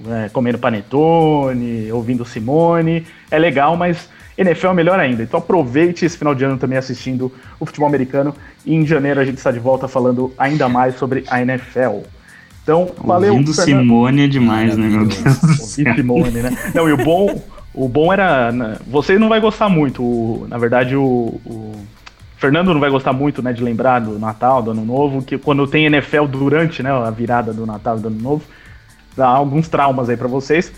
é, comendo panetone, ouvindo Simone. É legal, mas NFL é melhor ainda. Então aproveite esse final de ano também assistindo o futebol americano. E em janeiro a gente está de volta falando ainda mais sobre a NFL. Então, valeu. Ouvindo Fernando. Simone é demais, né, meu Deus? Ouvir Simone, né? Não, e o bom. O bom era. Né, você não vai gostar muito. O, na verdade, o, o, Fernando não vai gostar muito, né, de lembrar do Natal, do Ano Novo, que quando tem NFL durante, né, a virada do Natal e do Ano Novo, dá alguns traumas aí para vocês.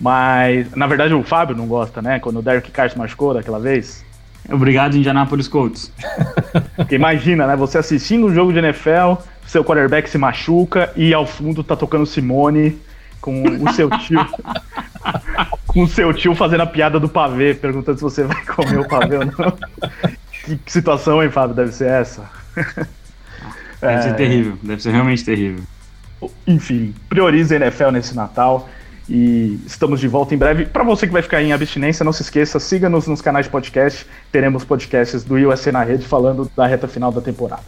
Mas, na verdade, o Fábio não gosta, né? Quando o Derek Carr se machucou daquela vez. Obrigado, Indianapolis Colts. Porque imagina, né? Você assistindo um jogo de NFL, seu quarterback se machuca e ao fundo tá tocando Simone com o seu tio. com seu tio fazendo a piada do pavê, perguntando se você vai comer o pavê ou não. que, que, situação, hein, Fábio? Deve ser essa? Deve é... ser terrível, deve ser realmente terrível. Enfim, priorize a NFL nesse Natal e estamos de volta em breve. Para você que vai ficar em abstinência, não se esqueça, siga-nos nos canais de podcast. Teremos podcasts do USA na rede falando da reta final da temporada.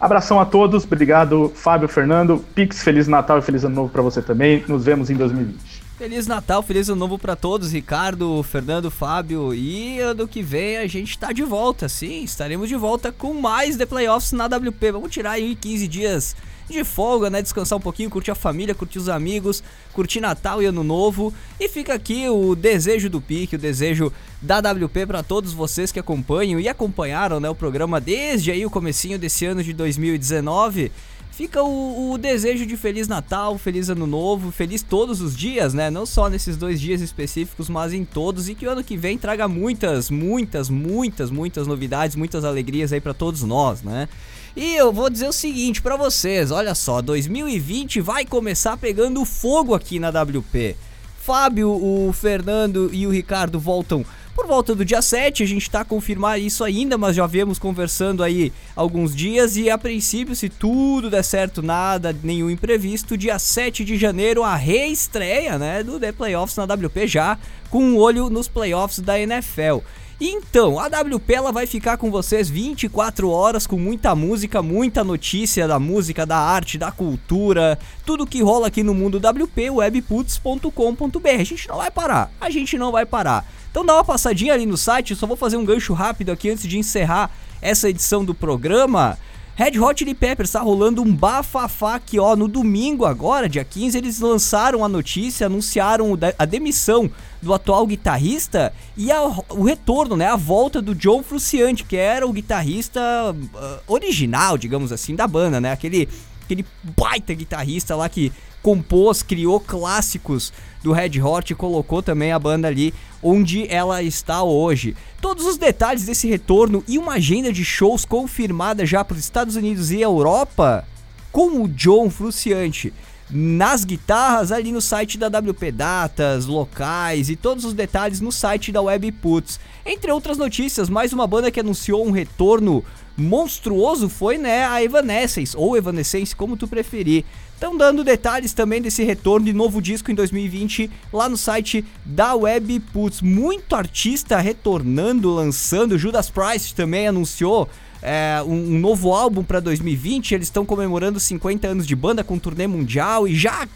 Abração a todos, obrigado Fábio, Fernando, Pix, Feliz Natal e Feliz Ano Novo para você também. Nos vemos em 2020. Feliz Natal, feliz ano novo para todos, Ricardo, Fernando, Fábio. E ano que vem a gente tá de volta, sim, estaremos de volta com mais The Playoffs na WP. Vamos tirar aí 15 dias de folga, né? Descansar um pouquinho, curtir a família, curtir os amigos, curtir Natal e Ano Novo. E fica aqui o desejo do Pique, o desejo da WP para todos vocês que acompanham e acompanharam, né, o programa desde aí o comecinho desse ano de 2019 fica o, o, desejo de Feliz Natal, Feliz Ano Novo, feliz todos os dias, né? Não só nesses dois dias específicos, mas em todos. E que o ano que vem traga muitas, muitas, muitas, muitas novidades, muitas alegrias aí para todos nós, né? E eu vou dizer o seguinte para vocês, olha só, 2020 vai começar pegando fogo aqui na WP. Fábio, o Fernando e o Ricardo voltam por volta do dia 7. A gente tá a confirmar isso ainda, mas já viemos conversando aí alguns dias e a princípio, se tudo der certo, nada, nenhum imprevisto, dia 7 de janeiro a reestreia, né, do The Playoffs na WP já com um olho nos playoffs da NFL. Então, a WP ela vai ficar com vocês 24 horas com muita música, muita notícia da música, da arte, da cultura, tudo que rola aqui no mundo WP, webputs.com.br. A gente não vai parar, a gente não vai parar. Então dá uma passadinha ali no site, só vou fazer um gancho rápido aqui antes de encerrar essa edição do programa. Red Hot Chili Peppers está rolando um bafafá aqui, ó, no domingo agora, dia 15, eles lançaram a notícia, anunciaram a demissão do atual guitarrista e a, o retorno, né, a volta do John Frusciante, que era o guitarrista uh, original, digamos assim, da banda, né, aquele, aquele baita guitarrista lá que compôs, criou clássicos do Red Hot e colocou também a banda ali onde ela está hoje. Todos os detalhes desse retorno e uma agenda de shows confirmada já para os Estados Unidos e Europa com o John Fruciante nas guitarras ali no site da WP Datas, locais e todos os detalhes no site da Webputs. Entre outras notícias, mais uma banda que anunciou um retorno monstruoso foi né, a Evanescence, ou Evanescence, como tu preferir. Estão dando detalhes também desse retorno de novo disco em 2020 lá no site da Webputs. Muito artista retornando, lançando. Judas Priest também anunciou é, um, um, novo álbum para 2020. Eles estão comemorando 50 anos de banda com turnê mundial e já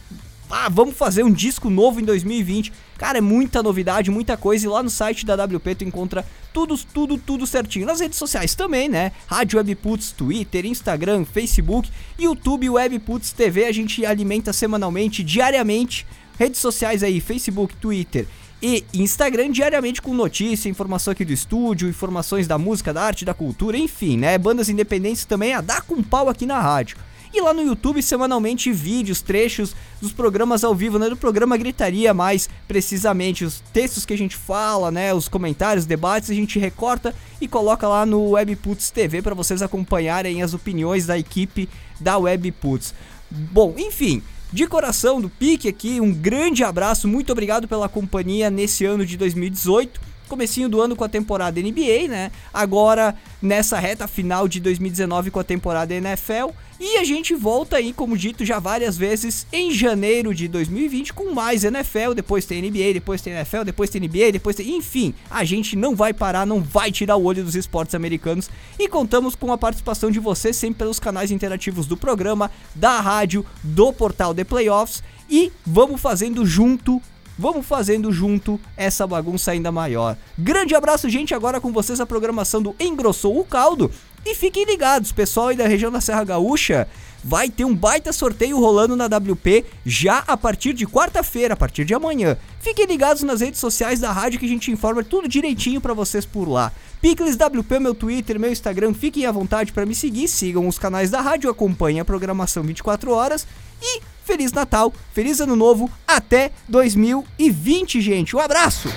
ah, vamos fazer um disco novo em 2020. Cara, é muita novidade, muita coisa. E lá no site da WP tu encontra tudo, tudo, tudo certinho. Nas redes sociais também, né? Rádio Webputs, Twitter, Instagram, Facebook, YouTube, Webputs TV. A gente alimenta semanalmente, diariamente. Redes sociais aí, Facebook, Twitter e Instagram diariamente com notícia, informação aqui do estúdio, informações da música, da arte, da cultura, enfim, né? Bandas independentes também a dar com pau aqui na rádio. E lá no YouTube, semanalmente, vídeos, trechos dos programas ao vivo, né? Do programa Gritaria, mais precisamente, os textos que a gente fala, né? Os comentários, debates, a gente recorta e coloca lá no Webputs TV para vocês acompanharem as opiniões da equipe da Webputs. Bom, enfim, de coração do Pique aqui, um grande abraço, muito obrigado pela companhia nesse ano de 2018 comecinho do ano com a temporada NBA, né? Agora nessa reta final de 2019 com a temporada NFL e a gente volta aí, como dito já várias vezes, em janeiro de 2020 com mais NFL, depois tem NBA, depois tem NFL, depois tem NBA, depois tem, enfim, a gente não vai parar, não vai tirar o olho dos esportes americanos e contamos com a participação de vocês sempre pelos canais interativos do programa, da rádio, do portal The Playoffs e vamos fazendo junto Vamos fazendo junto essa bagunça ainda maior. Grande abraço, gente. Agora com vocês a programação do Engrossou o Caldo. E fiquem ligados, pessoal aí da região da Serra Gaúcha. Vai ter um baita sorteio rolando na WP já a partir de quarta-feira, a partir de amanhã. Fiquem ligados nas redes sociais da rádio que a gente informa tudo direitinho para vocês por lá. Picles WP, meu Twitter, meu Instagram, fiquem à vontade para me seguir, sigam os canais da rádio, acompanhem a programação 24 horas e Feliz Natal, Feliz Ano Novo, até 2020, gente. Um abraço!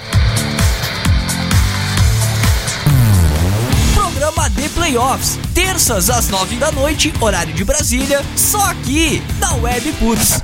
Programa de Playoffs, terças às nove da noite, horário de Brasília, só aqui na Web Puts.